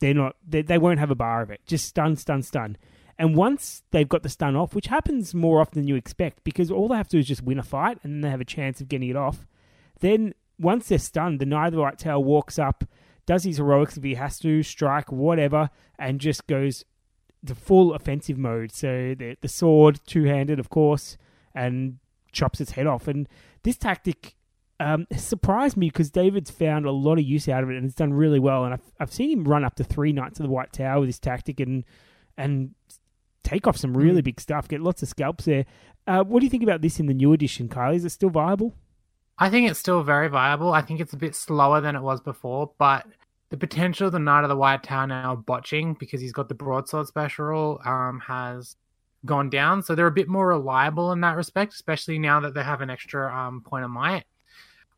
they're not. They, they won't have a bar of it. Just stun, stun, stun. And once they've got the stun off, which happens more often than you expect, because all they have to do is just win a fight and then they have a chance of getting it off. Then once they're stunned, the Knight of the White Tower walks up, does his heroics if he has to, strike, whatever, and just goes the full offensive mode. So the the sword, two handed, of course, and chops its head off. And this tactic um, surprised me because David's found a lot of use out of it and it's done really well. And I've, I've seen him run up to three Knights of the White Tower with this tactic and and take off some really mm. big stuff, get lots of scalps there. Uh, what do you think about this in the new edition, Kylie? Is it still viable? I think it's still very viable. I think it's a bit slower than it was before, but the potential of the Knight of the White Tower now botching because he's got the broadsword special um, has gone down. So they're a bit more reliable in that respect, especially now that they have an extra um, point of might.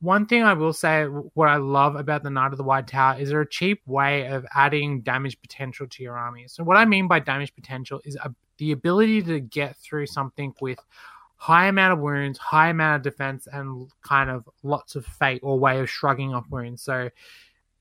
One thing I will say, what I love about the Knight of the White Tower is they're a cheap way of adding damage potential to your army. So what I mean by damage potential is a, the ability to get through something with high amount of wounds, high amount of defense, and kind of lots of fate or way of shrugging off wounds. So,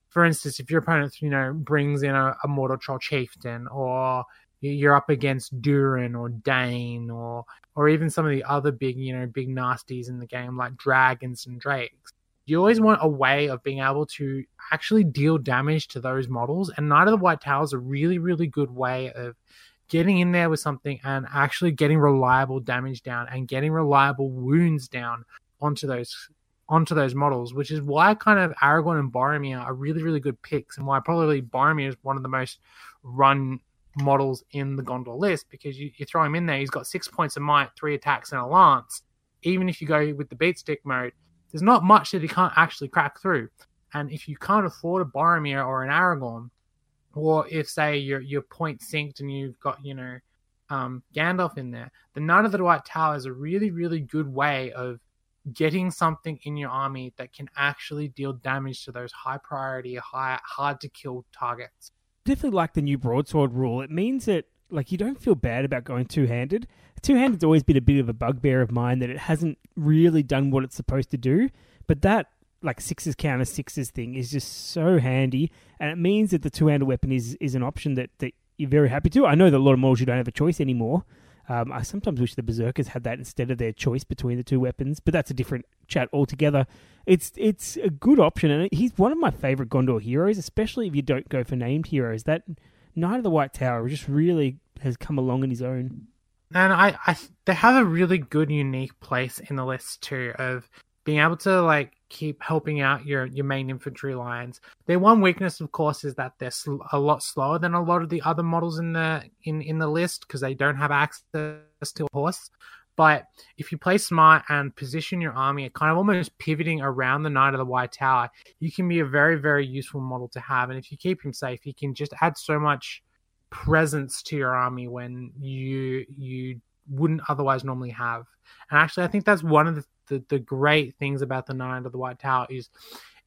for instance, if your opponent, you know, brings in a, a Mordor troll chieftain, or you're up against Durin or Dain or or even some of the other big, you know, big nasties in the game like dragons and drakes, you always want a way of being able to actually deal damage to those models. And Knight of the White Tower is a really, really good way of getting in there with something and actually getting reliable damage down and getting reliable wounds down onto those onto those models, which is why kind of Aragorn and Boromir are really, really good picks, and why probably Boromir is one of the most run models in the Gondor list because you, you throw him in there, he's got six points of might, three attacks, and a lance. Even if you go with the beat stick mode, there's not much that he can't actually crack through. And if you can't afford a Boromir or an Aragorn, or if say your your point synced and you've got you know um, Gandalf in there, the Knight of the White Tower is a really really good way of getting something in your army that can actually deal damage to those high priority, high hard to kill targets. Definitely like the new broadsword rule. It means that like you don't feel bad about going two handed. Two handed's always been a bit of a bugbear of mine that it hasn't really done what it's supposed to do. But that like sixes counter sixes thing is just so handy, and it means that the two handed weapon is is an option that that you're very happy to. I know that a lot of models you don't have a choice anymore. Um, I sometimes wish the berserkers had that instead of their choice between the two weapons, but that's a different chat altogether. It's it's a good option, and he's one of my favorite Gondor heroes, especially if you don't go for named heroes. That Knight of the White Tower just really has come along on his own. And I, I, they have a really good, unique place in the list too of being able to like keep helping out your your main infantry lines. Their one weakness, of course, is that they're sl- a lot slower than a lot of the other models in the in in the list because they don't have access to a horse. But if you play smart and position your army, kind of almost pivoting around the Knight of the White Tower, you can be a very very useful model to have. And if you keep him safe, you can just add so much presence to your army when you you wouldn't otherwise normally have. And actually, I think that's one of the the, the great things about the Knight of the White Tower is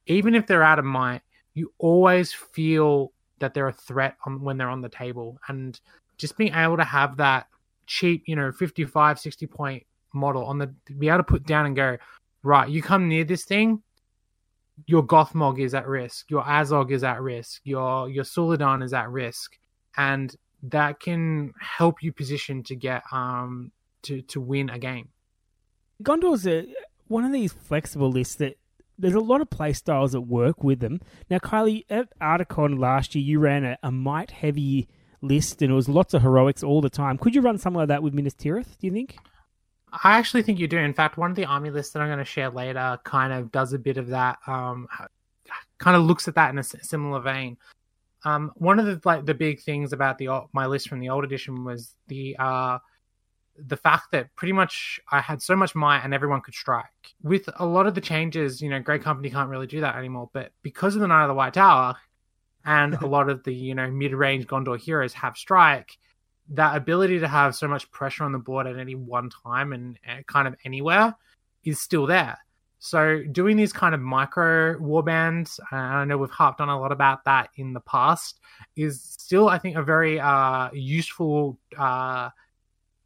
even if they're out of might, you always feel that they're a threat on, when they're on the table. And just being able to have that cheap, you know, 55, 60 point model on the, be able to put down and go, right, you come near this thing, your Gothmog is at risk, your Azog is at risk, your your Suladan is at risk, and that can help you position to get um to to win a game. Gondor's a, one of these flexible lists that there's a lot of play styles that work with them. Now, Kylie, at Articon last year, you ran a, a might heavy list and it was lots of heroics all the time. Could you run something like that with Minas Tirith, do you think? I actually think you do. In fact, one of the army lists that I'm going to share later kind of does a bit of that, um, kind of looks at that in a similar vein. Um, one of the like the big things about the my list from the old edition was the uh, the fact that pretty much I had so much might and everyone could strike. With a lot of the changes, you know, Great Company can't really do that anymore. But because of the Knight of the White Tower and a lot of the, you know, mid range Gondor heroes have strike, that ability to have so much pressure on the board at any one time and kind of anywhere is still there. So doing these kind of micro warbands, and I know we've harped on a lot about that in the past, is still I think a very uh, useful uh,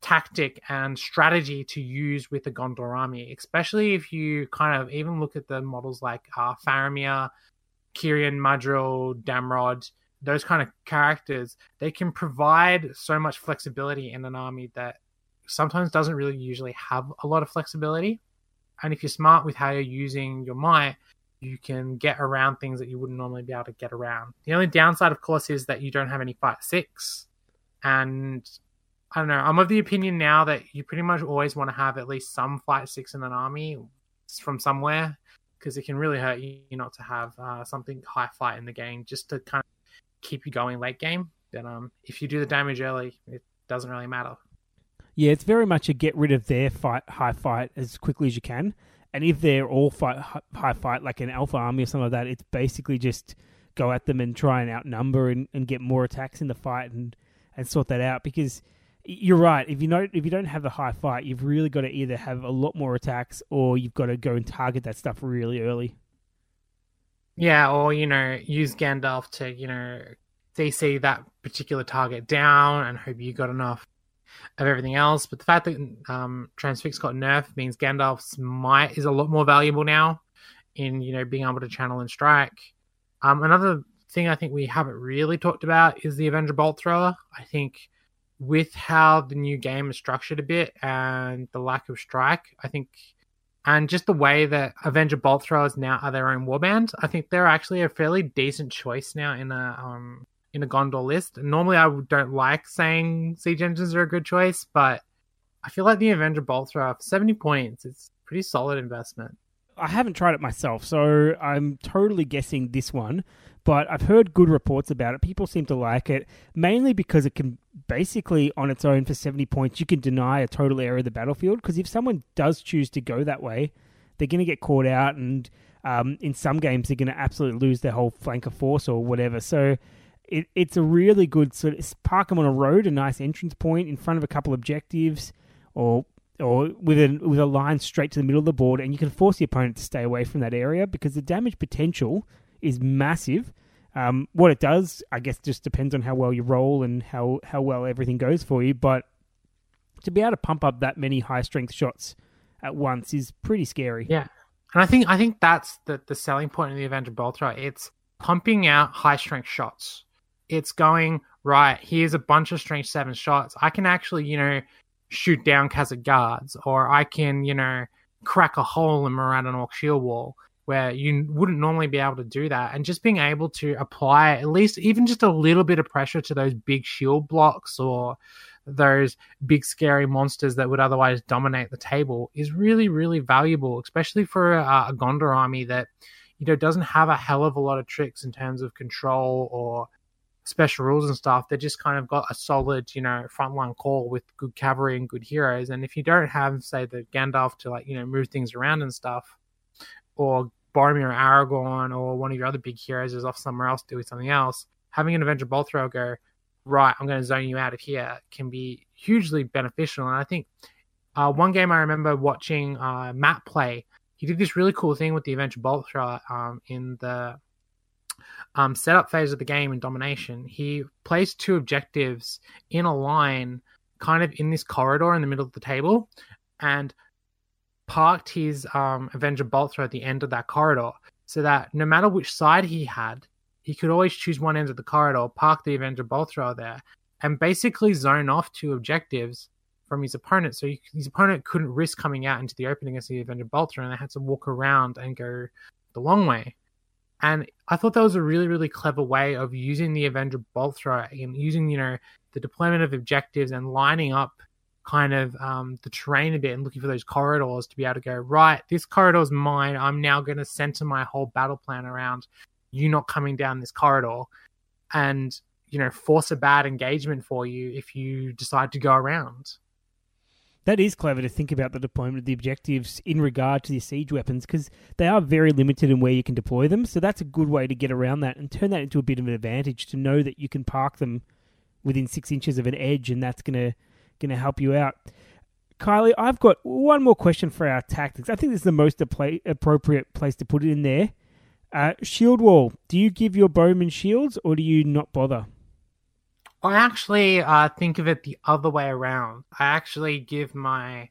tactic and strategy to use with the Gondor army, especially if you kind of even look at the models like uh, Faramir, Cirion, Madril, Damrod, those kind of characters. They can provide so much flexibility in an army that sometimes doesn't really usually have a lot of flexibility. And if you're smart with how you're using your might, you can get around things that you wouldn't normally be able to get around. The only downside, of course, is that you don't have any fight six. And I don't know. I'm of the opinion now that you pretty much always want to have at least some fight six in an army from somewhere because it can really hurt you not to have uh, something high fight in the game just to kind of keep you going late game. But um, if you do the damage early, it doesn't really matter. Yeah, it's very much a get rid of their fight high fight as quickly as you can. And if they're all fight high fight like an alpha army or something like that, it's basically just go at them and try and outnumber and, and get more attacks in the fight and, and sort that out because – you're right. If you don't, if you don't have the high fight, you've really got to either have a lot more attacks or you've got to go and target that stuff really early. Yeah, or you know, use Gandalf to you know CC that particular target down and hope you got enough of everything else. But the fact that um, Transfix got nerfed means Gandalf's might is a lot more valuable now in you know being able to channel and strike. Um, another thing I think we haven't really talked about is the Avenger Bolt Thrower. I think with how the new game is structured a bit and the lack of strike, I think and just the way that Avenger Bolt Throwers now are their own warband, I think they're actually a fairly decent choice now in a um in a Gondor list. Normally, I don't like saying siege engines are a good choice, but I feel like the Avenger Bolt Thrower for seventy points, it's pretty solid investment. I haven't tried it myself, so I'm totally guessing this one. But I've heard good reports about it. People seem to like it, mainly because it can basically, on its own, for 70 points, you can deny a total area of the battlefield. Because if someone does choose to go that way, they're going to get caught out, and um, in some games, they're going to absolutely lose their whole flank of force or whatever. So it, it's a really good sort of park them on a road, a nice entrance point in front of a couple objectives, or or with a with a line straight to the middle of the board, and you can force the opponent to stay away from that area because the damage potential is massive. Um, what it does, I guess, just depends on how well you roll and how how well everything goes for you. But to be able to pump up that many high strength shots at once is pretty scary. Yeah, and I think I think that's the the selling point of the Avenger Bolter. It's pumping out high strength shots. It's going right. Here's a bunch of strength seven shots. I can actually, you know, shoot down Khazad guards, or I can, you know, crack a hole in Morannon Orc shield wall where you wouldn't normally be able to do that. And just being able to apply at least even just a little bit of pressure to those big shield blocks or those big scary monsters that would otherwise dominate the table is really, really valuable, especially for a, a Gondor army that, you know, doesn't have a hell of a lot of tricks in terms of control or special rules and stuff. They just kind of got a solid, you know, frontline call with good cavalry and good heroes. And if you don't have, say, the Gandalf to like, you know, move things around and stuff, or Boromir or Aragorn or one of your other big heroes is off somewhere else doing something else, having an Avenger Bolt Thrower go, right, I'm going to zone you out of here can be hugely beneficial. And I think uh, one game I remember watching uh, Matt play, he did this really cool thing with the Avenger Bolt Thrower um, in the um, setup phase of the game in domination, he placed two objectives in a line, kind of in this corridor in the middle of the table, and parked his um, Avenger bolt at the end of that corridor, so that no matter which side he had, he could always choose one end of the corridor, park the Avenger bolt there, and basically zone off two objectives from his opponent. So he, his opponent couldn't risk coming out into the opening against the Avenger bolt and they had to walk around and go the long way. And I thought that was a really, really clever way of using the Avenger bolt thrower and using, you know, the deployment of objectives and lining up kind of um, the terrain a bit and looking for those corridors to be able to go, right, this corridor is mine. I'm now going to center my whole battle plan around you not coming down this corridor and, you know, force a bad engagement for you if you decide to go around that is clever to think about the deployment of the objectives in regard to the siege weapons because they are very limited in where you can deploy them. So that's a good way to get around that and turn that into a bit of an advantage to know that you can park them within six inches of an edge, and that's gonna gonna help you out. Kylie, I've got one more question for our tactics. I think this is the most appropriate place to put it in there. Uh, shield wall. Do you give your bowman shields or do you not bother? I actually uh, think of it the other way around. I actually give my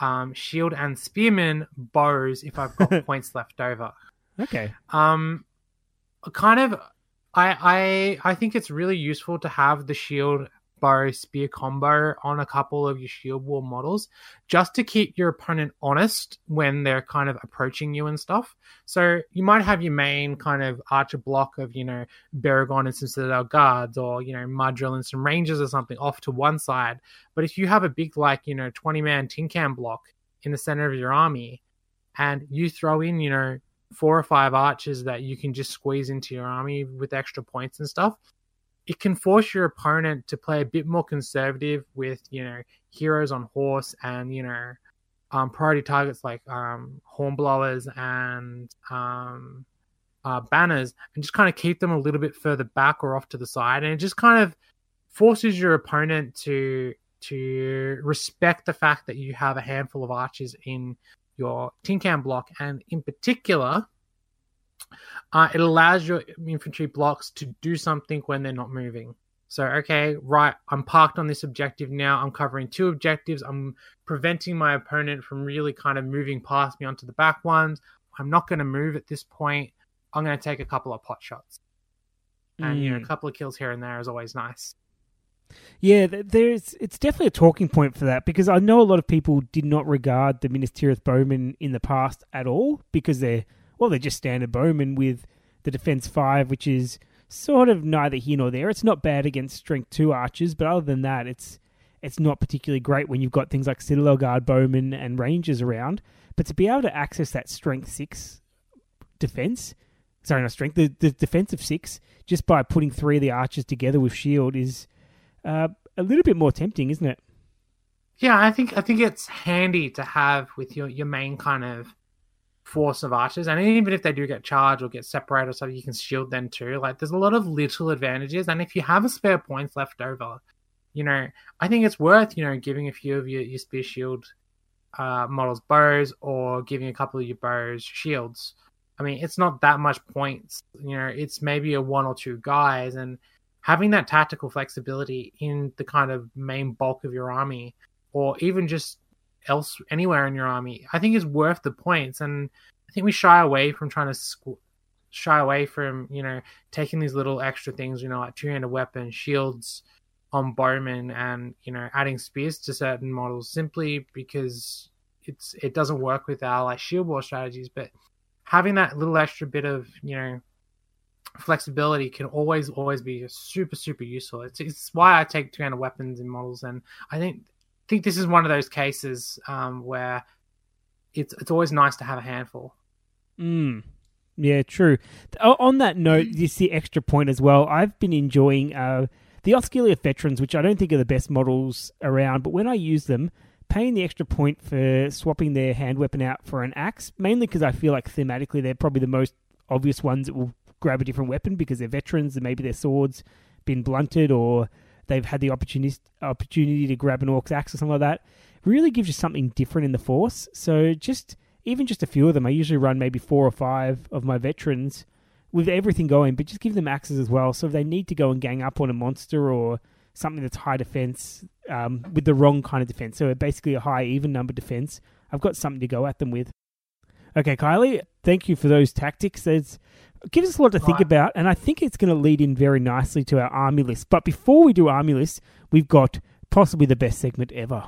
um, shield and spearman bows if I've got points left over. Okay. Um, kind of, I I I think it's really useful to have the shield bow spear combo on a couple of your shield wall models just to keep your opponent honest when they're kind of approaching you and stuff. So you might have your main kind of archer block of, you know, Beregond and some Citadel guards or, you know, Madril and some rangers or something off to one side. But if you have a big, like, you know, 20 man tin can block in the center of your army and you throw in, you know, four or five archers that you can just squeeze into your army with extra points and stuff, it can force your opponent to play a bit more conservative with you know heroes on horse and you know um, priority targets like um, hornblowers and um, uh, banners, and just kind of keep them a little bit further back or off to the side, and it just kind of forces your opponent to to respect the fact that you have a handful of archers in your tin can block, and in particular, uh, it allows your infantry blocks to do something when they're not moving. So, okay, right, I'm parked on this objective now. I'm covering two objectives. I'm preventing my opponent from really kind of moving past me onto the back ones. I'm not going to move at this point. I'm going to take a couple of pot shots. And, mm. you know, a hmm. couple of kills here and there is always nice. Yeah, there's it's definitely a talking point for that because I know a lot of people did not regard the Minas Tirith bowmen in the past at all because they're well they're just standard bowmen with the defense five, which is sort of neither here nor there. It's not bad against strength two archers, but other than that, it's it's not particularly great when you've got things like Citadel Guard bowmen and rangers around. But to be able to access that strength six defense, sorry, not strength, the, the defensive six, just by putting three of the archers together with shield is uh, a little bit more tempting, isn't it? Yeah, I think I think it's handy to have with your your main kind of force of archers, and even if they do get charged or get separated or something, you can shield them too. Like, there's a lot of little advantages, and if you have a spare points left over, you know, I think it's worth you know giving a few of your, your spear shield uh, models bows or giving a couple of your bows shields. I mean, it's not that much points. You know, it's maybe a one or two guys, and having that tactical flexibility in the kind of main bulk of your army, or even just else anywhere in your army, I think is worth the points. And I think we shy away from trying to squ- shy away from you know taking these little extra things, you know, like two-handed weapon, shields on bowmen, and you know adding spears to certain models simply because it's it doesn't work with our like shield wall strategies, but having that little extra bit of you know flexibility can always always be super super useful. It's, it's why i take two handed weapons in models. And i think think this is one of those cases um, where it's it's always nice to have a handful Mm. Yeah, true. On that note, you see extra point as well. I've been enjoying uh, the Osgiliath veterans, which I don't think are the best models around, but when I use them, paying the extra point for swapping their hand weapon out for an axe, mainly because I feel like thematically they're probably the most obvious ones that will grab a different weapon because they're veterans and maybe their swords been blunted or they've had the opportunity opportunity to grab an orc's axe or something like that. Really gives you something different in the force. So just even just a few of them, I usually run maybe four or five of my veterans with everything going, but just give them axes as well. So if they need to go and gang up on a monster or something that's high defense um, with the wrong kind of defense, so basically a high even number defense, I've got something to go at them with. Okay, Kylie, thank you for those tactics. There's gives us a lot to think Right. about, and I think it's going to lead in very nicely to our army list. But before we do army list, we've got possibly the best segment ever.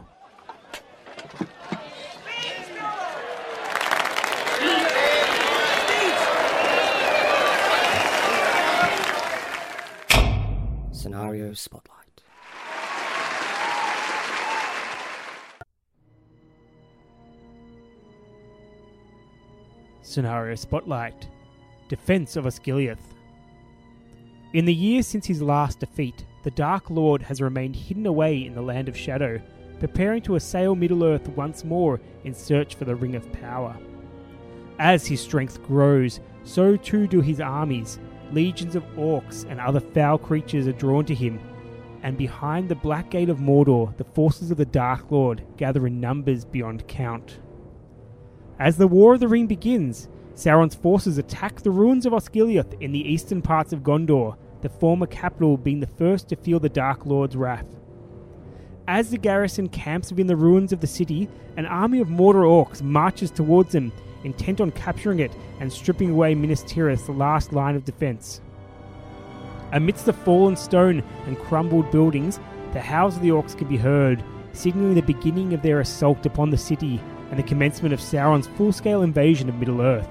Scenario Spotlight. Scenario Spotlight Defense of Osgiliath. In the years since his last defeat, the Dark Lord has remained hidden away in the Land of Shadow, preparing to assail Middle Earth once more in search for the Ring of Power. As his strength grows, so too do his armies. Legions of orcs and other foul creatures are drawn to him, and behind the Black Gate of Mordor, the forces of the Dark Lord gather in numbers beyond count. As the War of the Ring begins, Sauron's forces attack the ruins of Osgiliath in the eastern parts of Gondor, the former capital being the first to feel the Dark Lord's wrath. As the garrison camps within the ruins of the city, an army of Mordor orcs marches towards them, intent on capturing it and stripping away Minas Tirith's last line of defense. Amidst the fallen stone and crumbled buildings, the howls of the orcs can be heard, signaling the beginning of their assault upon the city and the commencement of Sauron's full-scale invasion of Middle-earth.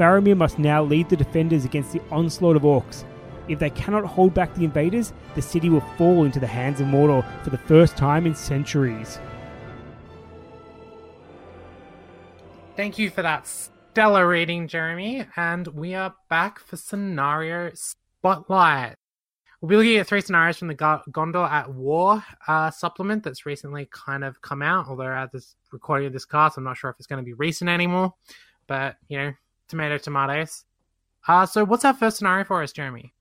Faramir must now lead the defenders against the onslaught of orcs. If they cannot hold back the invaders, the city will fall into the hands of Mordor for the first time in centuries. Thank you for that stellar reading, Jeremy. And we are back for scenario spotlight. We'll be looking at three scenarios from the Gondor at War uh, supplement that's recently kind of come out. Although at this recording of this cast, I'm not sure if it's going to be recent anymore. But you know, tomato tomatoes. Uh, so what's our first scenario for us, Jeremy?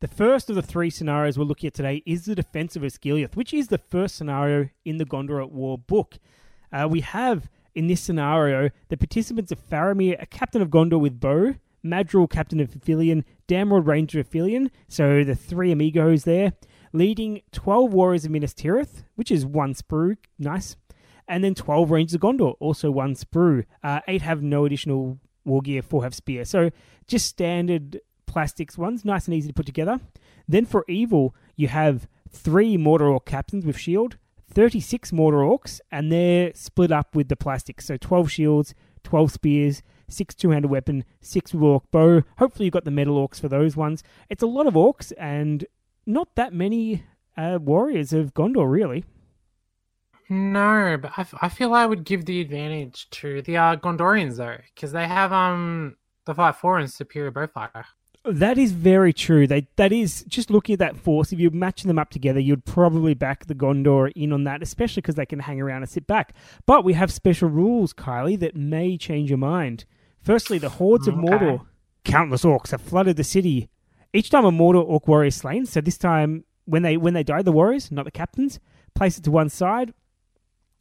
The first of the three scenarios we're looking at today is the defense of Osgiliath, which is the first scenario in the Gondor at War book. Uh, we have in this scenario the participants of Faramir, a captain of Gondor with bow, Madril, captain of Ithilien, Damrod, ranger of Ithilien, so the three amigos there, leading 12 warriors of Minas Tirith, which is one sprue, nice, and then 12 rangers of Gondor, also one sprue. Uh, eight have no additional war gear, four have spear, so just standard plastics ones, nice and easy to put together. Then for evil, you have three Mordor Orc captains with shield, 36 Mordor Orcs, and they're split up with the plastic. So 12 shields, 12 spears, 6 two handed weapon, 6 Orc bow. Hopefully, you've got the metal Orcs for those ones. It's a lot of Orcs and not that many uh, warriors of Gondor, really. No, but I, f- I feel I would give the advantage to the uh, Gondorians though, because they have um the fight four and superior bowfire. That is very true. They that is just looking at that force. If you're matching them up together, you'd probably back the Gondor in on that, especially because they can hang around and sit back. But we have special rules, Kylie, that may change your mind. Firstly, the hordes of Okay. Mordor, countless orcs have flooded the city. Each time a Mordor orc warrior is slain, so this time when they when they die, the warriors, not the captains, place it to one side.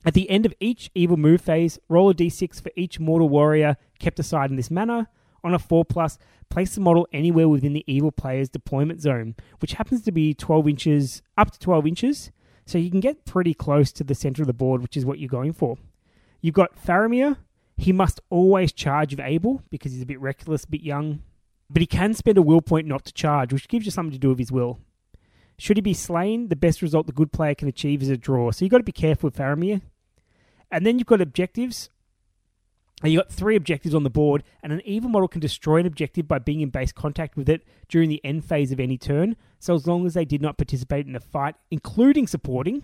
At the end of each evil move phase, roll a d6 for each Mordor warrior kept aside in this manner. On a 4 plus, place the model anywhere within the evil player's deployment zone, which happens to be 12 inches, up to 12 inches, so you can get pretty close to the center of the board, which is what you're going for. You've got Faramir. He must always charge if able, because he's a bit reckless, a bit young. But he can spend a will point not to charge, which gives you something to do with his will. Should he be slain, the best result the good player can achieve is a draw. So you've got to be careful with Faramir. And then you've got objectives. And you've got three objectives on the board, and an evil model can destroy an objective by being in base contact with it during the end phase of any turn, so as long as they did not participate in a fight, including supporting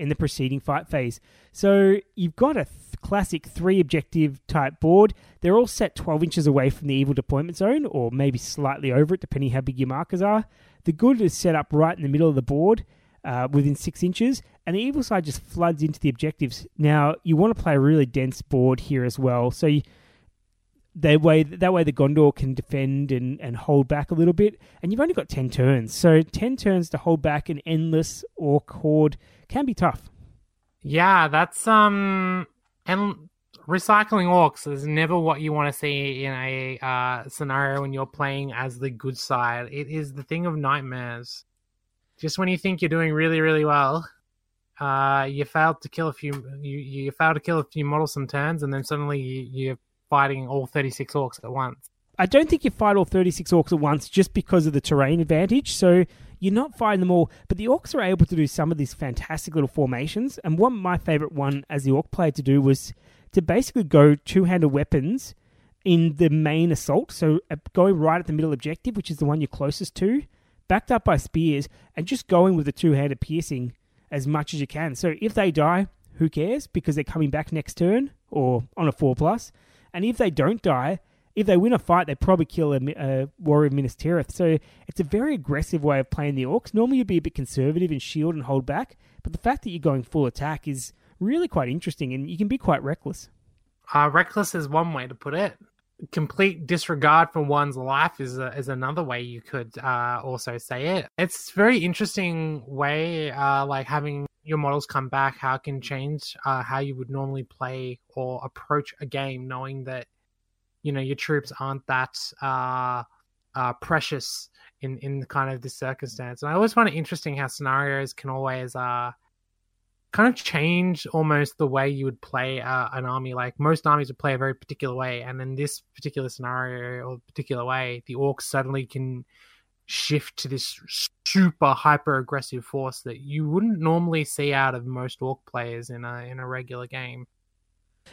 in the preceding fight phase. So you've got a th- classic three objective type board. They're all set 12 inches away from the evil deployment zone, or maybe slightly over it, depending how big your markers are. The good is set up right in the middle of the board, uh, within six inches, and the evil side just floods into the objectives. Now you want to play a really dense board here as well, so you, that way that way the Gondor can defend and, and hold back a little bit, and you've only got ten turns, so ten turns to hold back an endless orc horde can be tough. Yeah, that's um and recycling orcs is never what you want to see in a uh, scenario when you're playing as the good side. It is the thing of nightmares. Just when you think you're doing really, really well, uh, you failed to kill a few. You you failed to kill a few models some turns, and then suddenly you, you're fighting all 36 orcs at once. I don't think you fight all 36 orcs at once just because of the terrain advantage. So you're not fighting them all, but the orcs are able to do some of these fantastic little formations. And one my favorite one as the orc player to do was to basically go two-handed weapons in the main assault. So uh, going right at the middle objective, which is the one you're closest to, backed up by spears, and just going with the two-handed piercing as much as you can. So if they die, who cares? Because they're coming back next turn or on a four plus. And if they don't die, if they win a fight, they probably kill a, a warrior of Minas Tirith. So it's a very aggressive way of playing the orcs. Normally, you'd be a bit conservative and shield and hold back, but the fact that you're going full attack is really quite interesting, and you can be quite reckless. Uh, reckless is one way to put it. Complete disregard for one's life is a, is another way you could uh, also say it. It's very interesting way, uh, like having your models come back, how it can change uh, how you would normally play or approach a game, knowing that you know your troops aren't that uh, uh, precious in in kind of this circumstance. And I always find it interesting how scenarios can always uh, kind of change almost the way you would play uh, an army. Like most armies would play a very particular way, and in this particular scenario or particular way, the orcs suddenly can shift to this super hyper aggressive force that you wouldn't normally see out of most orc players in a in a regular game.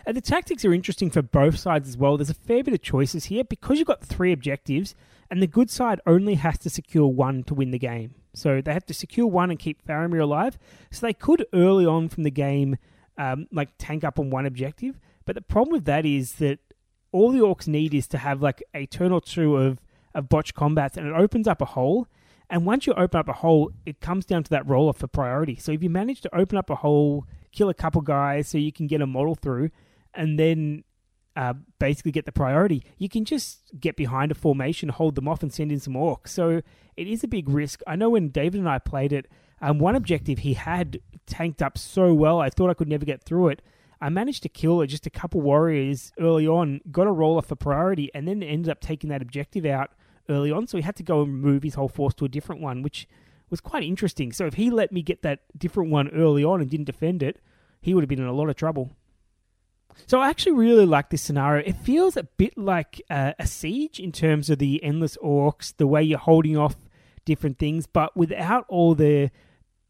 And the tactics are interesting for both sides as well. There's a fair bit of choices here because you've got three objectives, and the good side only has to secure one to win the game. So they have to secure one and keep Faramir alive. So they could early on from the game, um, like tank up on one objective. But the problem with that is that all the orcs need is to have like a turn or two of of botched combats, and it opens up a hole. And once you open up a hole, it comes down to that roll for priority. So if you manage to open up a hole, kill a couple guys so you can get a model through, and then uh, basically get the priority, you can just get behind a formation, hold them off, and send in some orcs. So it is a big risk. I know when David and I played it, um, one objective he had tanked up so well, I thought I could never get through it. I managed to kill just a couple warriors early on, got a roll off for priority, and then ended up taking that objective out early on. So he had to go and move his whole force to a different one, which was quite interesting. So if he let me get that different one early on and didn't defend it, he would have been in a lot of trouble. So I actually really like this scenario. It feels a bit like uh, a siege in terms of the endless orcs, the way you're holding off different things, but without all the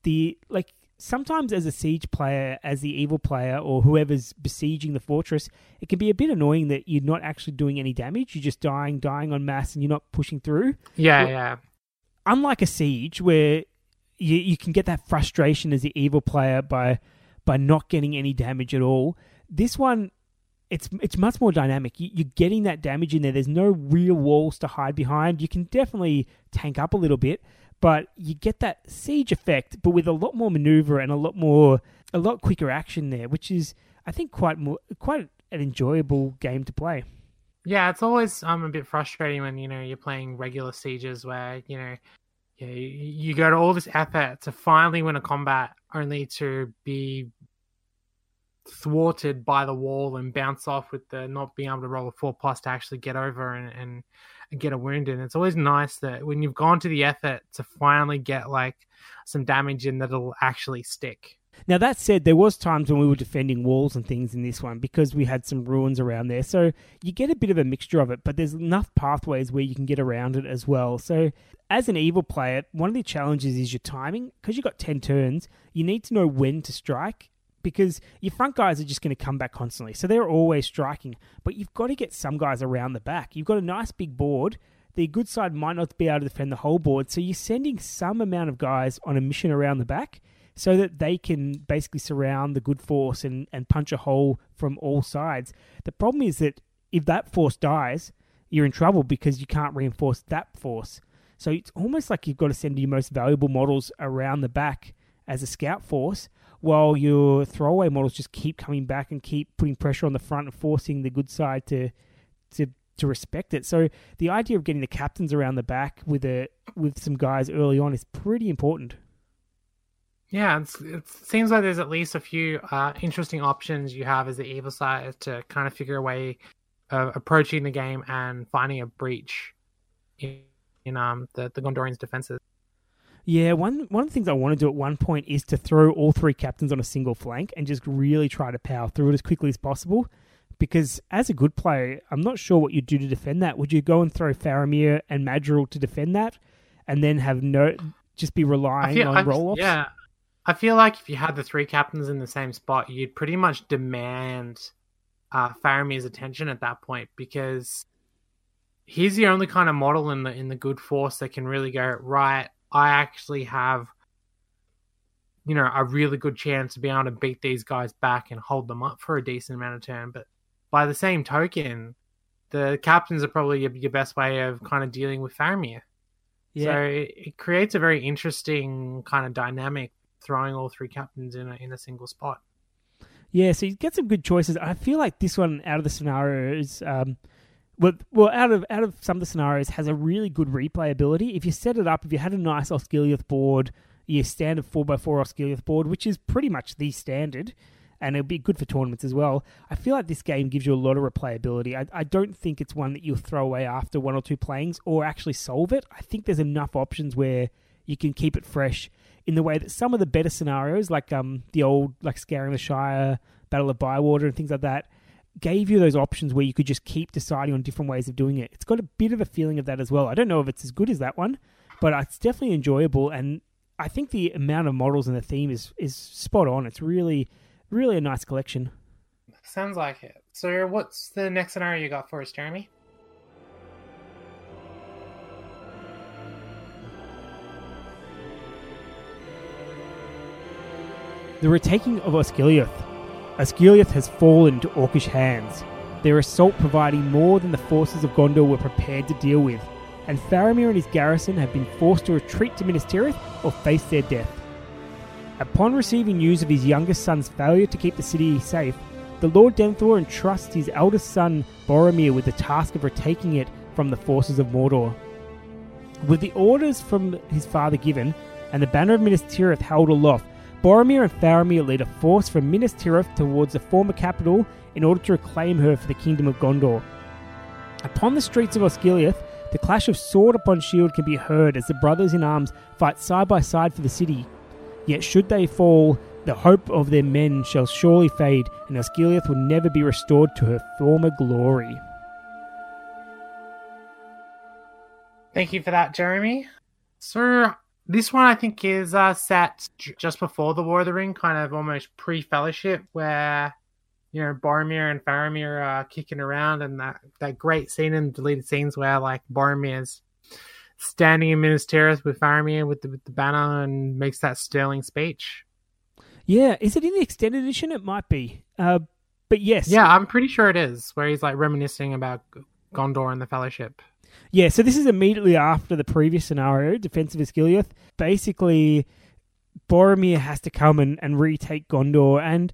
the like sometimes as a siege player, as the evil player or whoever's besieging the fortress, it can be a bit annoying that you're not actually doing any damage. You're just dying, dying on mass, and you're not pushing through. Yeah, Well- yeah. Unlike a siege where you you can get that frustration as the evil player by by not getting any damage at all. This one. It's it's much more dynamic. You, you're getting that damage in there. There's no real walls to hide behind. You can definitely tank up a little bit, but you get that siege effect, but with a lot more maneuver and a lot more, a lot quicker action there, which is, I think, quite more, quite an enjoyable game to play. Yeah, it's always um a bit frustrating when you know you're playing regular sieges where you know you, you go to all this effort to finally win a combat only to be thwarted by the wall and bounce off with the not being able to roll a four plus to actually get over and, and, get a wound in. It's always nice that when you've gone to the effort to finally get like some damage in that'll actually stick. Now that said, there was times when we were defending walls and things in this one because we had some ruins around there. So you get a bit of a mixture of it, but there's enough pathways where you can get around it as well. So as an evil player, one of the challenges is your timing because you've got 10 turns. You need to know when to strike because your front guys are just going to come back constantly. So they're always striking, but you've got to get some guys around the back. You've got a nice big board. The good side might not be able to defend the whole board, so you're sending some amount of guys on a mission around the back so that they can basically surround the good force and, and punch a hole from all sides. The problem is that if that force dies, you're in trouble because you can't reinforce that force. So it's almost like you've got to send your most valuable models around the back as a scout force, while your throwaway models just keep coming back and keep putting pressure on the front and forcing the good side to to to respect it. So the idea of getting the captains around the back with a with some guys early on is pretty important. Yeah, it's, it seems like there's at least a few uh, interesting options you have as the evil side to kind of figure a way of approaching the game and finding a breach in, in um the, the Gondorians' defenses. Yeah, one one of the things I want to do at one point is to throw all three captains on a single flank and just really try to power through it as quickly as possible. Because as a good player, I'm not sure what you'd do to defend that. Would you go and throw Faramir and Madrigal to defend that, and then have no just be relying on roll offs? Yeah, I feel like if you had the three captains in the same spot, you'd pretty much demand uh, Faramir's attention at that point because he's the only kind of model in the in the good force that can really go right. I actually have, you know, a really good chance to be able to beat these guys back and hold them up for a decent amount of turn. But by the same token, the captains are probably your, your best way of kind of dealing with Faramir. So it, it creates a very interesting kind of dynamic throwing all three captains in a, in a single spot. Yeah, so you get some good choices. I feel like this one out of the scenarios, um, well, well, out of out of some of the scenarios, has a really good replayability. If you set it up, if you had a nice Osgiliath board, your standard four x four Osgiliath board, which is pretty much the standard, and it'll be good for tournaments as well. I feel like this game gives you a lot of replayability. I, I don't think it's one that you'll throw away after one or two playings or actually solve it. I think there's enough options where you can keep it fresh in the way that some of the better scenarios, like um the old like Scouring the Shire, Battle of Bywater, and things like that, gave you those options where you could just keep deciding on different ways of doing it. It's got a bit of a feeling of that as well. I don't know if it's as good as that one, but it's definitely enjoyable, and I think the amount of models and the theme is is spot on. It's really really a nice collection. Sounds like it. So, what's the next scenario you got for us, Jeremy? The retaking of Osgiliath. Osgiliath has fallen into Orcish hands, their assault providing more than the forces of Gondor were prepared to deal with, and Faramir and his garrison have been forced to retreat to Minas Tirith or face their death. Upon receiving news of his youngest son's failure to keep the city safe, the Lord Denethor entrusts his eldest son Boromir with the task of retaking it from the forces of Mordor. With the orders from his father given, and the banner of Minas Tirith held aloft, Boromir and Faramir lead a force from Minas Tirith towards the former capital in order to reclaim her for the kingdom of Gondor. Upon the streets of Osgiliath, the clash of sword upon shield can be heard as the brothers in arms fight side by side for the city. Yet should they fall, the hope of their men shall surely fade, and Osgiliath will never be restored to her former glory. Thank you for that, Jeremy. So, This one I think is uh, set just before the War of the Ring, kind of almost pre-Fellowship, where you know Boromir and Faramir are kicking around, and that that great scene in deleted scenes where like Boromir's standing in Minas Tirith with Faramir with the, with the banner and makes that sterling speech. Yeah, is it in the extended edition? It might be. Uh, but yes, Yeah, I'm pretty sure it is, where he's like reminiscing about Gondor and the Fellowship. Yeah, so this is immediately after the previous scenario, Defense of Osgiliath. Basically, Boromir has to come and, and retake Gondor. And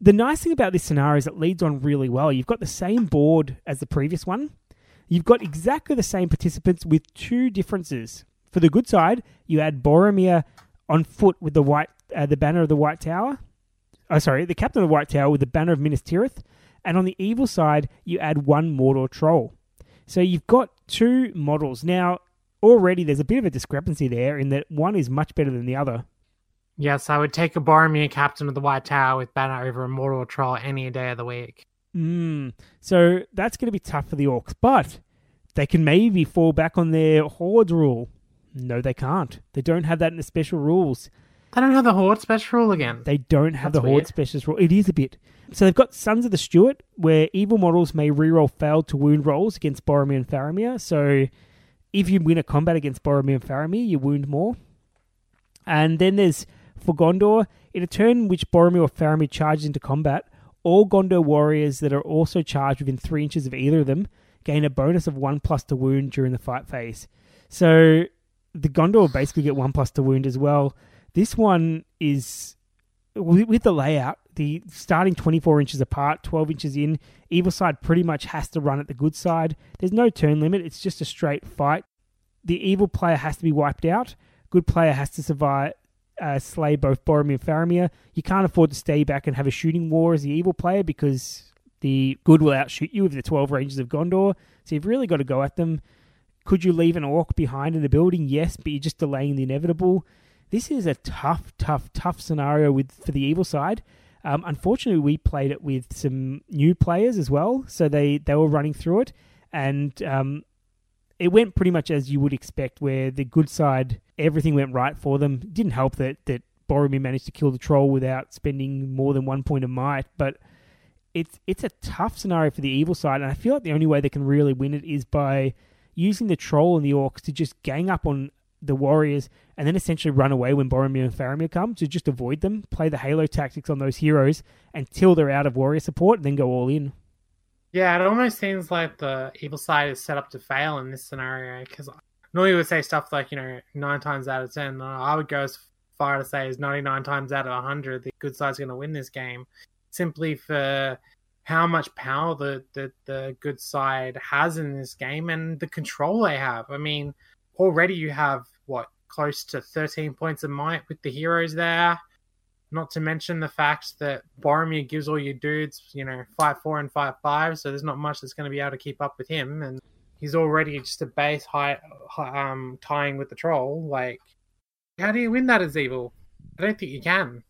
the nice thing about this scenario is it leads on really well. You've got the same board as the previous one. You've got exactly the same participants with two differences. For the good side, you add Boromir on foot with the white, uh, the banner of the White Tower. Oh, sorry, the captain of the White Tower with the banner of Minas Tirith. And on the evil side, you add one Mordor troll. So you've got two models. Now, already there's a bit of a discrepancy there in that one is much better than the other. Yes, I would take a Boromir captain of the White Tower with banner over a Mordor troll any day of the week. Mm. So that's going to be tough for the Orcs, but they can maybe fall back on their Horde rule. No, they can't. They don't have that in the special rules. They don't have the Horde special rule again. They don't have That's the Horde special rule. It is a bit. So they've got Sons of the Steward, where evil models may reroll failed to wound rolls against Boromir and Faramir. So if you win a combat against Boromir and Faramir, you wound more. And then there's for Gondor, in a turn which Boromir or Faramir charges into combat, all Gondor warriors that are also charged within three inches of either of them gain a bonus of one plus to wound during the fight phase. So the Gondor basically get one plus to wound as well. This one is with the layout, the starting 24 inches apart, 12 inches in, evil side pretty much has to run at the good side. There's no turn limit, it's just a straight fight. The evil player has to be wiped out. Good player has to survive, uh, slay both Boromir and Faramir. You can't afford to stay back and have a shooting war as the evil player because the good will outshoot you with the 12 ranges of Gondor. So you've really got to go at them. Could you leave an orc behind in the building? Yes, but you're just delaying the inevitable. This is a tough, tough, tough scenario with for the evil side. Um, unfortunately, we played it with some new players as well, so they they were running through it, and um, it went pretty much as you would expect. Where the good side, everything went right for them. It didn't help that that Boromir managed to kill the troll without spending more than one point of might, but it's it's a tough scenario for the evil side, and I feel like the only way they can really win it is by using the troll and the orcs to just gang up on the warriors and then essentially run away when Boromir and Faramir come to just avoid them, play the Halo tactics on those heroes until they're out of warrior support, and then go all in. Yeah, it almost seems like the evil side is set up to fail in this scenario because normally we would say stuff like, you know, nine times out of ten. I would go as far to say is 99 times out of 100, the good side's going to win this game simply for how much power the, the, the good side has in this game and the control they have. I mean, already you have, what, close to 13 points of might with the heroes there. Not to mention the fact that Boromir gives all your dudes, you know, five four and five five, so there's not much that's going to be able to keep up with him, and he's already just a base high, high um tying with the troll. Like, how do you win that as evil? I don't think you can.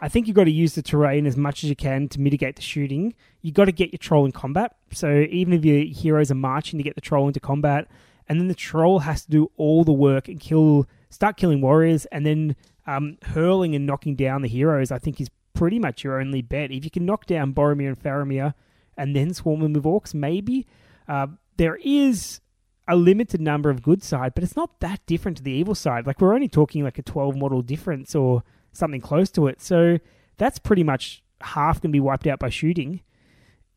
I think you've got to use the terrain as much as you can to mitigate the shooting. You've got to get your troll in combat. So even if your heroes are marching to get the troll into combat, and then the troll has to do all the work and kill, start killing warriors, and then um, hurling and knocking down the heroes, I think is pretty much your only bet. If you can knock down Boromir and Faramir, and then swarm them with orcs, maybe. Uh, there is a limited number of good side, but it's not that different to the evil side. Like we're only talking like a 12 model difference or something close to it. So that's pretty much half can be wiped out by shooting.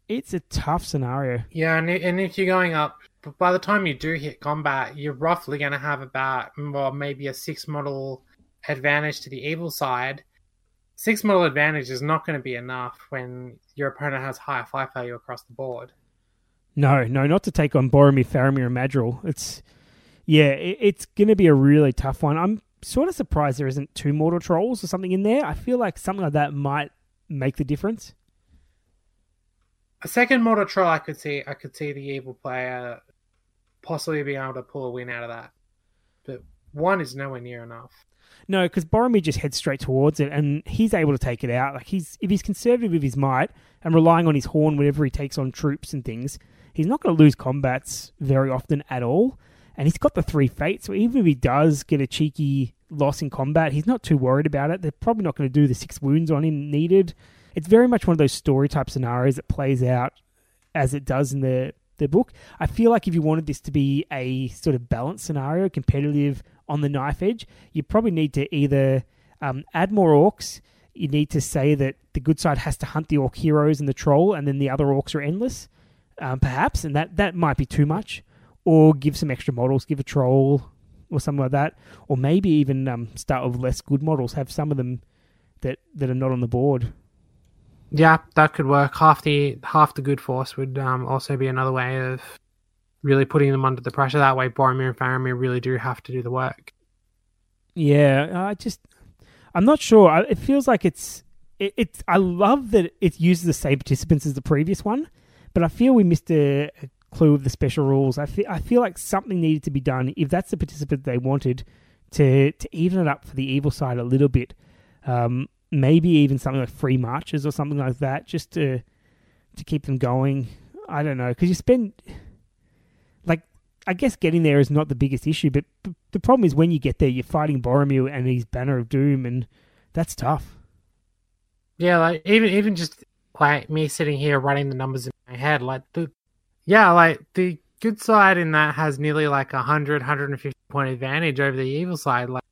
It's a tough scenario. Yeah, and if you're going up, but by the time you do hit combat, you're roughly going to have about, well, maybe a six model advantage to the evil side. Six model advantage is not going to be enough when your opponent has higher fight value across the board. No, no, not to take on Boromir, Faramir, and Madril. It's yeah, it, it's going to be a really tough one. I'm sort of surprised there isn't two Mordor trolls or something in there. I feel like something like that might make the difference. A second Mordor troll, I could see, I could see the evil player possibly being able to pull a win out of that, but one is nowhere near enough. No, because Boromir just heads straight towards it, and he's able to take it out. Like he's if he's conservative with his might and relying on his horn whenever he takes on troops and things, he's not going to lose combats very often at all. and he's got the three fates. So even if he does get a cheeky loss in combat, he's not too worried about it. They're probably not going to do the six wounds on him needed. It's very much one of those story type scenarios that plays out as it does in the the book. I feel like if you wanted this to be a sort of balanced scenario, competitive on the knife edge, you probably need to either um, add more orcs. You need to say that the good side has to hunt the orc heroes and the troll, and then the other orcs are endless, um, perhaps, and that that might be too much. Or give some extra models, give a troll or something like that, or maybe even um, start with less good models. Have some of them that that are not on the board. Yeah, that could work. Half the half the good force would um, also be another way of really putting them under the pressure. That way, Boromir and Faramir really do have to do the work. Yeah, I just I'm not sure. It feels like it's it, it's. I love that it uses the same participants as the previous one, but I feel we missed a, a clue of the special rules. I feel I feel like something needed to be done if that's the participant they wanted to to even it up for the evil side a little bit. Um, maybe even something like free marches or something like that, just to to keep them going. I don't know because you spend like I guess getting there is not the biggest issue, but the problem is when you get there, you're fighting Boromir and his Banner of Doom, and that's tough. Yeah, like even even just like me sitting here writing the numbers in my head, like the yeah, like the good side in that has nearly like a 100, 150 point advantage over the evil side. Like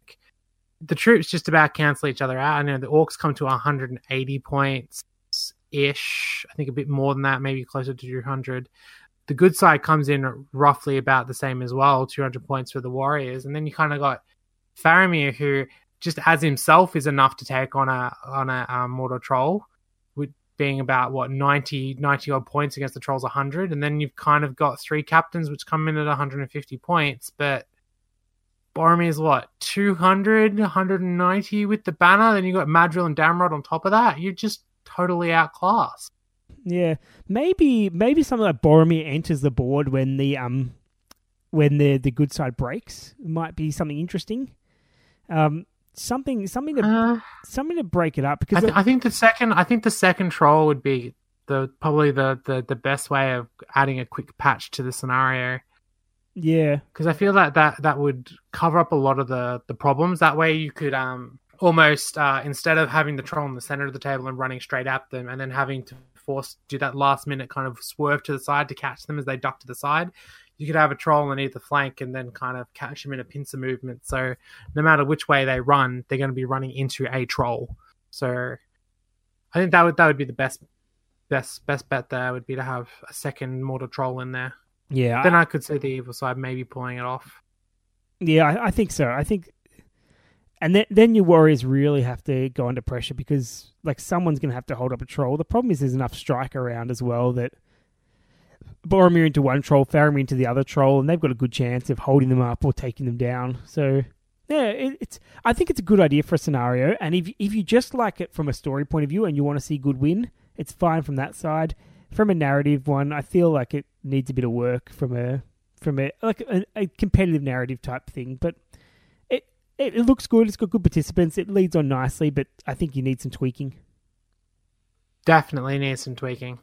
the troops just about cancel each other out. I know the orcs come to 180 points ish. I think a bit more than that, maybe closer to 200. The good side comes in roughly about the same as well, 200 points for the warriors, and then you kind of got Faramir who just as himself is enough to take on a on a um, Mordor troll, with being about what 90 90 odd points against the trolls 100, and then you've kind of got three captains which come in at 150 points, but Boromir's what 200 190 with the banner, then you got Madril and Damrod on top of that. You're just totally outclassed. Yeah, maybe maybe something like Boromir enters the board when the um when the the good side breaks might be something interesting. Um, something something to Uh, something to break it up because I, th- I think the second I think the second troll would be the probably the, the, the best way of adding a quick patch to the scenario. Yeah because I feel like that that would cover up a lot of the the problems. That way, you could um almost uh, instead of having the troll in the center of the table and running straight at them, and then having to force do that last minute kind of swerve to the side to catch them as they duck to the side. You could have a troll on either flank and then kind of catch them in a pincer movement. So no matter which way they run, they're going to be running into a troll. So I think that would that would be the best best best bet there would be to have a second Mordor troll in there. Yeah Then I could see the evil side maybe pulling it off. Yeah, I, I think so. I think, and then then your warriors really have to go under pressure because like someone's going to have to hold up a troll. The problem is there's enough strike around as well that Boromir into one troll, Faramir into the other troll, and they've got a good chance of holding them up or taking them down. So yeah, it, it's I think it's a good idea for a scenario. And if if you just like it from a story point of view and you want to see good win, it's fine from that side. From a narrative one, I feel like it needs a bit of work from a from a like a, a competitive narrative type thing. But it, it it looks good. It's got good participants. It leads on nicely, but I think you need some tweaking. Definitely need some tweaking.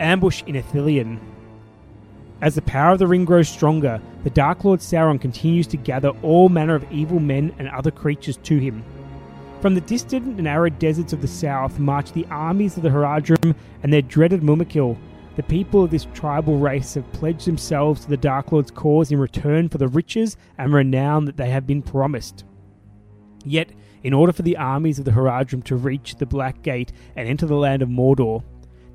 Ambush in Ithilien. As the power of the ring grows stronger, the Dark Lord Sauron continues to gather all manner of evil men and other creatures to him. From the distant and arid deserts of the south march the armies of the Haradrim and their dreaded Mumakil. The people of this tribal race have pledged themselves to the Dark Lord's cause in return for the riches and renown that they have been promised. Yet, in order for the armies of the Haradrim to reach the Black Gate and enter the land of Mordor,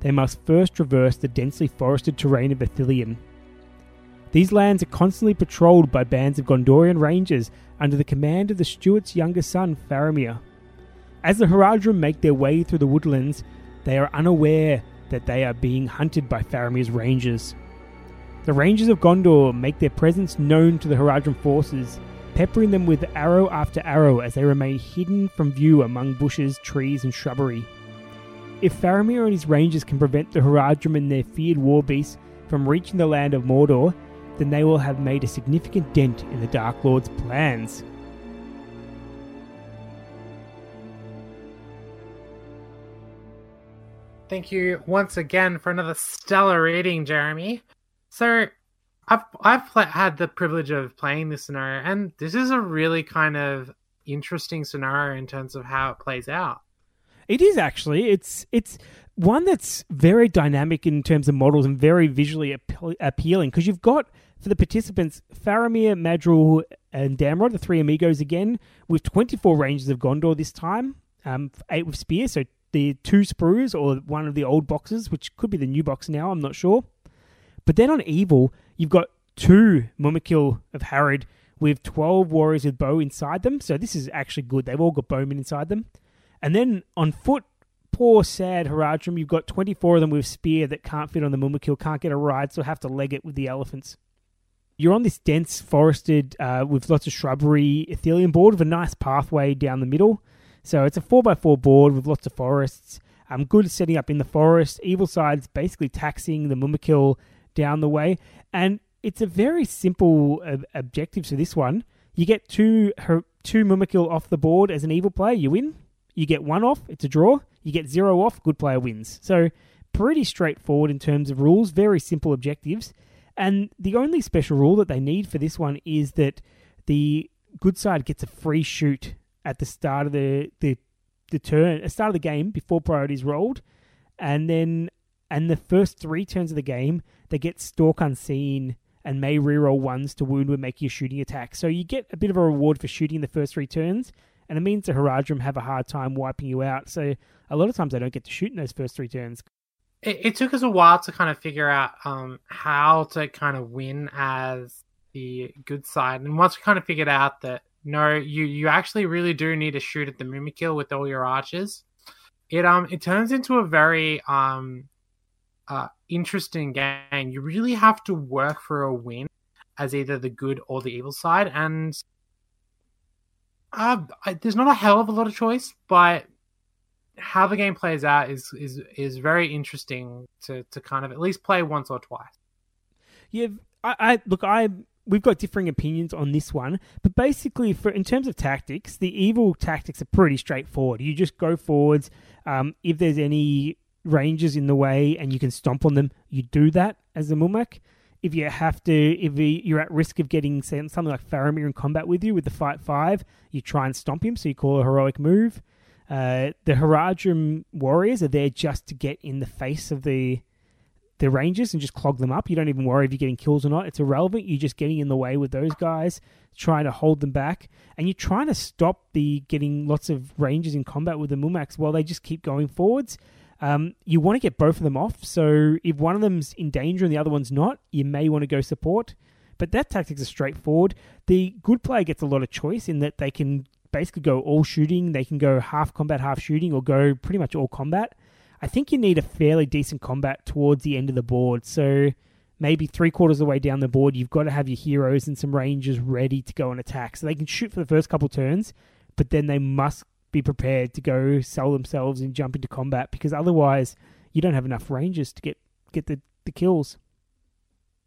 they must first traverse the densely forested terrain of Ithilien. These lands are constantly patrolled by bands of Gondorian rangers under the command of the Steward's younger son, Faramir. As the Haradrim make their way through the woodlands, they are unaware that they are being hunted by Faramir's rangers. The Rangers of Gondor make their presence known to the Haradrim forces, peppering them with arrow after arrow as they remain hidden from view among bushes, trees, and shrubbery. If Faramir and his rangers can prevent the Haradrim and their feared war beasts from reaching the land of Mordor, then they will have made a significant dent in the Dark Lord's plans. Thank you once again for another stellar reading, Jeremy. So, I've I've pla had the privilege of playing this scenario, and this is a really kind of interesting scenario in terms of how it plays out. It is actually. It's it's one that's very dynamic in terms of models and very visually appe- appealing because you've got for the participants Faramir, Madril, and Damrod, the three amigos again, with 24 ranges of Gondor this time, um, eight with spear, so the two sprues or one of the old boxes, which could be the new box now, I'm not sure. But then on Evil, you've got two Mumakil of Harad with 12 warriors with bow inside them, so this is actually good. They've all got bowmen inside them. And then on foot, poor sad Haradrim, you've got 24 of them with spear that can't fit on the Mumakil, can't get a ride, so have to leg it with the elephants. You're on this dense forested uh, with lots of shrubbery Ithilien board with a nice pathway down the middle. So it's a 4x4 board with lots of forests. Um, good setting up in the forest. Evil side's basically taxing the Mumakil down the way. And it's a very simple uh, objective to this one. You get two her, two Mumakil off the board as an evil player, you win. You get one off, it's a draw. You get zero off, good player wins. So pretty straightforward in terms of rules, very simple objectives. And the only special rule that they need for this one is that the good side gets a free shoot at the start of the the, the turn, the start of the game before priorities rolled, and then and the first three turns of the game they get stalk unseen and may reroll ones to wound when making a shooting attack. So you get a bit of a reward for shooting the first three turns, and it means the Haradrim have a hard time wiping you out. So a lot of times they don't get to shoot in those first three turns. It, it took us a while to kind of figure out um, how to kind of win as the good side, and once we kind of figured out that no, you you actually really do need to shoot at the Mumakil with all your archers. It um it turns into a very um uh interesting game. You really have to work for a win as either the good or the evil side, and uh, I, there's not a hell of a lot of choice, but how the game plays out is is is very interesting to to kind of at least play once or twice. Yeah, I, I look, I we've got differing opinions on this one, but basically, for in terms of tactics, the evil tactics are pretty straightforward. You just go forwards. Um, if there's any rangers in the way and you can stomp on them, you do that as a Mumak. If you have to, if you're at risk of getting something like Faramir in combat with you with the fight five, you try and stomp him, so you call a heroic move. Uh, the Haradrim warriors are there just to get in the face of the the Rangers and just clog them up. You don't even worry if you're getting kills or not. It's irrelevant. You're just getting in the way with those guys, trying to hold them back, and you're trying to stop the getting lots of Rangers in combat with the Mumaks while they just keep going forwards. Um, you want to get both of them off. So if one of them's in danger and the other one's not, you may want to go support. But that tactics are straightforward. The good player gets a lot of choice in that they can basically go all shooting, they can go half combat, half shooting, or go pretty much all combat. I think you need a fairly decent combat towards the end of the board. So maybe three quarters of the way down the board, you've got to have your heroes and some rangers ready to go and attack. So they can shoot for the first couple turns, but then they must be prepared to go sell themselves and jump into combat because otherwise you don't have enough rangers to get get the, the kills.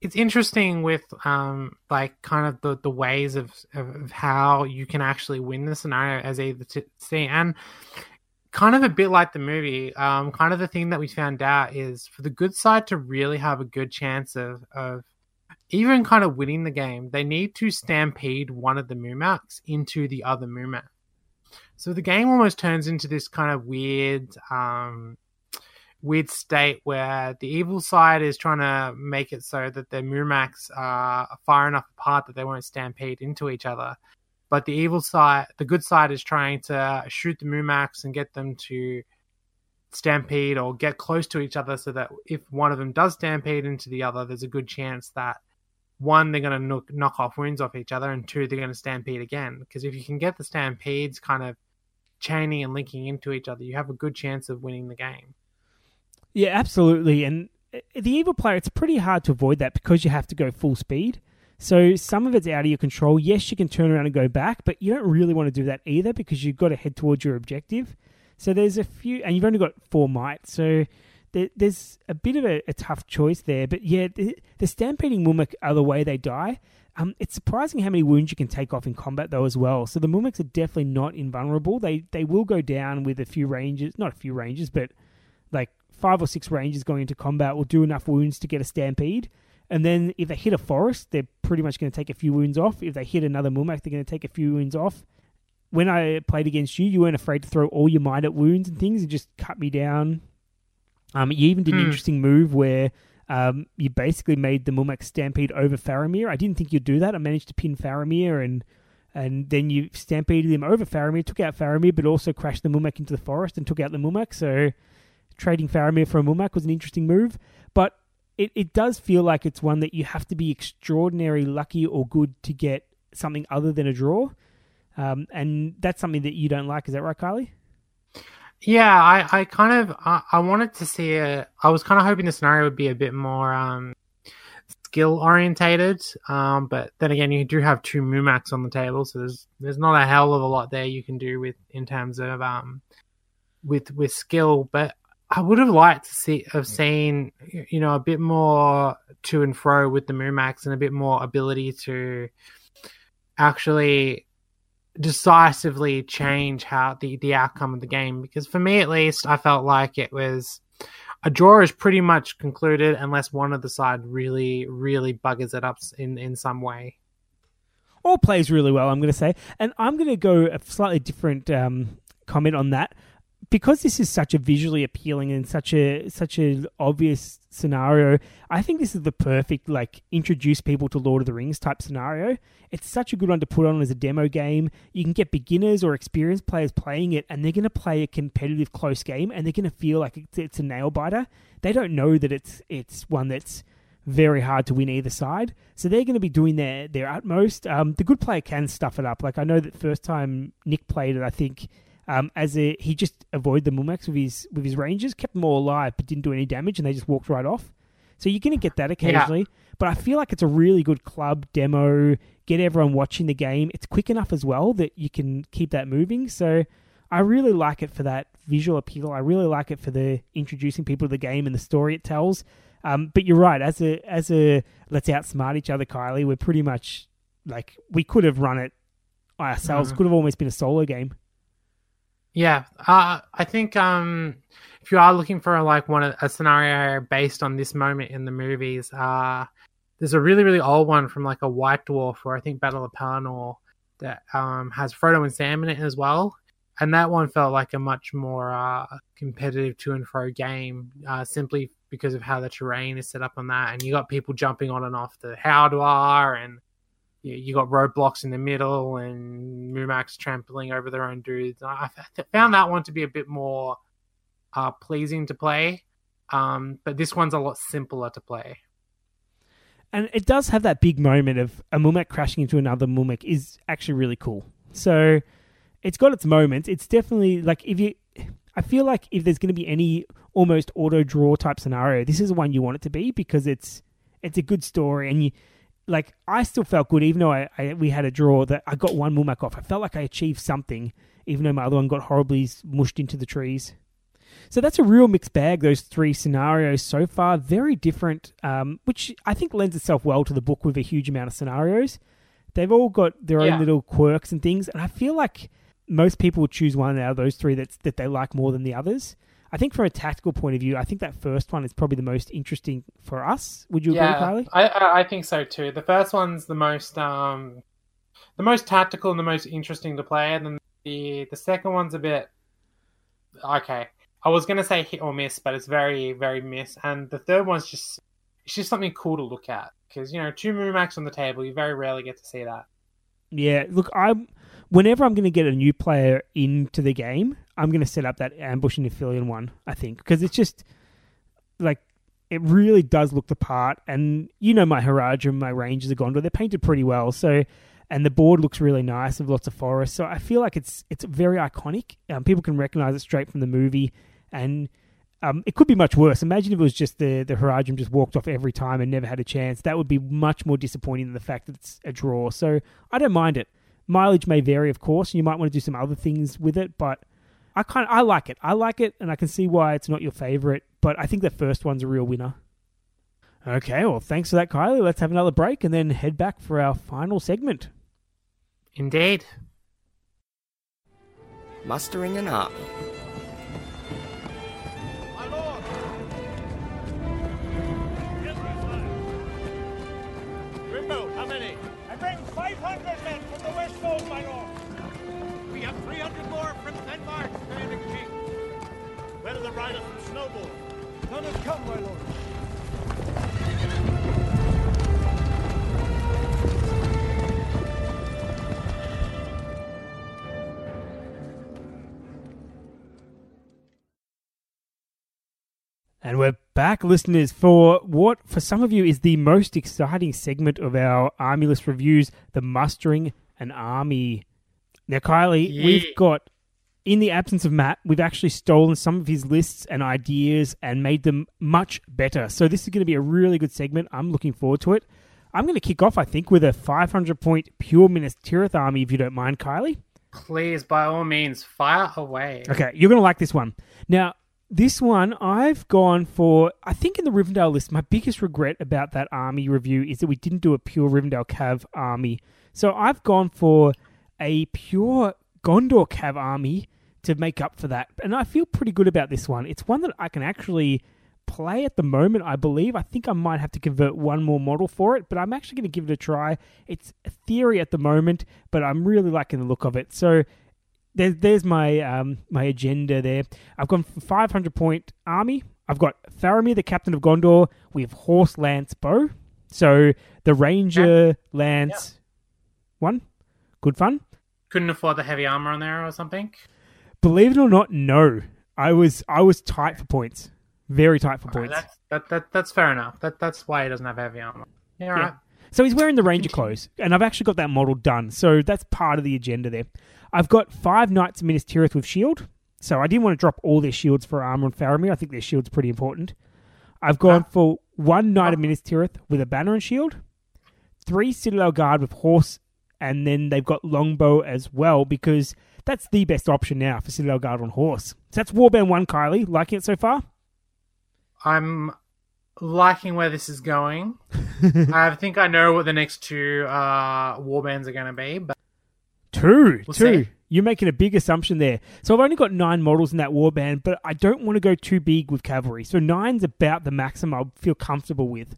It's interesting with um like kind of the, the ways of, of how you can actually win the scenario as either to see and kind of a bit like the movie, um, kind of the thing that we found out is for the good side to really have a good chance of, of even kind of winning the game, they need to stampede one of the Mumaks into the other Mumak. So the game almost turns into this kind of weird, um, weird state where the evil side is trying to make it so that their Mumaks are far enough apart that they won't stampede into each other but the evil side, the good side, is trying to shoot the Mumaks and get them to stampede or get close to each other, so that if one of them does stampede into the other, there's a good chance that one they're going to knock, knock off wounds off each other, and two they're going to stampede again. Because if you can get the stampedes kind of chaining and linking into each other, you have a good chance of winning the game. Yeah, absolutely. And uh, the evil player, it's pretty hard to avoid that because you have to go full speed. So some of it's out of your control. Yes, you can turn around and go back, but you don't really want to do that either because you've got to head towards your objective. So there's a few, and you've only got four might. So there, there's a bit of a, a, tough choice there. But yeah, the, the stampeding Mumak are the way they die. Um, it's surprising how many wounds you can take off in combat though as well. So the Mumaks are definitely not invulnerable. They they will go down with a few ranges, not a few ranges, but like five or six rangers going into combat will do enough wounds to get a stampede. And then if they hit a forest, they're pretty much going to take a few wounds off. If they hit another Mumak, they're going to take a few wounds off. When I played against you, you weren't afraid to throw all your might at wounds and things and just cut me down. Um, you even did an Hmm. interesting move where um, you basically made the Mumak stampede over Faramir. I didn't think you'd do that. I managed to pin Faramir and and then you stampeded him over Faramir, took out Faramir, but also crashed the Mumak into the forest and took out the Mumak. So trading Faramir for a Mumak was an interesting move. But it, it does feel like it's one that you have to be extraordinary lucky or good to get something other than a draw. Um, and that's something that you don't like. Is that right, Kylie? Yeah, I, I kind of I, I wanted to see a. I was kind of hoping the scenario would be a bit more um, skill orientated. Um, but then again, you do have two Mumaks on the table, so there's there's not a hell of a lot there you can do with in terms of um with with skill. But I would have liked to see have seen you know a bit more to and fro with the Mumaks and a bit more ability to actually decisively change how the, the outcome of the game because for me at least I felt like it was a draw is pretty much concluded unless one of the side really really buggers it up in in some way. all plays really well, I'm going to say. And I'm going to go a slightly different um, comment on that. Because this is such a visually appealing and such a such an obvious scenario, I think this is the perfect like introduce people to Lord of the Rings type scenario. It's such a good one to put on as a demo game. You can get beginners or experienced players playing it, and they're going to play a competitive close game, and they're going to feel like it's, it's a nail biter. They don't know that it's it's one that's very hard to win either side. So they're going to be doing their their utmost. Um, the good player can stuff it up. Like I know that first time Nick played it, I think um, as a he just avoided the Mumaks with his with his rangers, kept them all alive, but didn't do any damage, and they just walked right off. So you're going to get that occasionally. But I feel like it's a really good club demo. Get everyone watching the game. It's quick enough as well that you can keep that moving. So I really like it for that visual appeal. I really like it for the introducing people to the game and the story it tells. Um, but you're right. As a as a let's outsmart each other, Kylie. We're pretty much like we could have run it ourselves. Mhm. Could have almost been a solo game. Yeah, uh, I think um, if you are looking for like one a scenario based on this moment in the movies, uh, there's a really really old one from like a White Dwarf or I think Battle of Pelennor that um, has Frodo and Sam in it as well, and that one felt like a much more uh, competitive to and fro game, uh, simply because of how the terrain is set up on that, and you got people jumping on and off the howdah and you, got roadblocks in the middle and Mumaks trampling over their own dudes. I found that one to be a bit more uh, pleasing to play, um, but this one's a lot simpler to play. And it does have that big moment of a Mumak crashing into another Mumak is actually really cool. So it's got its moments. It's definitely like if you I feel like if there's going to be any almost auto draw type scenario, this is the one you want it to be because it's it's a good story and you like I still felt good even though I, I we had a draw that I got one Mumak off. I felt like I achieved something even though my other one got horribly mushed into the trees. So that's a real mixed bag, those three scenarios so far. Very different, um, which I think lends itself well to the book with a huge amount of scenarios. They've all got their Yeah. own little quirks and things, and I feel like most people would choose one out of those three that's, that they like more than the others. I think from a tactical point of view, I think that first one is probably the most interesting for us. Would you agree, Kylie? I, I think so too. The first one's the most um, the most tactical and the most interesting to play, and then the the second one's a bit okay. I was gonna say hit or miss, but it's very very miss, and the third one's just it's just something cool to look at because you know two Mumaks on the table, you very rarely get to see that. Yeah, look, I'm whenever I'm going to get a new player into the game, I'm going to set up that ambush and Nephilian one. I think because it's just like it really does look the part, and you know my Haradrim, my Rangers of Gondor, they're painted pretty well. So, and the board looks really nice with lots of forest. So I feel like it's it's very iconic. Um, people can recognize it straight from the movie, and um, it could be much worse. Imagine if it was just the the Haradrim just walked off every time and never had a chance. That would be much more disappointing than the fact that it's a draw. So I don't mind it. Mileage may vary, of course, and you might want to do some other things with it, but I kind of I like it. I like it, and I can see why it's not your favorite. But I think the first one's a real winner. Okay, well, thanks for that, Kylie. Let's have another break and then head back for our final segment. Indeed. Mustering an army. Fold, my lord. We have 300 more from Denmark, Commander King. Where are the riders from Snowball? None have come, my lord. And we're back, listeners, for what for some of you is the most exciting segment of our Army List reviews the mustering an army. Now, Kylie, Yeah. we've got, in the absence of Matt, we've actually stolen some of his lists and ideas and made them much better. So, this is going to be a really good segment. I'm looking forward to it. I'm going to kick off, I think, with a 500 point pure Minas Tirith army, if you don't mind, Kylie. Please, by all means, fire away. Okay, you're going to like this one. Now, this one I've gone for. I think in the Rivendell list, my biggest regret about that army review is that we didn't do a pure Rivendell Cav army. So I've gone for a pure Gondor Cav army to make up for that, and I feel pretty good about this one. It's one that I can actually play at the moment. I believe. I think I might have to convert one more model for it, but I'm actually going to give it a try. It's a theory at the moment, but I'm really liking the look of it. So there's there's my um my agenda there. I've gone for 500 point army. I've got Faramir, the captain of Gondor, with horse, lance, bow. So the ranger, lance, one, good fun. Couldn't afford the heavy armor on there or something. Believe it or not, no, I was I was tight for points, very tight for Alright, points. that's that, that that's fair enough. That that's why he doesn't have heavy armor. Yeah, all right. So he's wearing the ranger clothes, and I've actually got that model done. So that's part of the agenda there. I've got five knights of Minas Tirith with shield. So I didn't want to drop all their shields for armor and Faramir. I think their shield's pretty important. I've gone for one knight of Minas Tirith with a banner and shield, three Citadel Guard with horse, and then they've got longbow as well because that's the best option now for Citadel Guard on horse. So that's Warband one, Kylie. Liking it so far? I'm liking where this is going. I think I know what the next two uh, warbands are going to be, but Two, We'll two. see. You're making a big assumption there. So I've only got nine models in that warband, but I don't want to go too big with cavalry. So nine's about the maximum I'll feel comfortable with.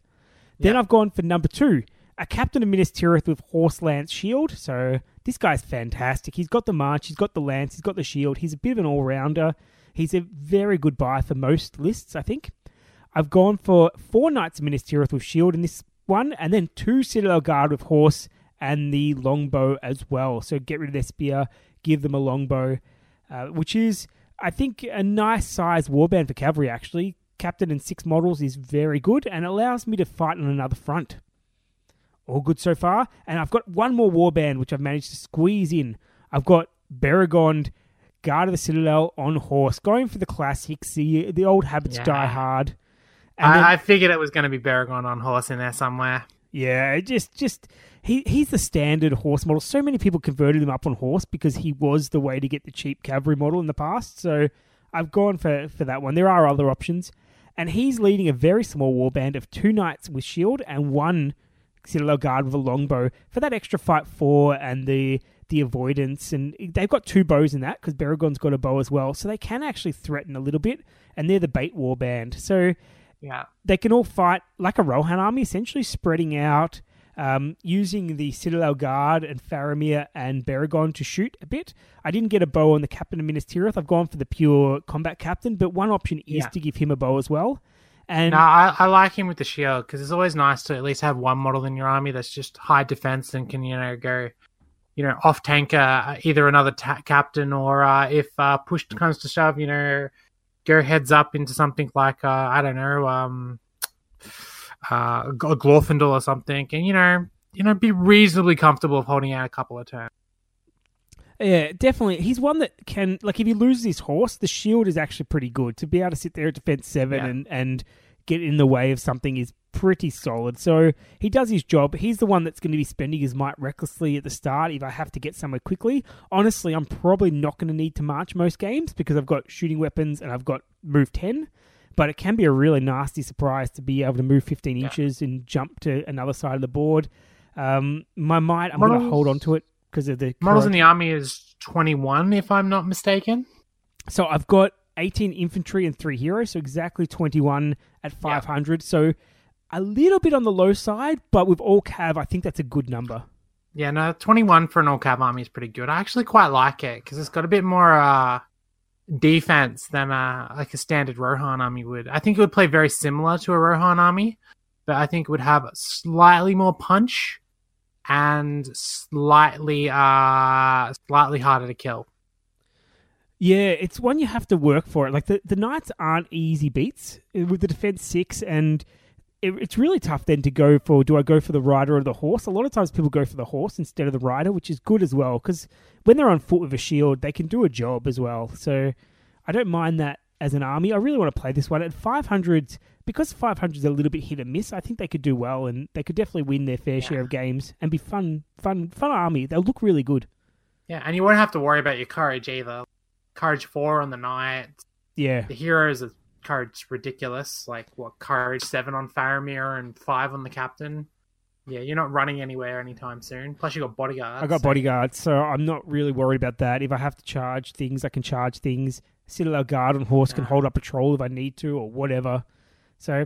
Then Yeah. I've gone for number two, a captain of Minas Tirith with horse lance shield. So this guy's fantastic. He's got the march, he's got the lance, he's got the shield. He's a bit of an all rounder. He's a very good buy for most lists, I think. I've gone for four knights of Minas Tirith with shield in this one, and then two Citadel Guard with horse and the longbow as well. So get rid of their spear, give them a longbow, uh, which is, I think, a nice size warband for cavalry, actually. Captain and six models is very good and allows me to fight on another front. All good so far. And I've got one more warband which I've managed to squeeze in. I've got Beregond, Guard of the Citadel on horse, going for the classics, the, the old habits Yeah. die hard. And then- I, I figured it was going to be Beregond on horse in there somewhere. yeah, just just he he's the standard horse model. So many people converted him up on horse because he was the way to get the cheap cavalry model in the past. So I've gone for for that one. There are other options, and he's leading a very small warband of two knights with shield and one Citadel guard with a longbow for that extra fight four and the the avoidance. And they've got two bows in that because Beregond's got a bow as well, so they can actually threaten a little bit. And they're the bait war band, so Yeah. they can all fight like a Rohan army, essentially spreading out, um, using the Citadel Guard and Faramir and Beregond to shoot a bit. I didn't get a bow on the Captain of Minas Tirith. I've gone for the pure combat captain, but one option is Yeah. to give him a bow as well. And No, I, I like him with the shield because it's always nice to at least have one model in your army that's just high defense and can you know go, you know, off tanker uh, either another ta- captain or uh, if uh, push comes to shove, you know, go heads up into something like uh, I don't know, um, uh, a Glorfindel or something, and you know, you know, be reasonably comfortable of holding out a couple of turns. Yeah, definitely. He's one that can like if he loses his horse, the shield is actually pretty good to be able to sit there at defense seven Yeah. and and get in the way of something is pretty solid. So he does his job. He's the one that's going to be spending his might recklessly at the start if I have to get somewhere quickly. Honestly, I'm probably not going to need to march most games because I've got shooting weapons and I've got move ten. But it can be a really nasty surprise to be able to move 15 inches and jump to another side of the board. Um, my might, I'm going to hold on to it because of the Models current- in the army is twenty one, if I'm not mistaken. So I've got 18 infantry and three heroes, so exactly 21 at 500. So a little bit on the low side, but with all cav, I think that's a good number. Yeah, no, 21 for an all cav army is pretty good. I actually quite like it because it's got a bit more uh, defense than uh, like a standard Rohan army would. I think it would play very similar to a Rohan army, but I think it would have slightly more punch and slightly uh slightly harder to kill. Yeah, it's one you have to work for. Like the, the knights aren't easy beats uh, with the defense six, and it, it's really tough then to go for. Do I go for the rider or the horse? A lot of times people go for the horse instead of the rider, which is good as well because when they're on foot with a shield, they can do a job as well. So I don't mind that as an army. I really want to play this one at 500 because 500 is a little bit hit and miss. I think they could do well and they could definitely win their fair share of games and be fun, fun, fun army. They'll look really good. Yeah, and you won't have to worry about your courage either. Courage four on the knight. Yeah, The heroes are courage ridiculous. Like what courage seven on Faramir and five on the captain. Yeah, you're not running anywhere anytime soon. Plus you got bodyguards. I got so- bodyguards, so I'm not really worried about that. If I have to charge things, I can charge things. Citadel guard on horse can hold up patrol if I need to, or whatever. So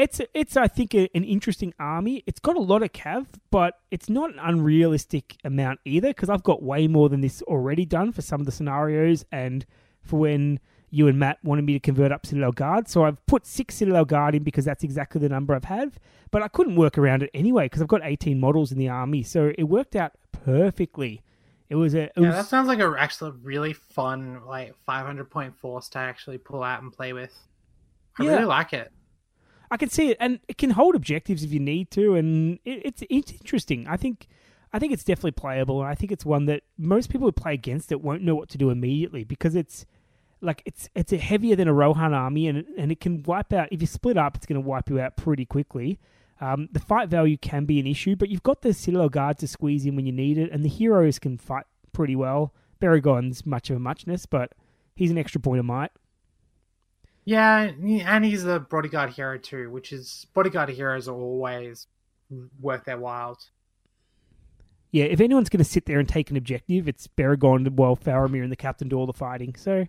it's it's I think a, an interesting army. It's got a lot of cav, but it's not an unrealistic amount either because I've got way more than this already done for some of the scenarios and for when you and Matt wanted me to convert up Citadel Guard. So I've put six Citadel Guard in because that's exactly the number I've had. But I couldn't work around it anyway because I've got 18 models in the army. So it worked out perfectly. It was a. It Yeah, was, that sounds like a actually really fun like 500 point force to actually pull out and play with. I Yeah. really like it. I can see it, and it can hold objectives if you need to, and it, it's it's interesting. I think I think it's definitely playable, and I think it's one that most people who play against it won't know what to do immediately because it's like it's it's heavier than a Rohan army, and and it can wipe out if you split up, it's going to wipe you out pretty quickly. Um, the fight value can be an issue, but you've got the Citadel Guard to squeeze in when you need it, and the heroes can fight pretty well. Beregond's much of a muchness, but he's an extra point of might. Yeah, and he's a bodyguard hero too, which is bodyguard heroes are always worth their while. yeah, if anyone's going to sit there and take an objective, it's Beregond while Faramir and the captain do all the fighting. So,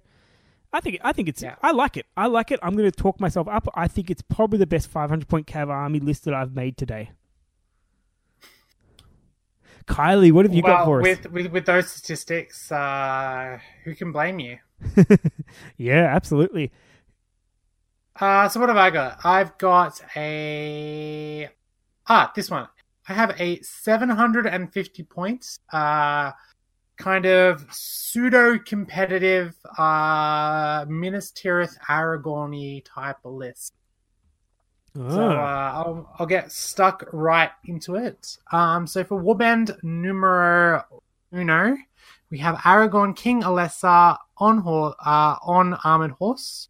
I think I think it's Yeah. I like it. I like it. I'm going to talk myself up. I think it's probably the best 500 point cav army list that I've made today. Kylie, what have you well, got for us? with, with with those statistics, uh, who can blame you? yeah, absolutely. Uh, so what have I got? I've got a ah this one. I have a 750 points. Uh, kind of pseudo competitive uh Minas Tirith Aragorn type of list. So uh, I'll, I'll get stuck right into it. Um, so for Warband numero uno, we have Aragorn King Elessar on ho- uh, on armored horse.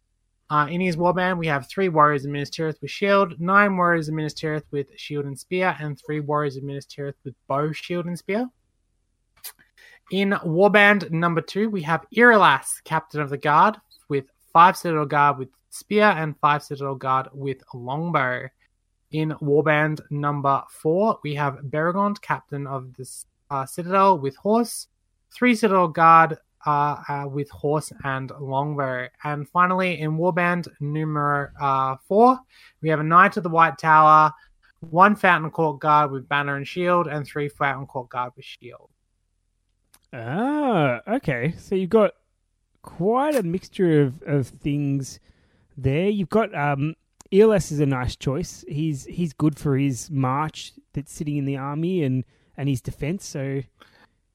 Uh, in his warband, we have three warriors of Minas Tirith with shield, nine warriors of Minas Tirith with shield and spear, and three warriors of Minas Tirith with bow, shield, and spear. In warband number two, we have Irolas, captain of the guard, with five citadel guard with spear and five citadel guard with longbow. In warband number four, we have Beregond, captain of the uh, citadel with horse, three citadel guard uh, uh, with horse and longbow. And finally, in warband numero uh, four, we have a knight of the White Tower, one fountain court guard with banner and shield, and three fountain court guard with shield. ah, okay. So you've got quite a mixture of, of things there. You've got um, ELS is a nice choice. He's he's good for his march that's sitting in the army and and his defense. So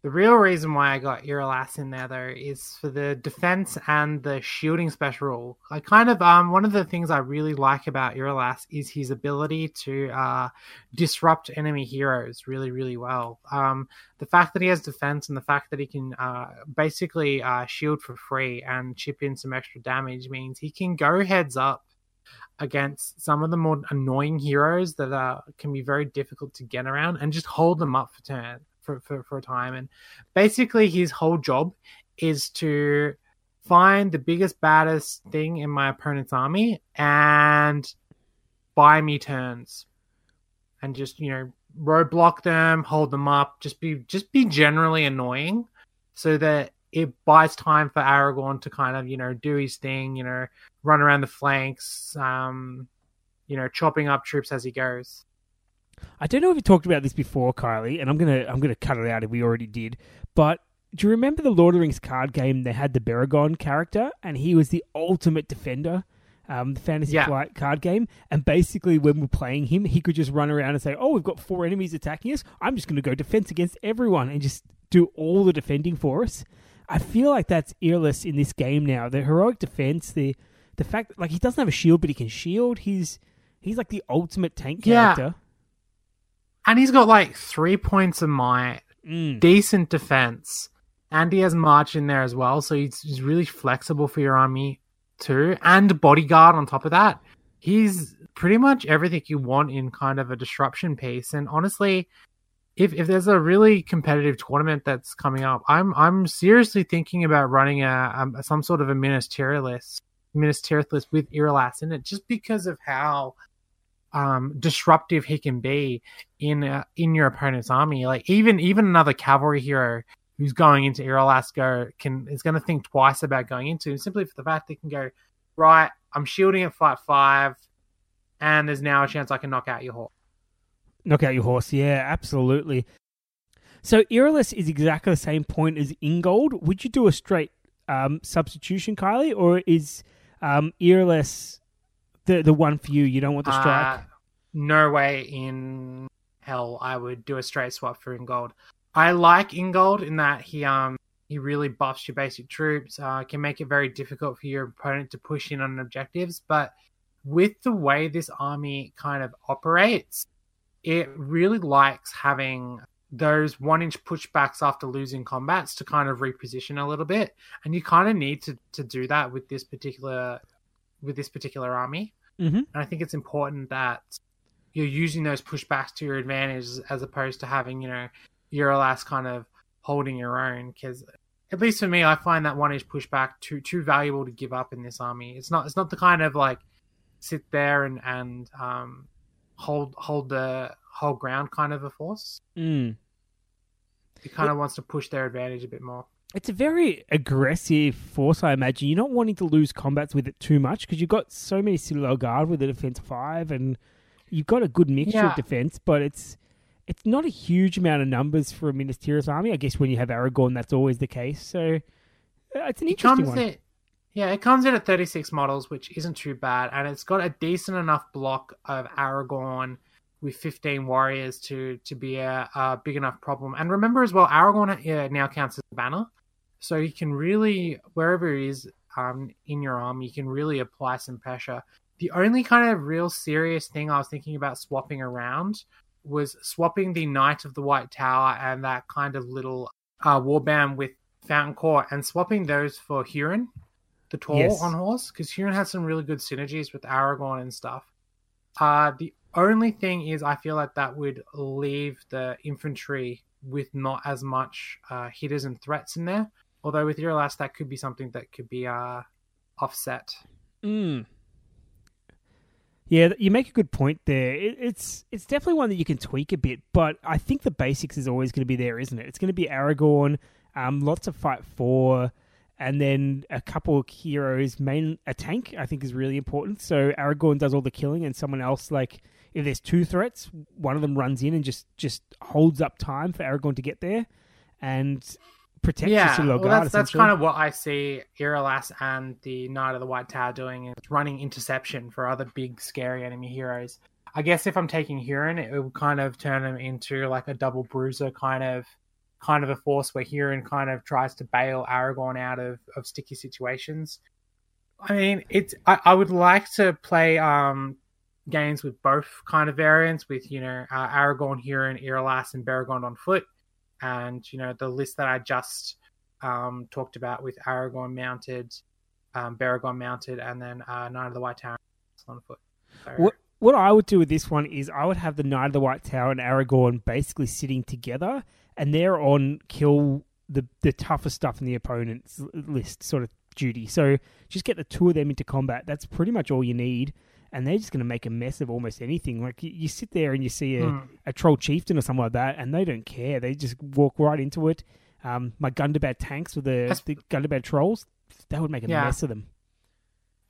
The real reason why I got Irolas in there though is for the defense and the shielding special. I kind of um one of the things I really like about Irolas is his ability to uh disrupt enemy heroes really really well. Um the fact that he has defense and the fact that he can uh basically uh shield for free and chip in some extra damage means he can go heads up against some of the more annoying heroes that uh, can be very difficult to get around and just hold them up for turn for, for, for a time. And basically, his whole job is to find the biggest, baddest thing in my opponent's army and buy me turns and just, you know, roadblock them, hold them up, just be just be generally annoying so that it buys time for Aragorn to kind of, you know, do his thing, you know, run around the flanks, um, you know, chopping up troops as he goes. I don't know if we talked about this before, Kylie, and I'm gonna I'm gonna cut it out if we already did. But do you remember the Lord of the Rings card game? They had the Beregond character, and he was the ultimate defender. Um, the Fantasy Yeah. Flight card game, and basically when we're playing him, he could just run around and say, "Oh, we've got four enemies attacking us. I'm just going to go defense against everyone and just do all the defending for us." I feel like that's Irolas in this game now. The heroic defense, the the fact like he doesn't have a shield, but he can shield. He's he's like the ultimate tank Yeah. character. And he's got like three points of might, Mm. decent defense, and he has march in there as well. So he's, he's really flexible for your army too, and bodyguard on top of that. He's pretty much everything you want in kind of a disruption piece. And honestly, if if there's a really competitive tournament that's coming up, I'm I'm seriously thinking about running a, a some sort of a Minas Tirith list ministerialist with Irolas in it, just because of how um disruptive he can be in uh, in your opponent's army. Like even even another cavalry hero who's going into Iralaska can is going to think twice about going into simply for the fact they can go right. I'm shielding at fight five, and there's now a chance I can knock out your horse. Knock out your horse, yeah, absolutely. So Irolas is exactly the same point as Ingold. Would you do a straight um, substitution, Kylie, or is um, Irolas the the one for you? You don't want the strike. Uh, no way in hell I would do a straight swap for Ingold. I like Ingold in that he um he really buffs your basic troops, uh, can make it very difficult for your opponent to push in on objectives. But with the way this army kind of operates, it really likes having those one inch pushbacks after losing combats to kind of reposition a little bit. And you kind of need to, to do that with this particular with this particular army. Mhm. And I think it's important that you're using those pushbacks to your advantage as opposed to having, you know, your last kind of holding your own. Because at least for me, I find that one inch pushback too too valuable to give up in this army. It's not it's not the kind of like sit there and and um, hold hold the whole ground kind of a force. Mm. It kind of wants to push their advantage a bit more. It's a very aggressive force, I imagine. You're not wanting to lose combats with it too much because you've got so many Citadel Guard with a defense five, and you've got a good mixture Yeah. of defense, but it's it's not a huge amount of numbers for a Minas Tirith army. I guess when you have Aragorn, that's always the case. So uh, it's an It interesting comes one. in, yeah, it comes in at 36 models, which isn't too bad, and it's got a decent enough block of Aragorn with 15 warriors to to be a, a big enough problem. And remember as well, Aragorn uh, now counts as a banner, so you can really wherever he is um, in your arm, you can really apply some pressure. The only kind of real serious thing I was thinking about swapping around was swapping the Knight of the White Tower and that kind of little uh, warband with Fountain Court and swapping those for Hurin, the tall Yes. on horse, because Hurin has some really good synergies with Aragorn and stuff. Uh, the only thing is, I feel like that would leave the infantry with not as much uh, hitters and threats in there. Although with Irolas, that could be something that could be uh, offset. Mm. Yeah, you make a good point there. It, it's it's definitely one that you can tweak a bit, but I think the basics is always going to be there, isn't it? It's going to be Aragorn, um, lots of fight for, and then a couple of heroes. Main a tank, I think, is really important. So Aragorn does all the killing, and someone else like if there's two threats, one of them runs in and just just holds up time for Aragorn to get there, and protects yeah, Citadel well, that's, that's kind of what I see Irolas and the Knight of the White Tower doing is running interception for other big scary enemy heroes. I guess if I'm taking Hurin, it would kind of turn him into like a double bruiser kind of kind of a force where Hurin kind of tries to bail Aragorn out of, of sticky situations. I mean, it's I, I would like to play um games with both kind of variants with you know uh, Aragorn, Hurin, Irolas, and Beregond on foot and you know the list that I just um, talked about with Aragorn mounted, um, Beregond mounted, and then uh, Knight of the White Tower on foot. So, What what I would do with this one is I would have the Knight of the White Tower and Aragorn basically sitting together, and they're on kill the the toughest stuff in the opponent's list sort of duty. So just get the two of them into combat. That's pretty much all you need, and they're just going to make a mess of almost anything. Like you, you sit there and you see a, Hmm. a troll chieftain or something like that, and they don't care. They just walk right into it. Um, my Gundabad tanks with the, That's- the Gundabad trolls, that would make a Yeah. mess of them.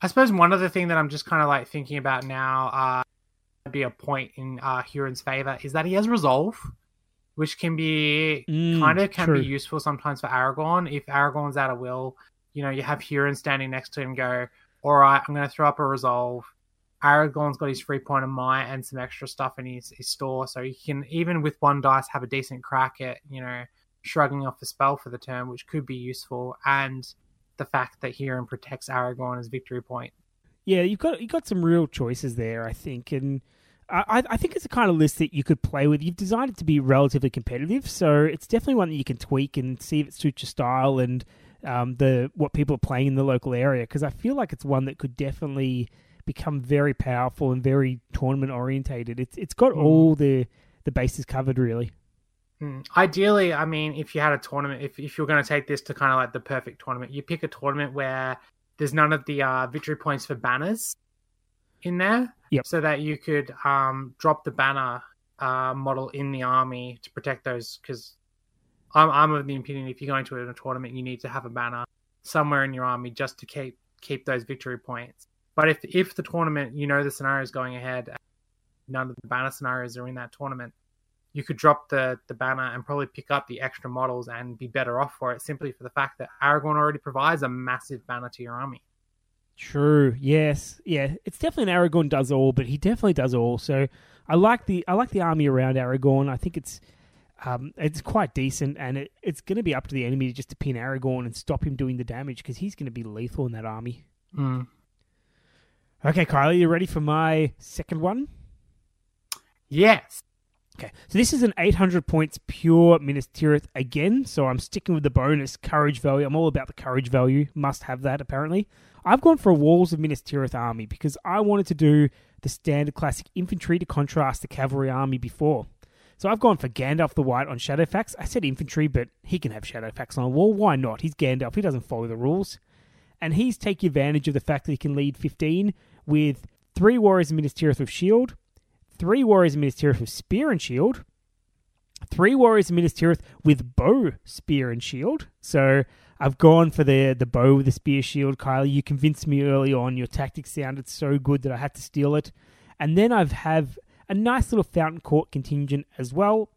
I suppose one other thing that I'm just kind of like thinking about now, uh, be a point in uh, Hurin's favor is that he has resolve, which can be Mm, kind of can true. be useful sometimes for Aragorn. If Aragorn's out of will, you know, you have Hurin standing next to him. Go, all right, I'm going to throw up a resolve. Aragorn's got his free point of might and some extra stuff in his, his store, so he can even with one dice have a decent crack at you know shrugging off the spell for the turn, which could be useful. And the fact that Hurin protects Aragorn as victory point. Yeah, you've got you've got some real choices there, I think, and I, I think it's the kind of list that you could play with. You've designed it to be relatively competitive, so it's definitely one that you can tweak and see if it suits your style and um, the what people are playing in the local area. Because I feel like it's one that could definitely become very powerful and very tournament orientated. It's it's got Mm. all the the bases covered, really. Hmm. Ideally, I mean, if you had a tournament, if, if you're going to take this to kind of like the perfect tournament, you pick a tournament where there's none of the uh, victory points for banners in there, Yep. so that you could um, drop the banner uh, model in the army to protect those. Because I'm, I'm of the opinion if you're going to a tournament, you need to have a banner somewhere in your army just to keep keep those victory points. But if if the tournament, you know, the scenario is going ahead, none of the banner scenarios are in that tournament you could drop the, the banner and probably pick up the extra models and be better off for it simply for the fact that Aragorn already provides a massive banner to your army. True. Yes. Yeah. It's definitely an Aragorn does all, but he definitely does all. So I like the I like the army around Aragorn. I think it's um, it's quite decent, and it, it's going to be up to the enemy just to pin Aragorn and stop him doing the damage because he's going to be lethal in that army. Mm. Okay, Kylie, you ready for my second one? Yes. Okay, so this is an 800 points pure Minas Tirith again, so I'm sticking with the bonus courage value. I'm all about the courage value, must have that apparently. I've gone for a Walls of Minas Tirith army because I wanted to do the standard classic infantry to contrast the cavalry army before. So I've gone for Gandalf the White on Shadowfax. I said infantry, but he can have Shadowfax on a wall. Why not? He's Gandalf, he doesn't follow the rules. And he's taking advantage of the fact that he can lead 15 with three Warriors of Minas Tirith with shield, three Warriors of Minas Tirith with spear and shield, three Warriors of Minas Tirith with bow, spear, and shield. So I've gone for the the bow with the spear shield, Kylie. You convinced me early on. Your tactics sounded so good that I had to steal it. And then I've have a nice little Fountain Court contingent as well.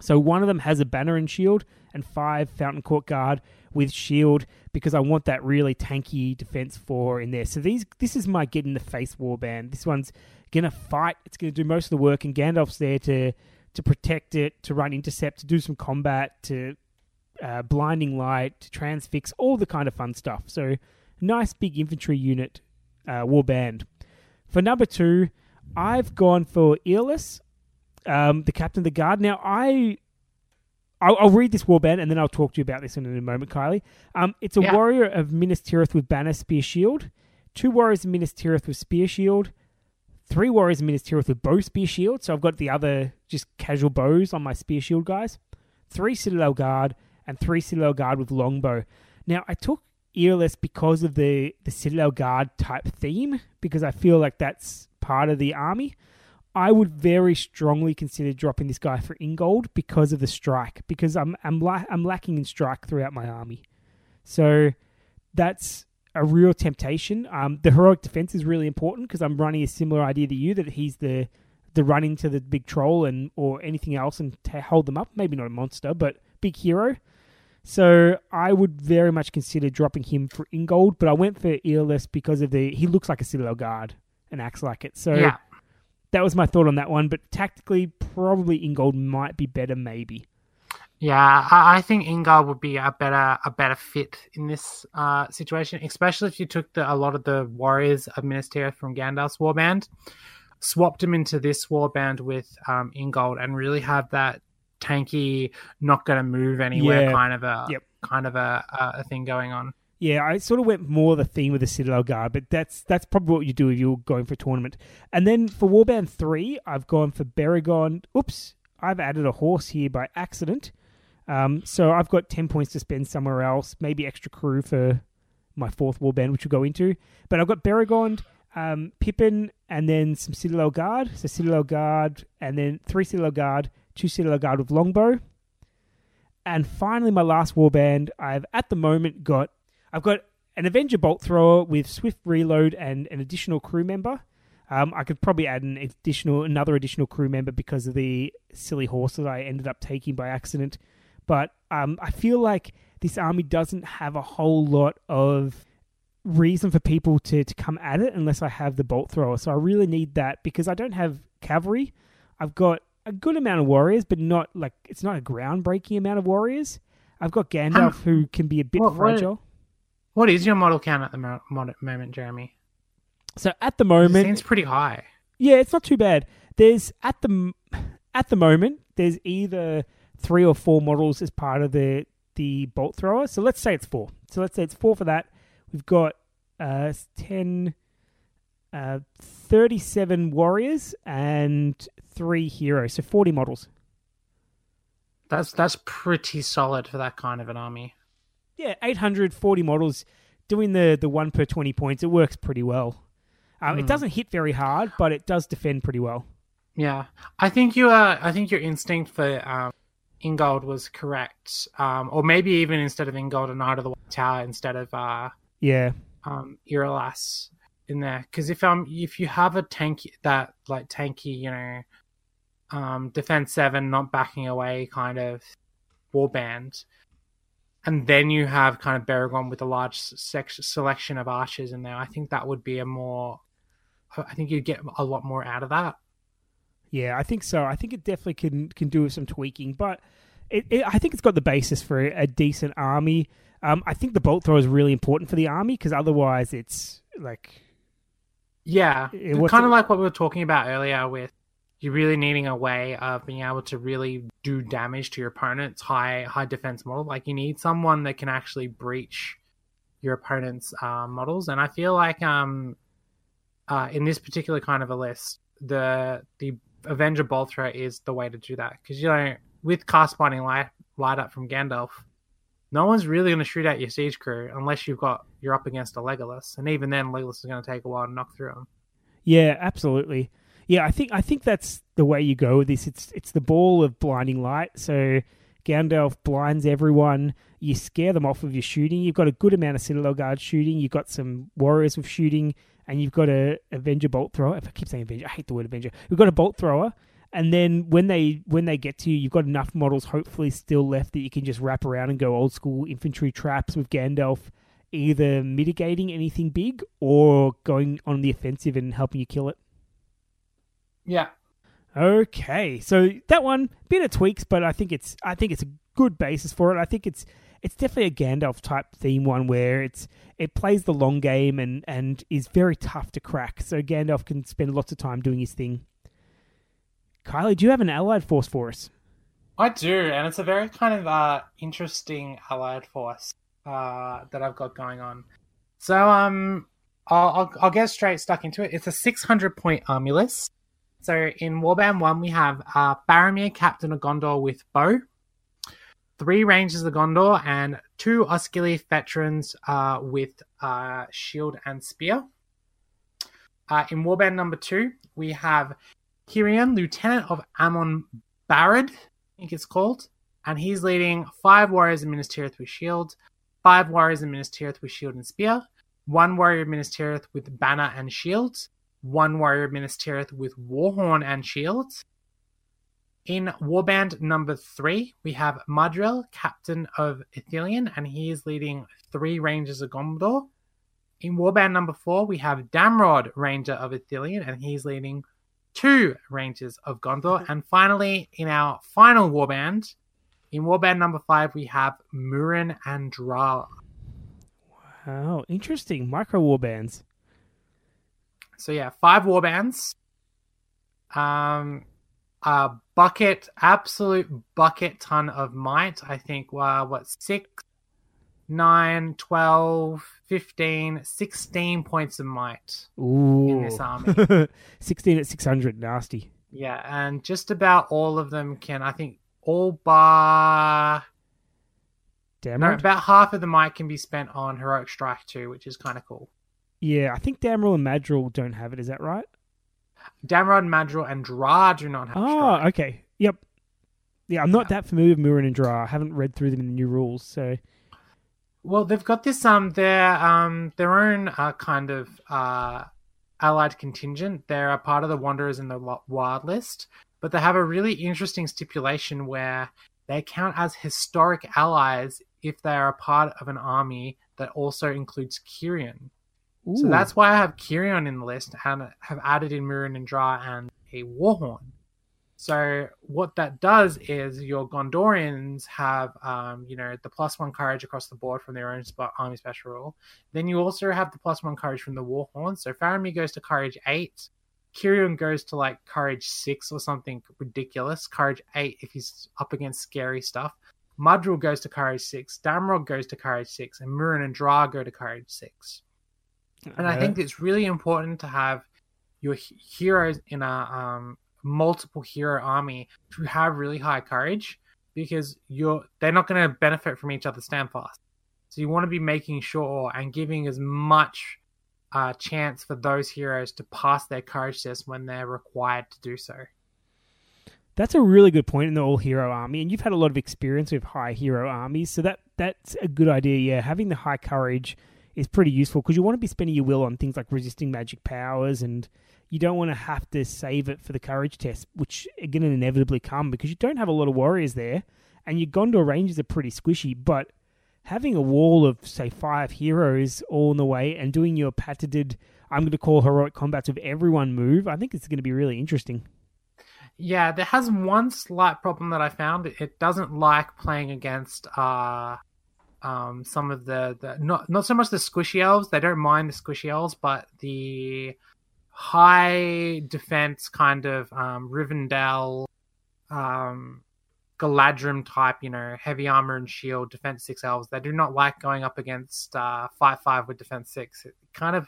So one of them has a banner and shield, and five Fountain Court guard with shield because I want that really tanky defense four in there. So these this is my get in the face warband. This one's gonna fight. It's gonna do most of the work, and Gandalf's there to to protect it, to run intercept, to do some combat, to uh, blinding light, to transfix, all the kind of fun stuff. So nice big infantry unit uh, warband. For number two, I've gone for Irolas, um, the captain of the guard. Now I I'll, I'll read this warband and then I'll talk to you about this in a moment, Kylie. Um, it's a Yeah. warrior of Minas Tirith with banner, spear, shield. Two warriors of Minas Tirith with spear, shield. Three warriors of Minas Tirith with bow, spear, shield. So I've got the other just casual bows on my spear, shield guys. Three Citadel guard and three Citadel guard with longbow. Now I took Irolas because of the the Citadel guard type theme because I feel like that's part of the army. I would very strongly consider dropping this guy for Ingold because of the strike. Because I'm I'm la- I'm lacking in strike throughout my army, so that's a real temptation. Um, the heroic defense is really important because I'm running a similar idea to you that he's the the run into the big troll and or anything else and to hold them up. Maybe not a monster, but big hero. So I would very much consider dropping him for Ingold, but I went for Irolas because of the he looks like a Citadel guard and acts like it. So Yeah. That was my thought on that one. But tactically, probably Ingold might be better, maybe. Yeah, I, think Ingold would be a better a better fit in this uh, situation, especially if you took the, a lot of the warriors of Minas Tirith from Gandalf's warband, swapped them into this warband with um, Ingold, and really have that tanky, not going to move anywhere Yeah. kind of a Yep. kind of a, a, a thing going on. Yeah, I sort of went more the theme of the Citadel Guard, but that's that's probably what you do if you're going for a tournament. And then for Warband 3, I've gone for Beregond. Oops, I've added a horse here by accident. Um, so I've got 10 points to spend somewhere else, maybe extra crew for my fourth Warband, which we'll go into. But I've got Beregond, um, Pippin, and then some Citadel Guard. So Citadel Guard, and then three Citadel Guard, two Citadel Guard with Longbow. And finally, my last warband, I've at the moment got I've got an Avenger bolt thrower with swift reload and an additional crew member. Um, I could probably add an additional, another additional crew member because of the silly horse that I ended up taking by accident. But um, I feel like this army doesn't have a whole lot of reason for people to, to come at it unless I have the bolt thrower. So I really need that because I don't have cavalry. I've got a good amount of warriors, but not like it's not a groundbreaking amount of warriors. I've got Gandalf who can be a bit what- fragile. What is your model count at the mo- mo- moment, Jeremy? So at the It moment, seems pretty high. Yeah, it's not too bad. There's at the at the moment there's either three or four models as part of the the bolt thrower. So let's say it's four. So let's say it's four for that. We've got uh 10 uh 37 warriors and 3 heroes. So 40 models. That's that's pretty solid for that kind of an army. Yeah, 840 models doing the the 1 per 20 points. It works pretty well. Um, It Hmm. doesn't hit very hard, but it does defend pretty well. Yeah, I think you are. I think your instinct for um, Ingold was correct. Um, or maybe even instead of Ingold, a Knight of the White Tower instead of uh, Yeah. um, Irolas in there. Because if um if you have a tank that like tanky, you know, um, defense seven, not backing away, kind of warband, and then you have kind of Beregond with a large sec- selection of archers in there. I think that would be a more. I think you'd get a lot more out of that. Yeah, I think so. I think it definitely can can do with some tweaking, but it, it, I think it's got the basis for a, decent army. Um, I think the bolt thrower is really important for the army because otherwise, it's like Yeah, what's kind of like what we were talking about earlier with you really needing a way of being able to really do damage to your opponent's high high defense model. Like you need someone that can actually breach your opponent's uh, models, and I feel like um, uh, in this particular kind of a list, the the Avenger Bolt Thrower is the way to do that because you know with cast binding light light up from Gandalf. No one's really going to shoot at your siege crew unless you've got you're up against a Legolas, and even then, Legolas is going to take a while to knock through them. yeah, absolutely. Yeah, I think I think that's the way you go with this. It's it's the ball of blinding light. So Gandalf blinds everyone. You scare them off with your shooting. You've got a good amount of Citadel Guard shooting. You've got some warriors with shooting, and you've got a Avenger bolt thrower. If I keep saying Avenger, I hate the word Avenger. We've got a bolt thrower, and then when they when they get to you, you've got enough models hopefully still left that you can just wrap around and go old school infantry traps with Gandalf, either mitigating anything big or going on the offensive and helping you kill it. Yeah, Okay, so that one bit of tweaks, but I think it's I think it's a good basis for it. I think it's it's definitely a Gandalf type theme one where it's it plays the long game and and is very tough to crack. So Gandalf can spend lots of time doing his thing. Kylie, do you have an allied force for us? I do, and it's a very kind of uh, interesting allied force uh, that I've got going on. So um, I'll, I'll I'll get straight stuck into it. It's a 600 point army list. So in Warband one, we have uh, Baromir, Captain of Gondor with bow, three Rangers of Gondor, and two Osgiliath veterans uh, with uh, shield and spear. Uh, in Warband number two, we have Cirion, Lieutenant of Amon Barad, I think it's called, and he's leading five warriors in Minas Tirith with shield, five warriors in Minas Tirith with shield and spear, one warrior in Minas Tirith with banner and shield, one warrior in Minas Tirith with warhorn and shield. In Warband number three, we have Madril, Captain of Ithilien, and he is leading three Rangers of Gondor. In Warband number four, we have Damrod, Ranger of Ithilien, and he's leading two Rangers of Gondor. And finally, in our final warband, in warband number five, we have Murin and Drala. Wow, interesting. Micro warbands. So yeah, five warbands. Um, a bucket, absolute bucket ton of might. I think, uh, what, six, nine, 12, 15, 16 points of might. Ooh. this army. 16 at 600. Nasty. Yeah, and just about all of them can, I think, all bar Damn No, about half of the might can be spent on heroic strike too, which is kind of cool. Yeah, I think Damrod and Madril don't have it. Is that right? Damrod, Madril, and Drar do not have Oh, strike. okay. Yep. Yeah, I'm not that familiar with Murin and Drar. I haven't read through them in the new rules, so Well, they've got this um their um their own uh, kind of uh allied contingent. They're a part of the Wanderers in the Wild List, but they have a really interesting stipulation where they count as historic allies if they are a part of an army that also includes Cirion. So that's why I have Cirion in the list and have added in Murin and Drar and a Warhorn. So what that does is your Gondorians have, um, you know, the plus one courage across the board from their own army special rule. Then you also have the plus one courage from the Warhorn. So Faramir goes to courage eight. Cirion goes to like courage six or something ridiculous. Courage eight if he's up against scary stuff. Madril goes to courage six. Damrod goes to courage six, and Murin and Drar go to courage six. And I Uh, think it's really important to have your heroes in a um, multiple hero army to have really high courage because you're they're not going to benefit from each other's stand fast. So you want to be making sure and giving as much uh, chance for those heroes to pass their courage test when they're required to do so. That's a really good point in the all hero army, and you've had a lot of experience with high hero armies, so that that's a good idea. Yeah, having the high courage is pretty useful because you want to be spending your will on things like resisting magic powers, and you don't want to have to save it for the courage test, which are going to inevitably come because you don't have a lot of warriors there, and your Gondor ranges are pretty squishy. But having a wall of say five heroes all in the way and doing your patented, I'm going to call heroic combats with everyone move, I think it's going to be really interesting. Yeah, there has one slight problem that I found. It doesn't like playing against uh um some of the, the not not so much the squishy elves, they don't mind the squishy elves, but the high defense kind of um Rivendell um Galadrim type, you know, heavy armor and shield, defense six elves. They do not like going up against uh five five with defense six. It kind of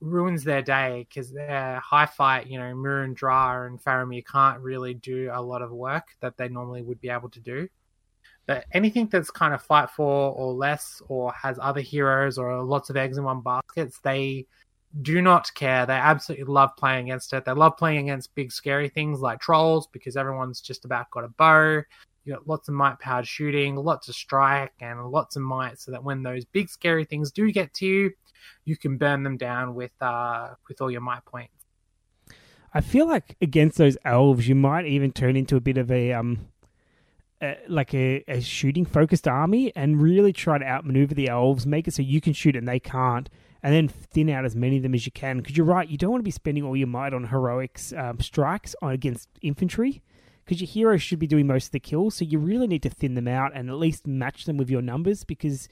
ruins their day because their high fight, you know, Murin Drar and Faramir can't really do a lot of work that they normally would be able to do. But anything that's kind of fight for or less or has other heroes or lots of eggs in one baskets, they do not care. They absolutely love playing against it. They love playing against big scary things like trolls because everyone's just about got a bow. You got lots of might powered shooting, lots of strike, and lots of might, so that when those big scary things do get to you, you can burn them down with uh with all your might points. I feel like against those elves, you might even turn into a bit of a um, like a, a shooting focused army and really try to outmaneuver the elves, make it so you can shoot and they can't, and then thin out as many of them as you can. Because you're right, you don't want to be spending all your might on heroics um, strikes on against infantry. Because your heroes should be doing most of the kills, so you really need to thin them out and at least match them with your numbers. Because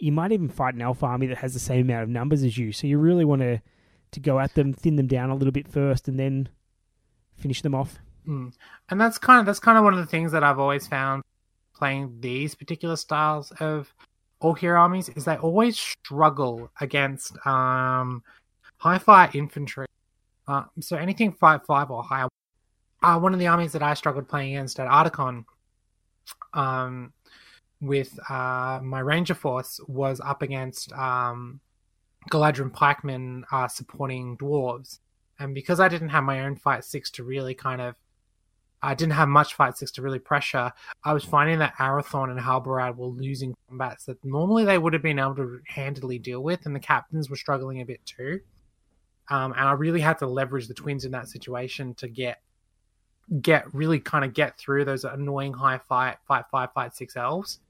you might even fight an elf army that has the same amount of numbers as you, so you really want to to go at them, thin them down a little bit first, and then finish them off. Mm. And that's kind of that's kind of one of the things that I've always found playing these particular styles of all hero armies is they always struggle against um, high fire infantry. Uh, so anything five five or higher. Uh, one of the armies that I struggled playing against at Articon, um, with uh, my ranger force was up against um, pikemen uh, supporting dwarves, and because I didn't have my own fight six to really kind of I didn't have much fight six to really pressure. I was finding that Arathorn and Halbarad were losing combats that normally they would have been able to handily deal with, and the captains were struggling a bit too. Um, and I really had to leverage the twins in that situation to get get really kind of get through those annoying high fight fight five fight six elves.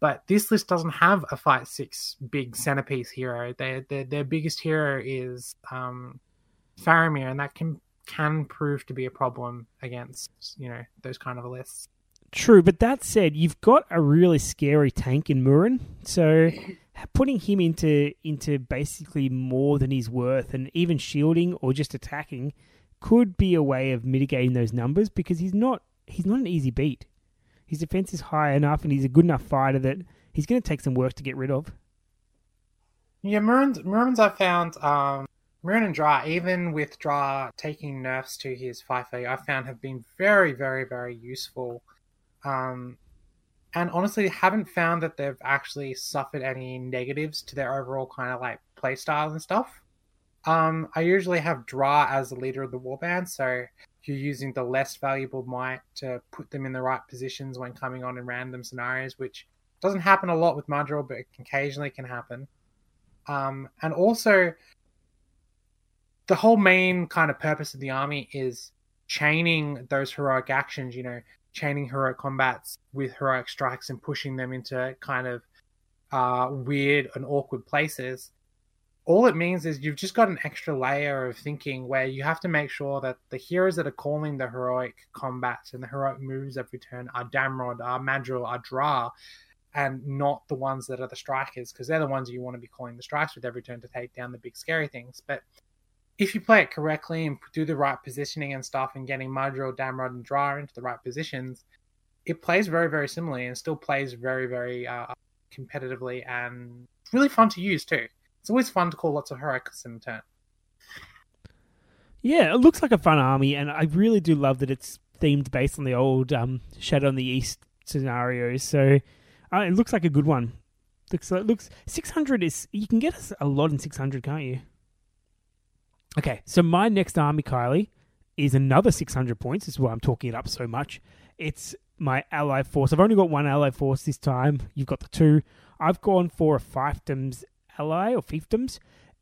But this list doesn't have a fight six big centerpiece hero. Their their, their biggest hero is um, Faramir, and that can can prove to be a problem against you know those kind of lists. True, but that said, you've got a really scary tank in Murin, so putting him into into basically more than he's worth, and even shielding or just attacking, could be a way of mitigating those numbers because he's not he's not an easy beat. His defense is high enough, and he's a good enough fighter that he's going to take some work to get rid of. Yeah, Murin's, Murin's I found um, And Drar, even with Drar taking nerfs to his FIFO, I found have been very, very, very useful. Um, and honestly, haven't found that they've actually suffered any negatives to their overall kind of like playstyle and stuff. Um, I usually have Drar as the leader of the warband, so you're using the less valuable might to put them in the right positions when coming on in random scenarios, which doesn't happen a lot with Madril, but occasionally can happen. Um, and also, the whole main kind of purpose of the army is chaining those heroic actions, you know, chaining heroic combats with heroic strikes and pushing them into kind of uh, weird and awkward places. All it means is you've just got an extra layer of thinking where you have to make sure that the heroes that are calling the heroic combats and the heroic moves every turn are Damrod, are Madril, are Drar, and not the ones that are the strikers, because they're the ones you want to be calling the strikes with every turn to take down the big scary things. But if you play it correctly and do the right positioning and stuff and getting Madril, Damrod, and Drar into the right positions, it plays very, very similarly and still plays very, very uh, competitively and really fun to use too. It's always fun to call lots of heroics in turn. Yeah, it looks like a fun army, and I really do love that it's themed based on the old um, Shadow in the East scenarios. So uh, it looks like a good one. Looks looks six hundred is you can get a lot in six hundred, can't you? Okay, so my next army, Kylie, is another six hundred points. This is why I'm talking it up so much. It's my ally force. I've only got one ally force this time. You've got the two. I've gone for a fiefdoms ally or fiefdoms.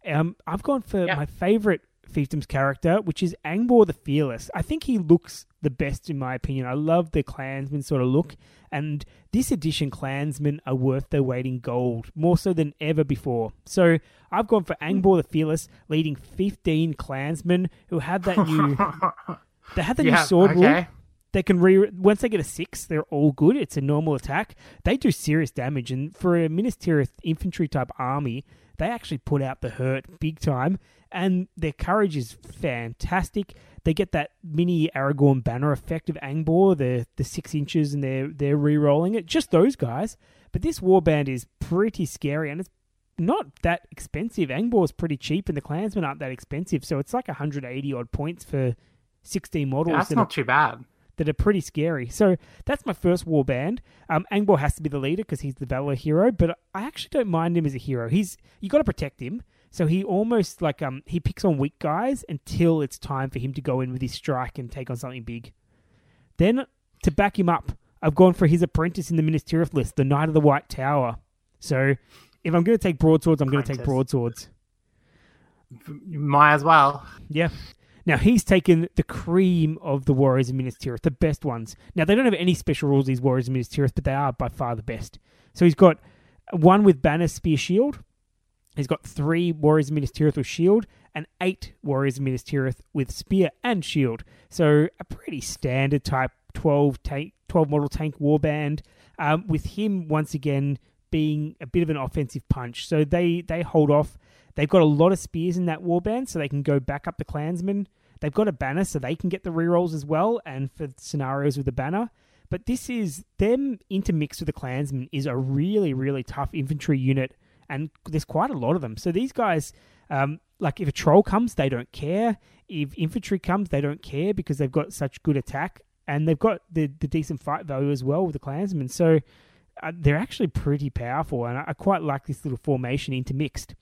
Um, I've gone for Yeah. my favorite fiefdoms character, which is Angbor the Fearless. I think he looks the best in my opinion. I love the clansman sort of look, and this edition clansmen are worth their weight in gold more so than ever before. So I've gone for Angbor the Fearless, leading fifteen clansmen who have that new. They have the new Yeah, sword rule. They can re once they get a six, they're all good. It's a normal attack. They do serious damage, and for a Minas Tirith infantry type army, they actually put out the hurt big time. And their courage is fantastic. They get that mini Aragorn banner effect of Angbor, the the six inches, and they're they're re-rolling it. Just those guys. But this warband is pretty scary, and it's not that expensive. Angbor is pretty cheap, and the clansmen aren't that expensive. So it's like 180 odd points for 16 models. That's not are- too bad. that are pretty scary. So that's my first war band. Um, Angbor has to be the leader because he's the Valor hero, but I actually don't mind him as a hero. He's you got to protect him. So he almost like um he picks on weak guys until it's time for him to go in with his strike and take on something big. Then to back him up, I've gone for his apprentice in the Minas Tirith list, the Knight of the White Tower. So if I'm going to take broadswords, I'm going to take broadswords. You might as well. Yeah. Now he's taken the cream of the Warriors of Minas Tirith, the best ones. Now they don't have any special rules, these Warriors of Minas Tirith, but they are by far the best. So he's got one with banner, spear, shield. He's got three Warriors of Minas Tirith with shield, and eight Warriors of Minas Tirith with spear and shield. So a pretty standard type 12 tank, 12 model tank warband. Um, with him once again being a bit of an offensive punch. So they they hold off. They've got a lot of spears in that warband, so they can go back up the clansmen. They've got a banner, so they can get the rerolls as well, and for scenarios with the banner. But this is them intermixed with the clansmen is a really really tough infantry unit, and there's quite a lot of them. So these guys, um, like if a troll comes, they don't care. If infantry comes, they don't care because they've got such good attack and they've got the the decent fight value as well with the clansmen. So uh, they're actually pretty powerful, and I, I quite like this little formation intermixed.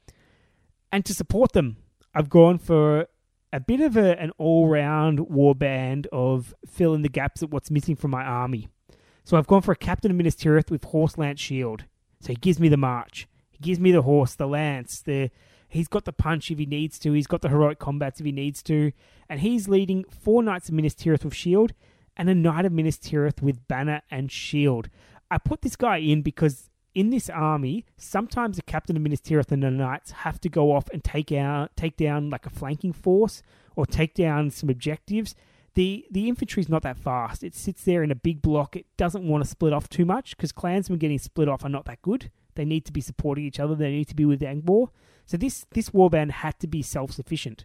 And to support them, I've gone for a bit of a, an all round warband of fill in the gaps of what's missing from my army. So I've gone for a captain of Minas Tirith with horse lance shield. So he gives me the march. He gives me the horse, the lance, the he's got the punch if he needs to, he's got the heroic combats if he needs to, and he's leading four knights of Minas Tirith with shield and a knight of Minas Tirith with banner and shield. I put this guy in because in this army, sometimes the captain of Minas Tirith and the knights have to go off and take out, take down like a flanking force or take down some objectives. The the infantry's not that fast. It sits there in a big block. It doesn't want to split off too much because clansmen getting split off are not that good. They need to be supporting each other. They need to be with Angbor. So this this warband had to be self sufficient.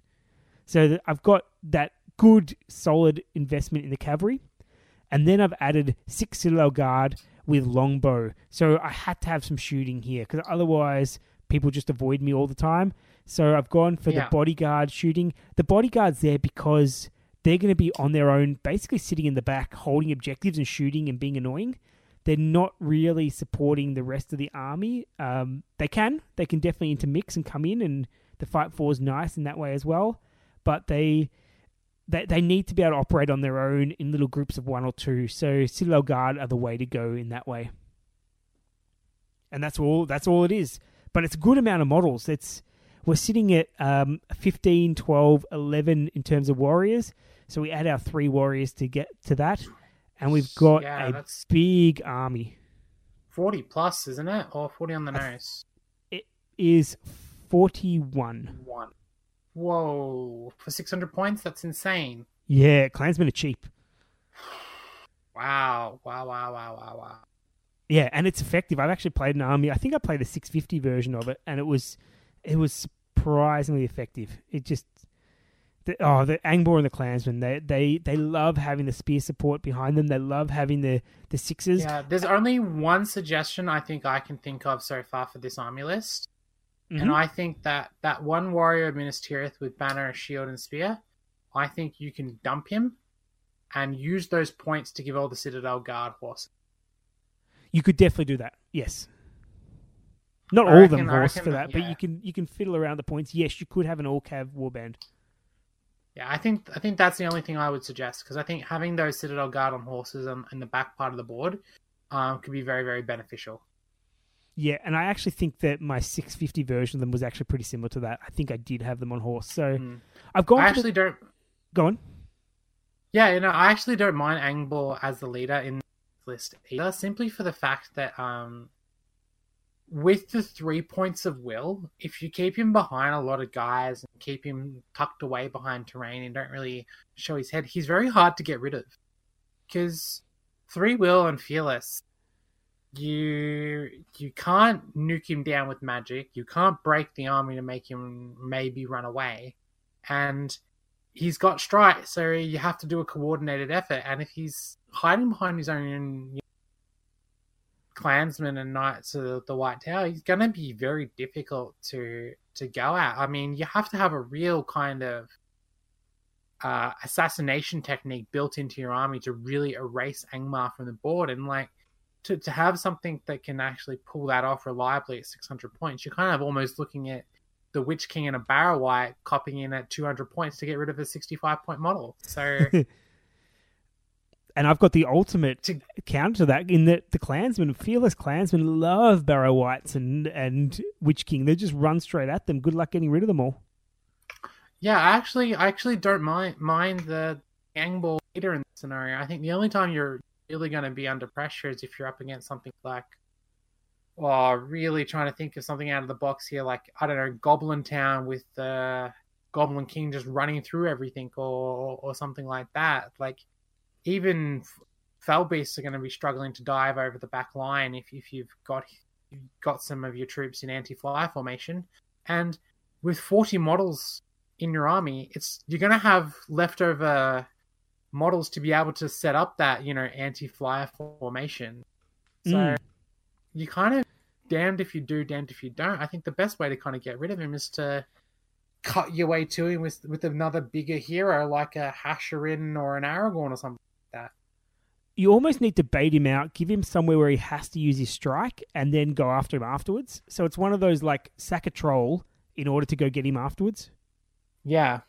So that I've got that good solid investment in the cavalry, and then I've added six Citadel Guard with longbow. So I had to have some shooting here because otherwise people just avoid me all the time. So I've gone for Yeah. the bodyguard shooting. The bodyguard's there because they're going to be on their own, basically sitting in the back, holding objectives and shooting and being annoying. They're not really supporting the rest of the army. Um, they can, they can definitely intermix and come in, and the fight four is nice in that way as well. But they they, they need to be able to operate on their own in little groups of one or two. So Citadel Guard are the way to go in that way. And that's all that's all it is. But it's a good amount of models. It's we're sitting at um, 15, 12, 11 in terms of warriors. So we add our three warriors to get to that, and we've got Yeah, a that's- big army. 40 plus, isn't it? Or 40 on the nose? It is 41. One. Whoa. For 600 points? That's insane. Yeah, clansmen are cheap. Wow. Wow, wow, wow, wow, wow. Yeah, and it's effective. I've actually played an army. I think I played the 650 version of it, and it was it was surprisingly effective. It just the, oh the Angbor and the clansmen they they they love having the spear support behind them. They love having the the sixes. Yeah, there's only one suggestion I think I can think of so far for this army list. And Mhm. I think that that one warrior of Minas Tirith with banner, shield, and spear, I think you can dump him and use those points to give all the Citadel Guard horses. You could definitely do that. Yes. Not I all of them horse reckon for that- that, but you can you can fiddle around the points. Yes, you could have an all cav warband. Yeah, I think I think that's the only thing I would suggest because I think having those Citadel Guard on horses on, in the back part of the board um, could be very very beneficial. Yeah, and I actually think that my 650 version of them was actually pretty similar to that. I think I did have them on horse. So I've gone. I for the- actually don't. go on. Yeah, you know, I actually don't mind Angbor as the leader in this list either, simply for the fact that um, with the three points of will, if you keep him behind a lot of guys and keep him tucked away behind terrain and don't really show his head, he's very hard to get rid of. Because three will and fearless, you you can't nuke him down with magic. You can't break the army to make him maybe run away, and he's got strike, so you have to do a coordinated effort. And if he's hiding behind his own clansmen and knights of the White Tower, he's going to be very difficult to to go at. I mean, you have to have a real kind of uh, assassination technique built into your army to really erase Angbor from the board, and like. To, to have something that can actually pull that off reliably at 600 points, you're kind of almost looking at the Witch King and a Barrow Wight copying in at 200 points to get rid of a 65 point model. So and I've got the ultimate to, counter to that in that the clansmen, fearless clansmen, love Barrow Wights and and Witch King. They just run straight at them. Good luck getting rid of them all. yeah, I actually I actually don't mind mind the Angbor leader in this scenario. I think the only time you're really going to be under pressure is if you're up against something like oh, really trying to think of something out of the box here, like I don't know, Goblin Town with the Goblin King just running through everything, or or something like that. Like even Fell Beasts are going to be struggling to dive over the back line if if you've got you've got some of your troops in anti-fly formation, and with forty models in your army, it's you're going to have leftover models to be able to set up that you know anti-flyer formation. So Mm. you kind of damned if you do, damned if you don't. I think the best way to kind of get rid of him is to cut your way to him with with another bigger hero like a Hasharin or an Aragorn or something that. You almost need to bait him out, give him somewhere where he has to use his strike, and then go after him afterwards. So it's one of those like sack a troll in order to go get him afterwards. Yeah.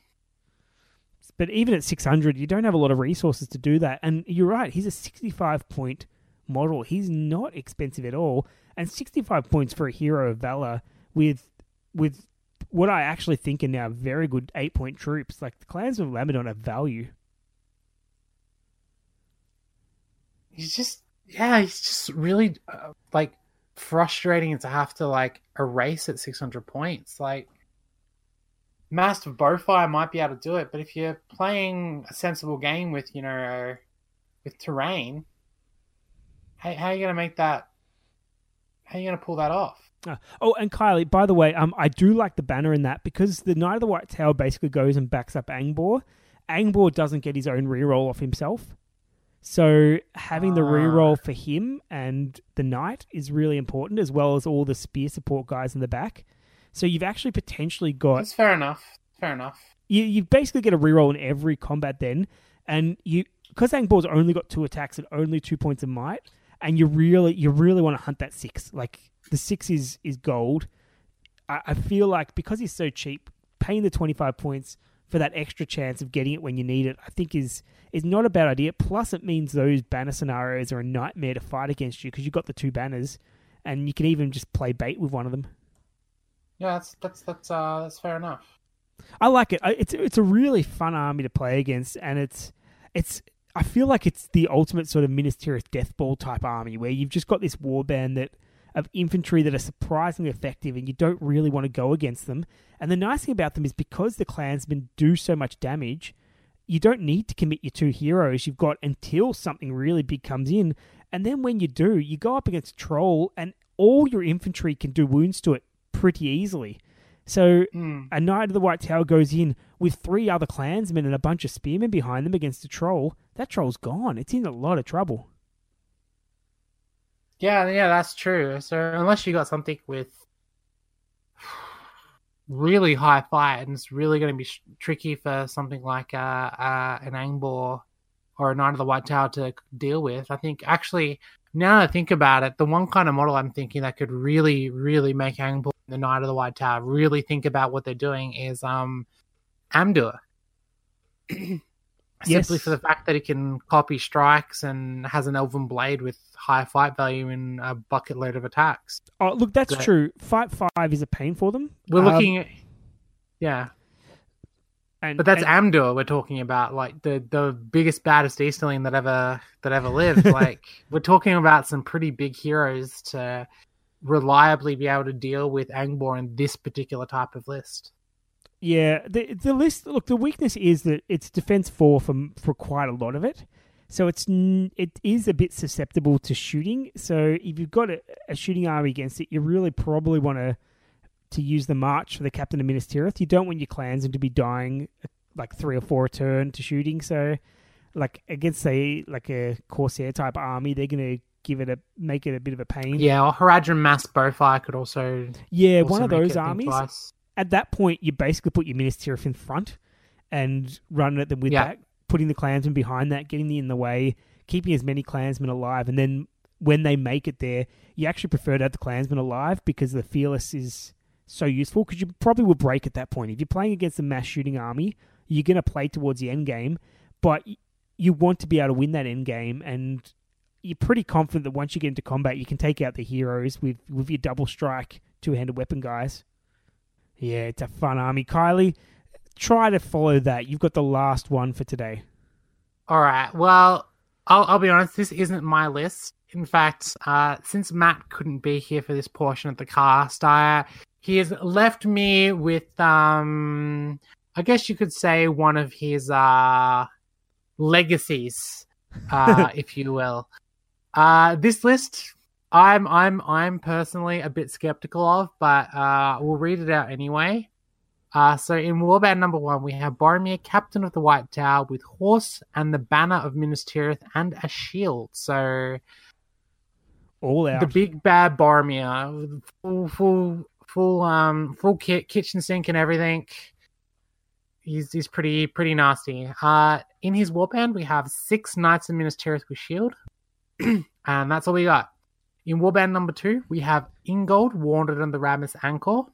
But even at 600, you don't have a lot of resources to do that. And you're right, he's a 65 point model. He's not expensive at all. And 65 points for a hero of valor with with what I actually think are now very good eight point troops. Like the clans of Lamedon are value. He's just yeah, he's just really uh, like frustrating to have to like erase at 600 points. Like Master Bowfire might be able to do it, but if you're playing a sensible game with you know with terrain, how, how are you gonna make that? How are you gonna pull that off? Uh, oh, and Kylie, by the way, um, I do like the banner in that because the Knight of the White Tower basically goes and backs up Angbor. Angbor doesn't get his own reroll off himself. So having the ah. reroll for him and the knight is really important, as well as all the spear support guys in the back. So you've actually potentially got That's fair enough. Fair enough. you you basically get a reroll in every combat then, and you because Angbor's only got two attacks and only two points of might, and you really you really want to hunt that six. Like the six is is gold. I, I feel like because he's so cheap, paying the twenty five points for that extra chance of getting it when you need it, I think is is not a bad idea. Plus, it means those banner scenarios are a nightmare to fight against you because you've got the two banners, and you can even just play bait with one of them. Yeah, that's that's that's uh that's fair enough. I like it. It's it's a really fun army to play against, and it's it's. I feel like it's the ultimate sort of Minas Tirith Death Ball type army where you've just got this warband that of infantry that are surprisingly effective, and you don't really want to go against them. And the nice thing about them is because the clansmen do so much damage, you don't need to commit your two heroes. You've got until something really big comes in, and then when you do, you go up against a Troll, and all your infantry can do wounds to it pretty easily. So hmm. a Knight of the White Tower goes in with three other clansmen and a bunch of spearmen behind them against a troll. That troll's gone. It's in a lot of trouble. Yeah, yeah, that's true. So unless you got something with really high fight, and it's really going to be sh- tricky for something like uh, uh, an Angbor or a Knight of the White Tower to deal with. I think actually, now that I think about it, the one kind of model I'm thinking that could really, really make Angbor and the Knight of the White Tower really think about what they're doing is um, Amdur. Yes. Simply for the fact that it can copy strikes and has an elven blade with high fight value and a bucket load of attacks. Oh, look, that's true. Fight five is a pain for them. We're Um, looking at yeah, and, but that's and- Amdur we're talking about, like the the biggest baddest Easterling that ever that ever lived. like we're talking about some pretty big heroes to reliably be able to deal with Angbor in this particular type of list. Yeah, the the list. Look, the weakness is that it's defense four for for quite a lot of it, so it's it is a bit susceptible to shooting. So if you've got a, a shooting army against it, you really probably want to to use the march for the captain of Minas Tirith. You don't want your clansmen to be dying like three or four a turn to shooting. So, like against say like a corsair type army, they're gonna give it a make it a bit of a pain. Yeah, or Haradrim Mass Bowfire could also yeah, also one of those armies. At that point, you basically put your Minas Tirith in front and running at them with Yeah. that, putting the clansmen behind that, getting in the way, keeping as many clansmen alive, and then when they make it there, you actually prefer to have the clansmen alive because the fearless is so useful because you probably will break at that point. If you're playing against a mass shooting army, you're going to play towards the end game, but you want to be able to win that end game and you're pretty confident that once you get into combat, you can take out the heroes with, with your double strike two handed weapon guys. Yeah, it's a fun army. Kylie, try to follow that. You've got the last one for today. All right. Well, I'll, I'll be honest. This isn't my list. In fact, uh, since Matt couldn't be here for this portion of the cast, I, he has left me with, um, I guess you could say one of his uh, legacies, uh, if you will. Uh, this list, I'm, I'm, I'm personally a bit skeptical of, but uh, we'll read it out anyway. Uh, so in Warband number one, we have Boromir, Captain of the White Tower, with horse and the banner of Minas Tirith and a shield. So All out. the big bad Boromir, full, full, full, um, full kit, kitchen sink and everything. He's he's pretty pretty nasty. Uh, in his warband, we have six knights of Minas Tirith with shield, and that's all we got. In warband number two, we have Ingold, Warden of the Rammas Echor.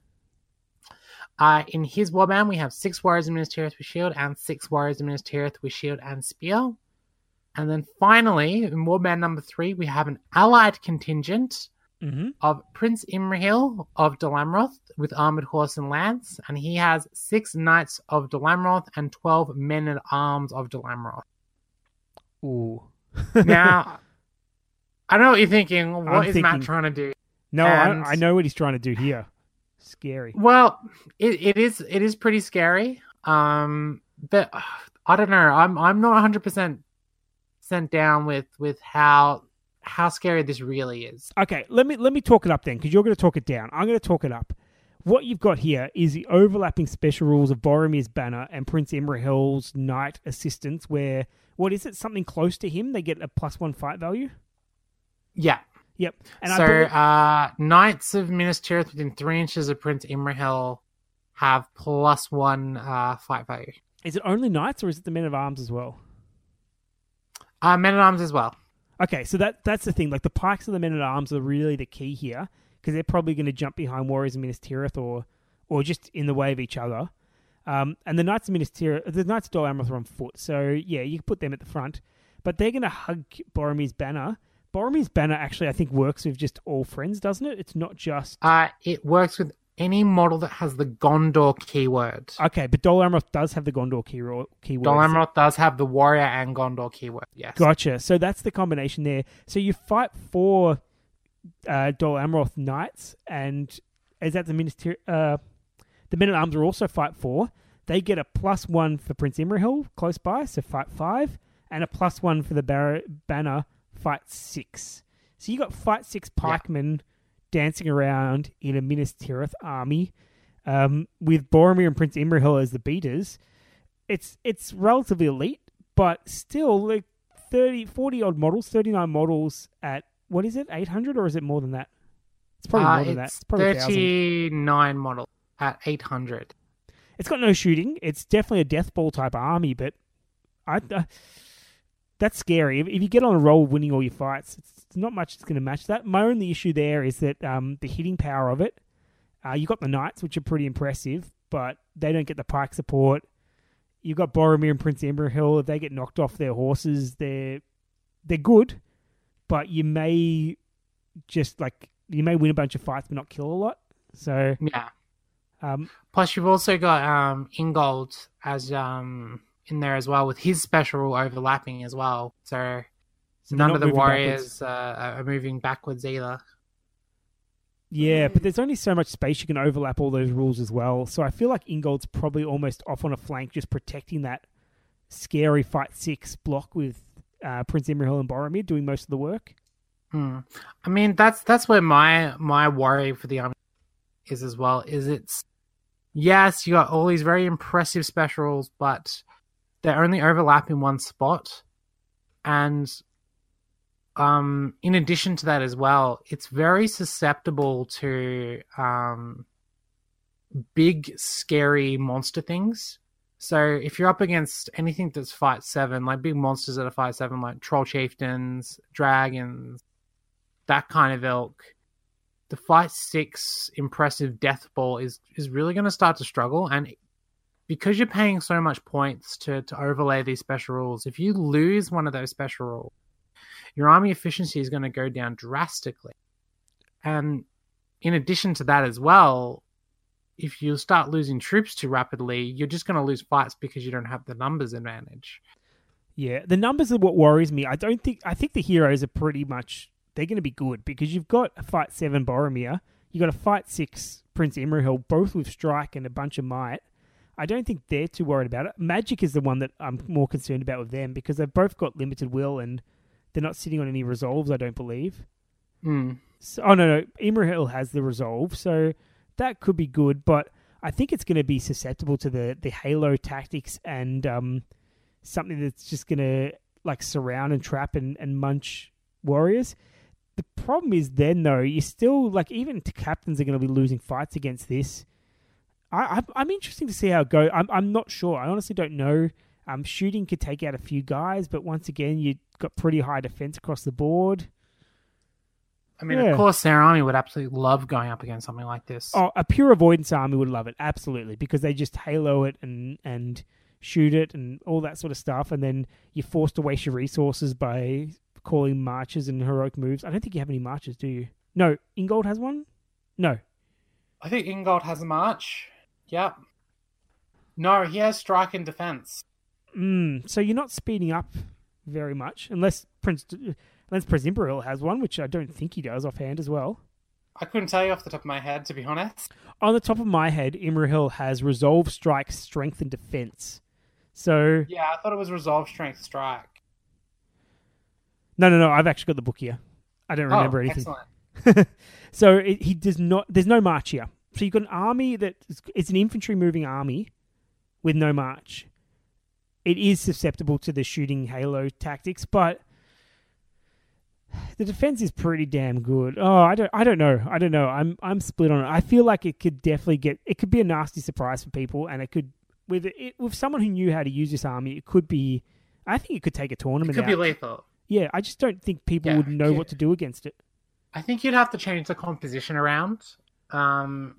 Uh, in his warband, we have six warriors of Minas Tirith with shield and six warriors of Minas Tirith with shield and spear. And then finally, in warband number three, we have an allied contingent hmm of Prince Imrahil of Dol Amroth with armored horse and lance, and he has six knights of Dol Amroth and twelve men at arms of Dol Amroth. Ooh. Now, I know what you're thinking. What is I'm Matt thinking- trying to do? no, and- I, I know what he's trying to do here. Scary. Well, it, it is it is pretty scary. Um, but uh, I don't know. I'm I'm not 100 percent sent down with with how how scary this really is. Okay, let me let me talk it up then, because you're going to talk it down. I'm going to talk it up. What you've got here is the overlapping special rules of Boromir's banner and Prince Imrahil's knight assistance, where what is it? Something close to him, they get a plus one fight value. Yeah. Yep. And so, I believe, uh, Knights of Minas Tirith within three inches of Prince Imrahil have plus one uh, fight value. is it only knights or is it the men of arms as well? Uh, Men at Arms as well. Okay, so that that's the thing. Like the pikes and the men at arms are really the key here because they're probably going to jump behind warriors of Minas Tirith or or just in the way of each other. Um, and the knights of Minas Tirith, the knights of Dol Amroth are on foot, so yeah, you can put them at the front. But they're going to hug Boromir's banner. Boromir's banner actually, I think, works with just all friends, doesn't it? It's not just Uh, it works with any model that has the Gondor keyword. Okay, but Dol Amroth does have the Gondor key keyword. Dol Amroth does have the warrior and Gondor keyword. Yes. Gotcha. So that's the combination there. So you fight for uh, Dol Amroth knights, and is that the minister? Uh, the men at arms are also fight four. They get a plus one for Prince Imrahil close by, so fight five, and a plus one for the bar- banner fight six. So you got fight six pikemen dancing around in a Minas Tirith army, um, with Boromir and Prince Imrahil as the beaters. It's it's relatively elite, but still like 30, 40 odd models, thirty nine models at what is it, eight hundred or is it more than that? It's probably Uh, more than that. it's probably 1,000. 39 model at 800. It's got no shooting. It's definitely a death ball type army, but I uh, that's scary. If, if you get on a roll of winning all your fights, it's, it's not much that's going to match that. My only issue there is that um, the hitting power of it. Uh, you got the knights, which are pretty impressive, but they don't get the pike support. You've got Boromir and Prince Imrahil. If they get knocked off their horses, they're they're good, but you may just like you may win a bunch of fights but not kill a lot. So Yeah. um, Plus, you've also got um, Ingold as um, in there as well with his special rule overlapping as well. So, So none of the warriors uh, are moving backwards either. Yeah, but there's only so much space you can overlap all those rules as well. So I feel like Ingold's probably almost off on a flank, just protecting that scary fight six block with uh, Prince Imrahil and Boromir doing most of the work. Hmm. I mean, that's that's where my my worry for the army is as well. Is it's yes, you got all these very impressive specials, but they're only overlap in one spot, and um, in addition to that as well, it's very susceptible to um, big, scary monster things. So if you're up against anything that's fight seven, like big monsters that are fight seven, like troll chieftains, dragons, that kind of ilk, the fight six impressive death ball is is really going to start to struggle. And because you're paying so much points to to overlay these special rules, if you lose one of those special rules, your army efficiency is going to go down drastically. And in addition to that as well, if you start losing troops too rapidly, you're just going to lose fights because you don't have the numbers advantage. Yeah, the numbers are what worries me. I don't think I think the heroes are pretty much they're going to be good because you've got a fight seven Boromir, you've got a fight six Prince Imrahil, both with strike and a bunch of might. I don't think they're too worried about it. Magic is the one that I'm more concerned about with them because they've both got limited will and they're not sitting on any resolves. I don't believe. Hmm. So, oh no, no, Imrahil has the resolve, so that could be good. But I think it's going to be susceptible to the the Halo tactics and um, something that's just going to like surround and trap and, and munch warriors. The problem is then though, you still like even captains are going to be losing fights against this. I, I I'm interested to see how it goes. I'm I'm not sure. I honestly don't know. Um, shooting could take out a few guys, but once again, you've got pretty high defense across the board. I mean, Yeah. of course, their army would absolutely love going up against something like this. Oh, a pure avoidance army would love it absolutely because they just halo it and and shoot it and all that sort of stuff, and then you're forced to waste your resources by calling marches and heroic moves. I don't think you have any marches, do you? No, Ingold has one. No, I think Ingold has a march. Yep. No, he has strike and defense. mm, so you're not speeding up very much unless Prince unless Prince Imrahil has one, which I don't think he does offhand as well. I couldn't tell you off the top of my head, to be honest. On the top of my head, Imrahil has resolve, strike, strength, and defense. So Yeah, I thought it was resolve, strength, strike. no, no, no. I've actually got the book here. I don't remember oh, anything. Excellent. so it, he does not. There's no march here. So you've got an army that it's an infantry moving army with no march. It is susceptible to the shooting halo tactics, but the defense is pretty damn good. Oh, I don't, I don't know, I don't know. I'm, I'm split on it. I feel like it could definitely get. It could be a nasty surprise for people, and it could with it with someone who knew how to use this army. It could be. I think it could take a It tournament. could be lethal. Yeah, I just don't think people Yeah, would know yeah. what to do against it. I think you'd have to change the composition around. Um,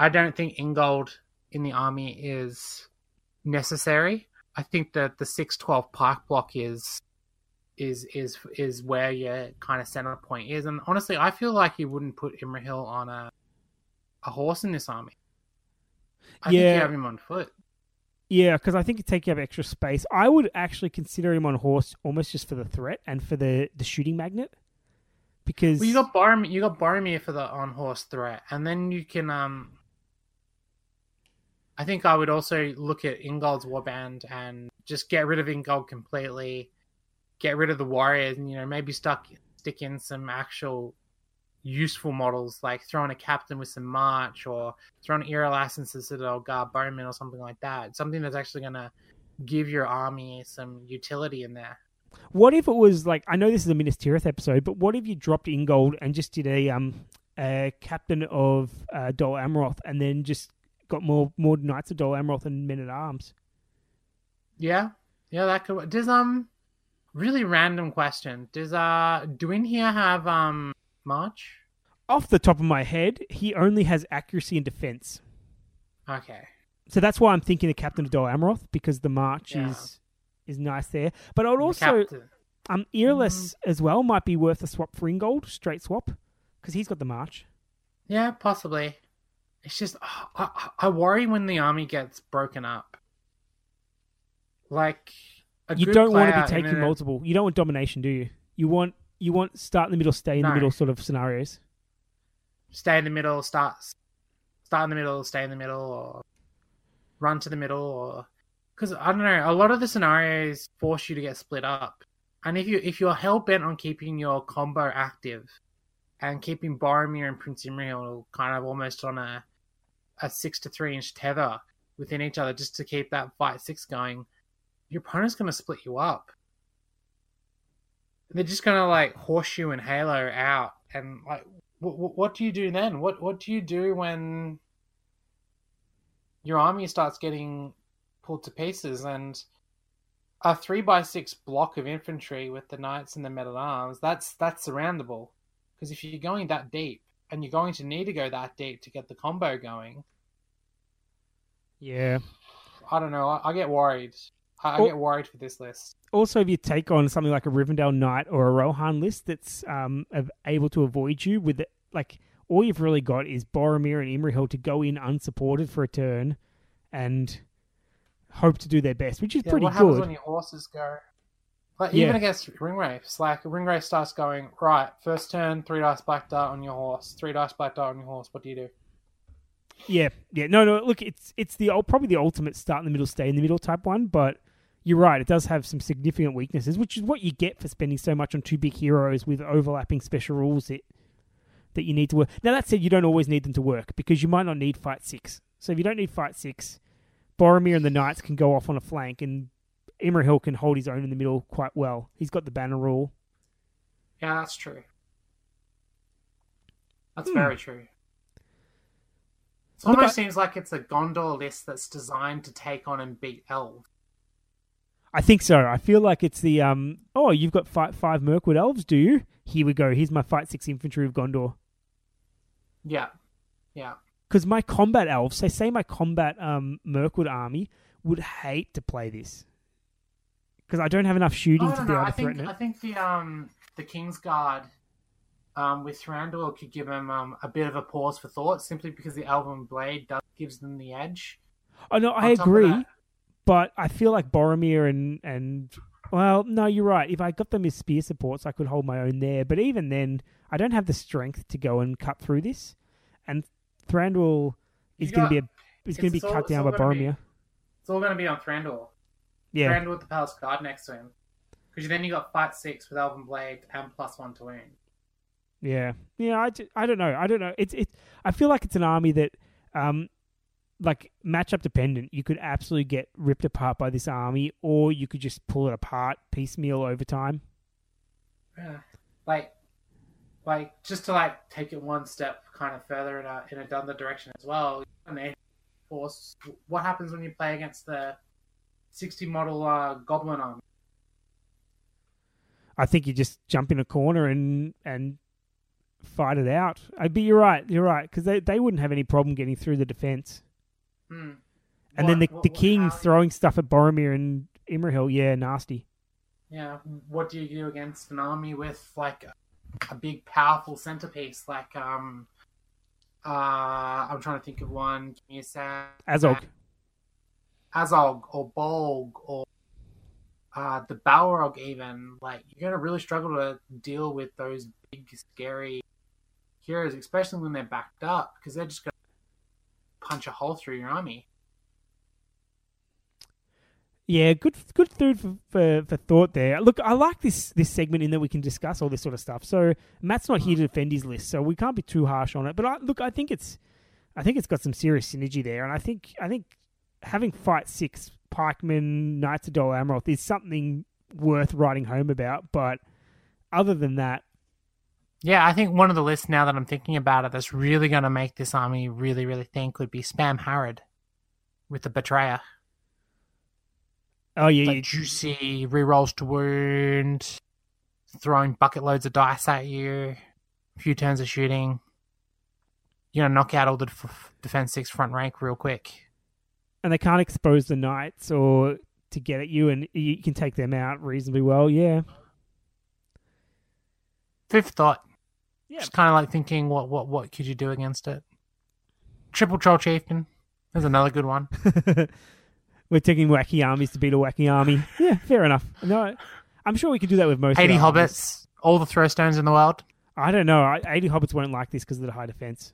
I don't think Ingold in the army is necessary. I think that the six twelve pike block is is is is where your kind of center point is. And honestly, I feel like you wouldn't put Imrahil on a a horse in this army. I think Yeah. you have him on foot. Yeah, because I think it takes up extra space. I would actually consider him on horse almost just for the threat and for the, the shooting magnet. Because Well, you got Boromir. You got Boromir for the on horse threat, and then you can. um I think I would also look at Ingold's warband and just get rid of Ingold completely. Get rid of the warriors, and you know maybe stuck stick in some actual useful models, like throwing a captain with some march, or throwing Irolas and Citadel Guard Bowman, or something like that. Something that's actually going to give your army some utility in there. What if it was like I know this is a Minas Tirith episode, but what if you dropped Ingold and just did a um a captain of uh, Dol Amroth and then just got more more knights of Dol Amroth and men at arms? Yeah, yeah, that could. Does um, really random question. Does uh, Duinhir have um march? Off the top of my head, he only has accuracy and defense. Okay. So that's why I'm thinking the captain of Dol Amroth because the march Yeah. is is nice there. But I would also captain. um Irolas as well might be worth a swap for Ingold, straight swap, because he's got the march. Yeah, possibly. It's just I, I, I worry when the army gets broken up. Like a you good don't want to be in taking a- multiple. You don't want domination, do you? You want you want start in the middle, stay in the middle sort of scenarios. stay in the middle, start start in the middle, stay in the middle, or run to the middle, or because I don't know, a lot of the scenarios force you to get split up, and if you if you're hell bent on keeping your combo active and keeping Boromir and Prince Imrahil kind of almost on a a six to three inch tether within each other just to keep that fight six going, your opponent's going to split you up. They're just going to like horseshoe and halo out, and like what do you do then? What what do you do when your army starts getting pulled to pieces and a three by six block of infantry with the knights and the men at arms? That's that's surroundable because if you're going that deep and you're going to need to go that deep to get the combo going, Yeah. I don't know. I, I get worried. I, I get worried for this list. Also, if you take on something like a Rivendell Knight or a Rohan list that's um able to avoid you with it, like all you've really got is Boromir and Imrahil to go in unsupported for a turn and hope to do their best, which is Yeah, pretty what happens when your horses go? Like Yeah. even against Ringwraiths, like Ringwraith starts going right. First turn, three dice black dart on your horse. Three dice black dart on your horse. What do you do? Yeah, yeah. No, no. Look, it's it's the probably the ultimate start in the middle, stay in the middle type one. But you're right; it does have some significant weaknesses, which is what you get for spending so much on two big heroes with overlapping special rules that that you need to work. Now that said, you don't always need them to work because you might not need fight six. So if you don't need fight six, Boromir and the knights can go off on a flank, and Imrahil can hold his own in the middle quite well. He's got the banner rule. Yeah, that's true. That's Hmm. very true. It almost seems like it's a Gondor list that's designed to take on and beat elves. I think so. I feel like it's the um. Oh, you've got fight five Mirkwood elves, do you? Here we go. Here's my fight six infantry of Gondor. Yeah, yeah. Because my combat elves, say, say my combat um, Mirkwood army would hate to play this because I don't have enough shooting I to be able I to think threaten I think the um the King's Guard um with Thranduil could give them um a bit of a pause for thought simply because the Elven Blade does gives them the edge. Oh no, I on top of agree, but I feel like Boromir and and well, no, you're right. If I got them as spear supports, I could hold my own there. But even then, I don't have the strength to go and cut through this. And Thranduil is going to be a, is going to be cut down by Boromir. It's all going to be on Thranduil. Yeah, Thranduil with the Palace Guard next to him. Because then you got fight six with Elven Blade and plus one to wound. Yeah, yeah. I, I don't know. I don't know. It's it. I feel like it's an army that, um, like matchup dependent. You could absolutely get ripped apart by this army, or you could just pull it apart piecemeal over time. Yeah. Like, like just to like take it one step kind of further in a in a other direction as well. Force. What happens when you play against the sixty model uh, Goblin army? I think you just jump in a corner and and fight it out. I but you're right. You're right because they they wouldn't have any problem getting through the defense. Hmm. And then the What- the king throwing stuff at Boromir and Imrahil. Yeah, nasty. Yeah. What do you do against an army with like a, big, powerful centerpiece like um Uh, I'm trying to think of one. Give me a sec. Azog. Azog or Bolg or uh, the Balrog even. Like you're gonna really struggle to deal with those big scary heroes, especially when they're backed up, because they're just gonna punch a hole through your army. Yeah, good good food for, for, for thought there. Look, I like this this segment in that we can discuss all this sort of stuff. So Matt's not here to mm. defend his list, so we can't be too harsh on it. But I, look, I think it's I think it's got some serious synergy there, and I think I think having fight six pikemen Knights of Dol Amroth is something worth writing home about. But other than that, Yeah, I think one of the lists now that I'm thinking about it that's really going to make this army really, really think would be Spam Harad with the Betrayer. Oh yeah, Like you- juicy, rerolls to wound, throwing bucket loads of dice at you, a few turns of shooting. You're going to knock out all the def- defense six front rank real quick. and they can't expose the knights or to get at you, and you can take them out reasonably well. Yeah, Fifth thought. Yeah. Just kind of like thinking, what, what, what could you do against it? Triple Troll Chieftain. There's another good one. we're taking wacky armies to beat a wacky army. Yeah, fair enough. No, I'm sure we could do that with most. of 80 our armies. hobbits, all the throw stones in the world. I don't know. I- 80 hobbits won't like this because of the high defense.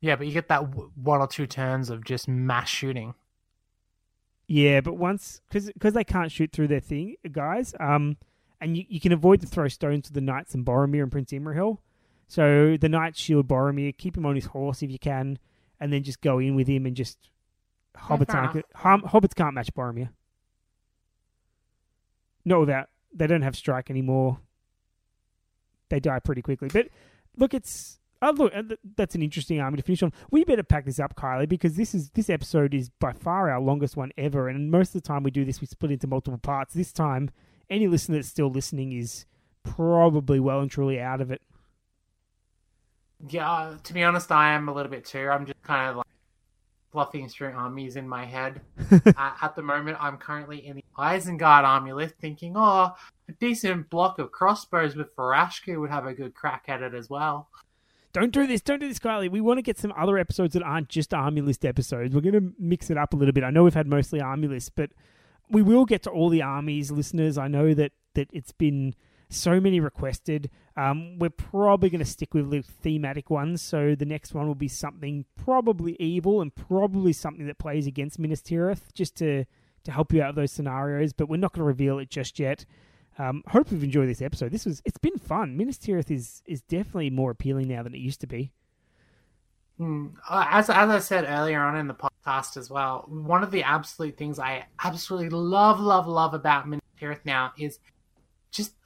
Yeah, but you get that w- one or two turns of just mass shooting. Yeah, but once because they can't shoot through their thing, guys. Um, and you, you can avoid to throw stones to the knights and Boromir and Prince Imrahil. So the knights shield Boromir, keep him on his horse if you can, and then just go in with him and just hobbits fair aren't enough. hom- hobbits can't match Boromir. No, that they don't have strike anymore. They die pretty quickly. But look, it's oh look, that's an interesting army to finish on. We better pack this up, Kylie, because this is this episode is by far our longest one ever, and most of the time we do this, we split into multiple parts. This time, any listener that's still listening is probably well and truly out of it. Yeah, uh, to be honest, I am a little bit too. I'm just kind of like fluffing through armies in my head. uh, at the moment, I'm currently in the Isengard army list thinking, oh, a decent block of crossbows with Vraskû would have a good crack at it as well. Don't do this. Don't do this, Kylie. We want to get some other episodes that aren't just army list episodes. We're going to mix it up a little bit. I know we've had mostly army lists, but we will get to all the armies, listeners. I know that that it's been so many requested. Um, we're probably going to stick with the thematic ones. So the next one will be something probably evil and probably something that plays against Minas Tirith, just to to help you out of those scenarios. But we're not going to reveal it just yet. Um, hope you've enjoyed this episode. This was it's been fun. Minas Tirith is is definitely more appealing now than it used to be. Hmm. Uh, As, as I said earlier on in the podcast as well, one of the absolute things I absolutely love, love, love about Minas Tirith now is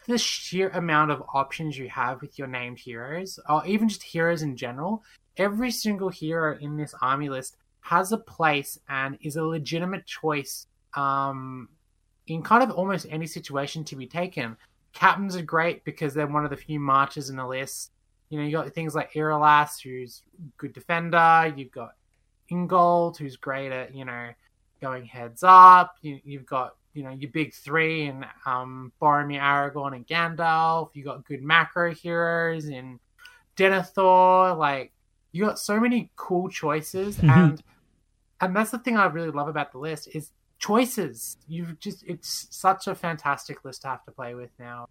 the sheer amount of options you have with your named heroes, or even just heroes in general. Every single hero in this army list has a place and is a legitimate choice um, in kind of almost any situation to be taken. Captains are great because they're one of the few marches in the list. You know, you got things like Irolas, who's good defender. You've got Ingold, who's great at you know going heads up. You, you've got you know your big three in um, Boromir, Aragorn, and Gandalf. You got good macro heroes in Denethor. Like you got so many cool choices, Mhm. and and that's the thing I really love about the list is choices. You've just it's such a fantastic list to have to play with now.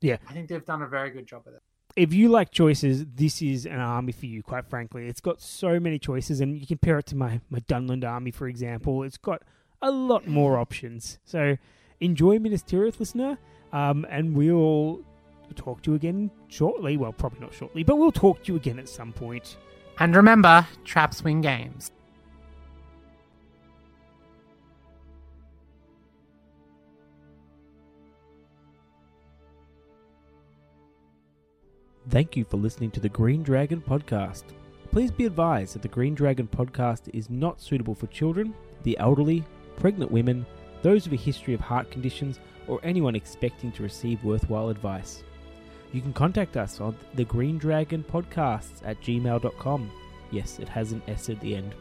Yeah. I think they've done a very good job with it. If you like choices, this is an army for you. Quite frankly, it's got so many choices, and you compare it to my my Dunland army, for example. It's got a lot more options. So enjoy Minas Tirith, listener, um, and we'll talk to you again shortly. Well, probably not shortly, but we'll talk to you again at some point. And remember, traps win games. Thank you for listening to the Green Dragon Podcast. Please be advised that the Green Dragon Podcast is not suitable for children, the elderly, pregnant women, those with a history of heart conditions, or anyone expecting to receive worthwhile advice. You can contact us on the Green Dragon Podcasts at gmail.com. Yes, it has an S at the end.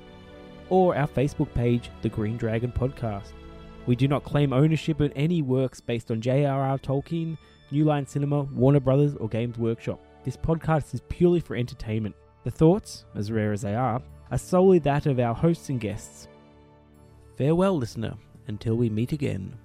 Or our Facebook page, The Green Dragon Podcast. We do not claim ownership of any works based on J.R.R. Tolkien, New Line Cinema, Warner Brothers, or Games Workshop. This podcast is purely for entertainment. The The thoughts, as rare as they are, are solely that of our hosts and guests. Farewell, listener, until we meet again.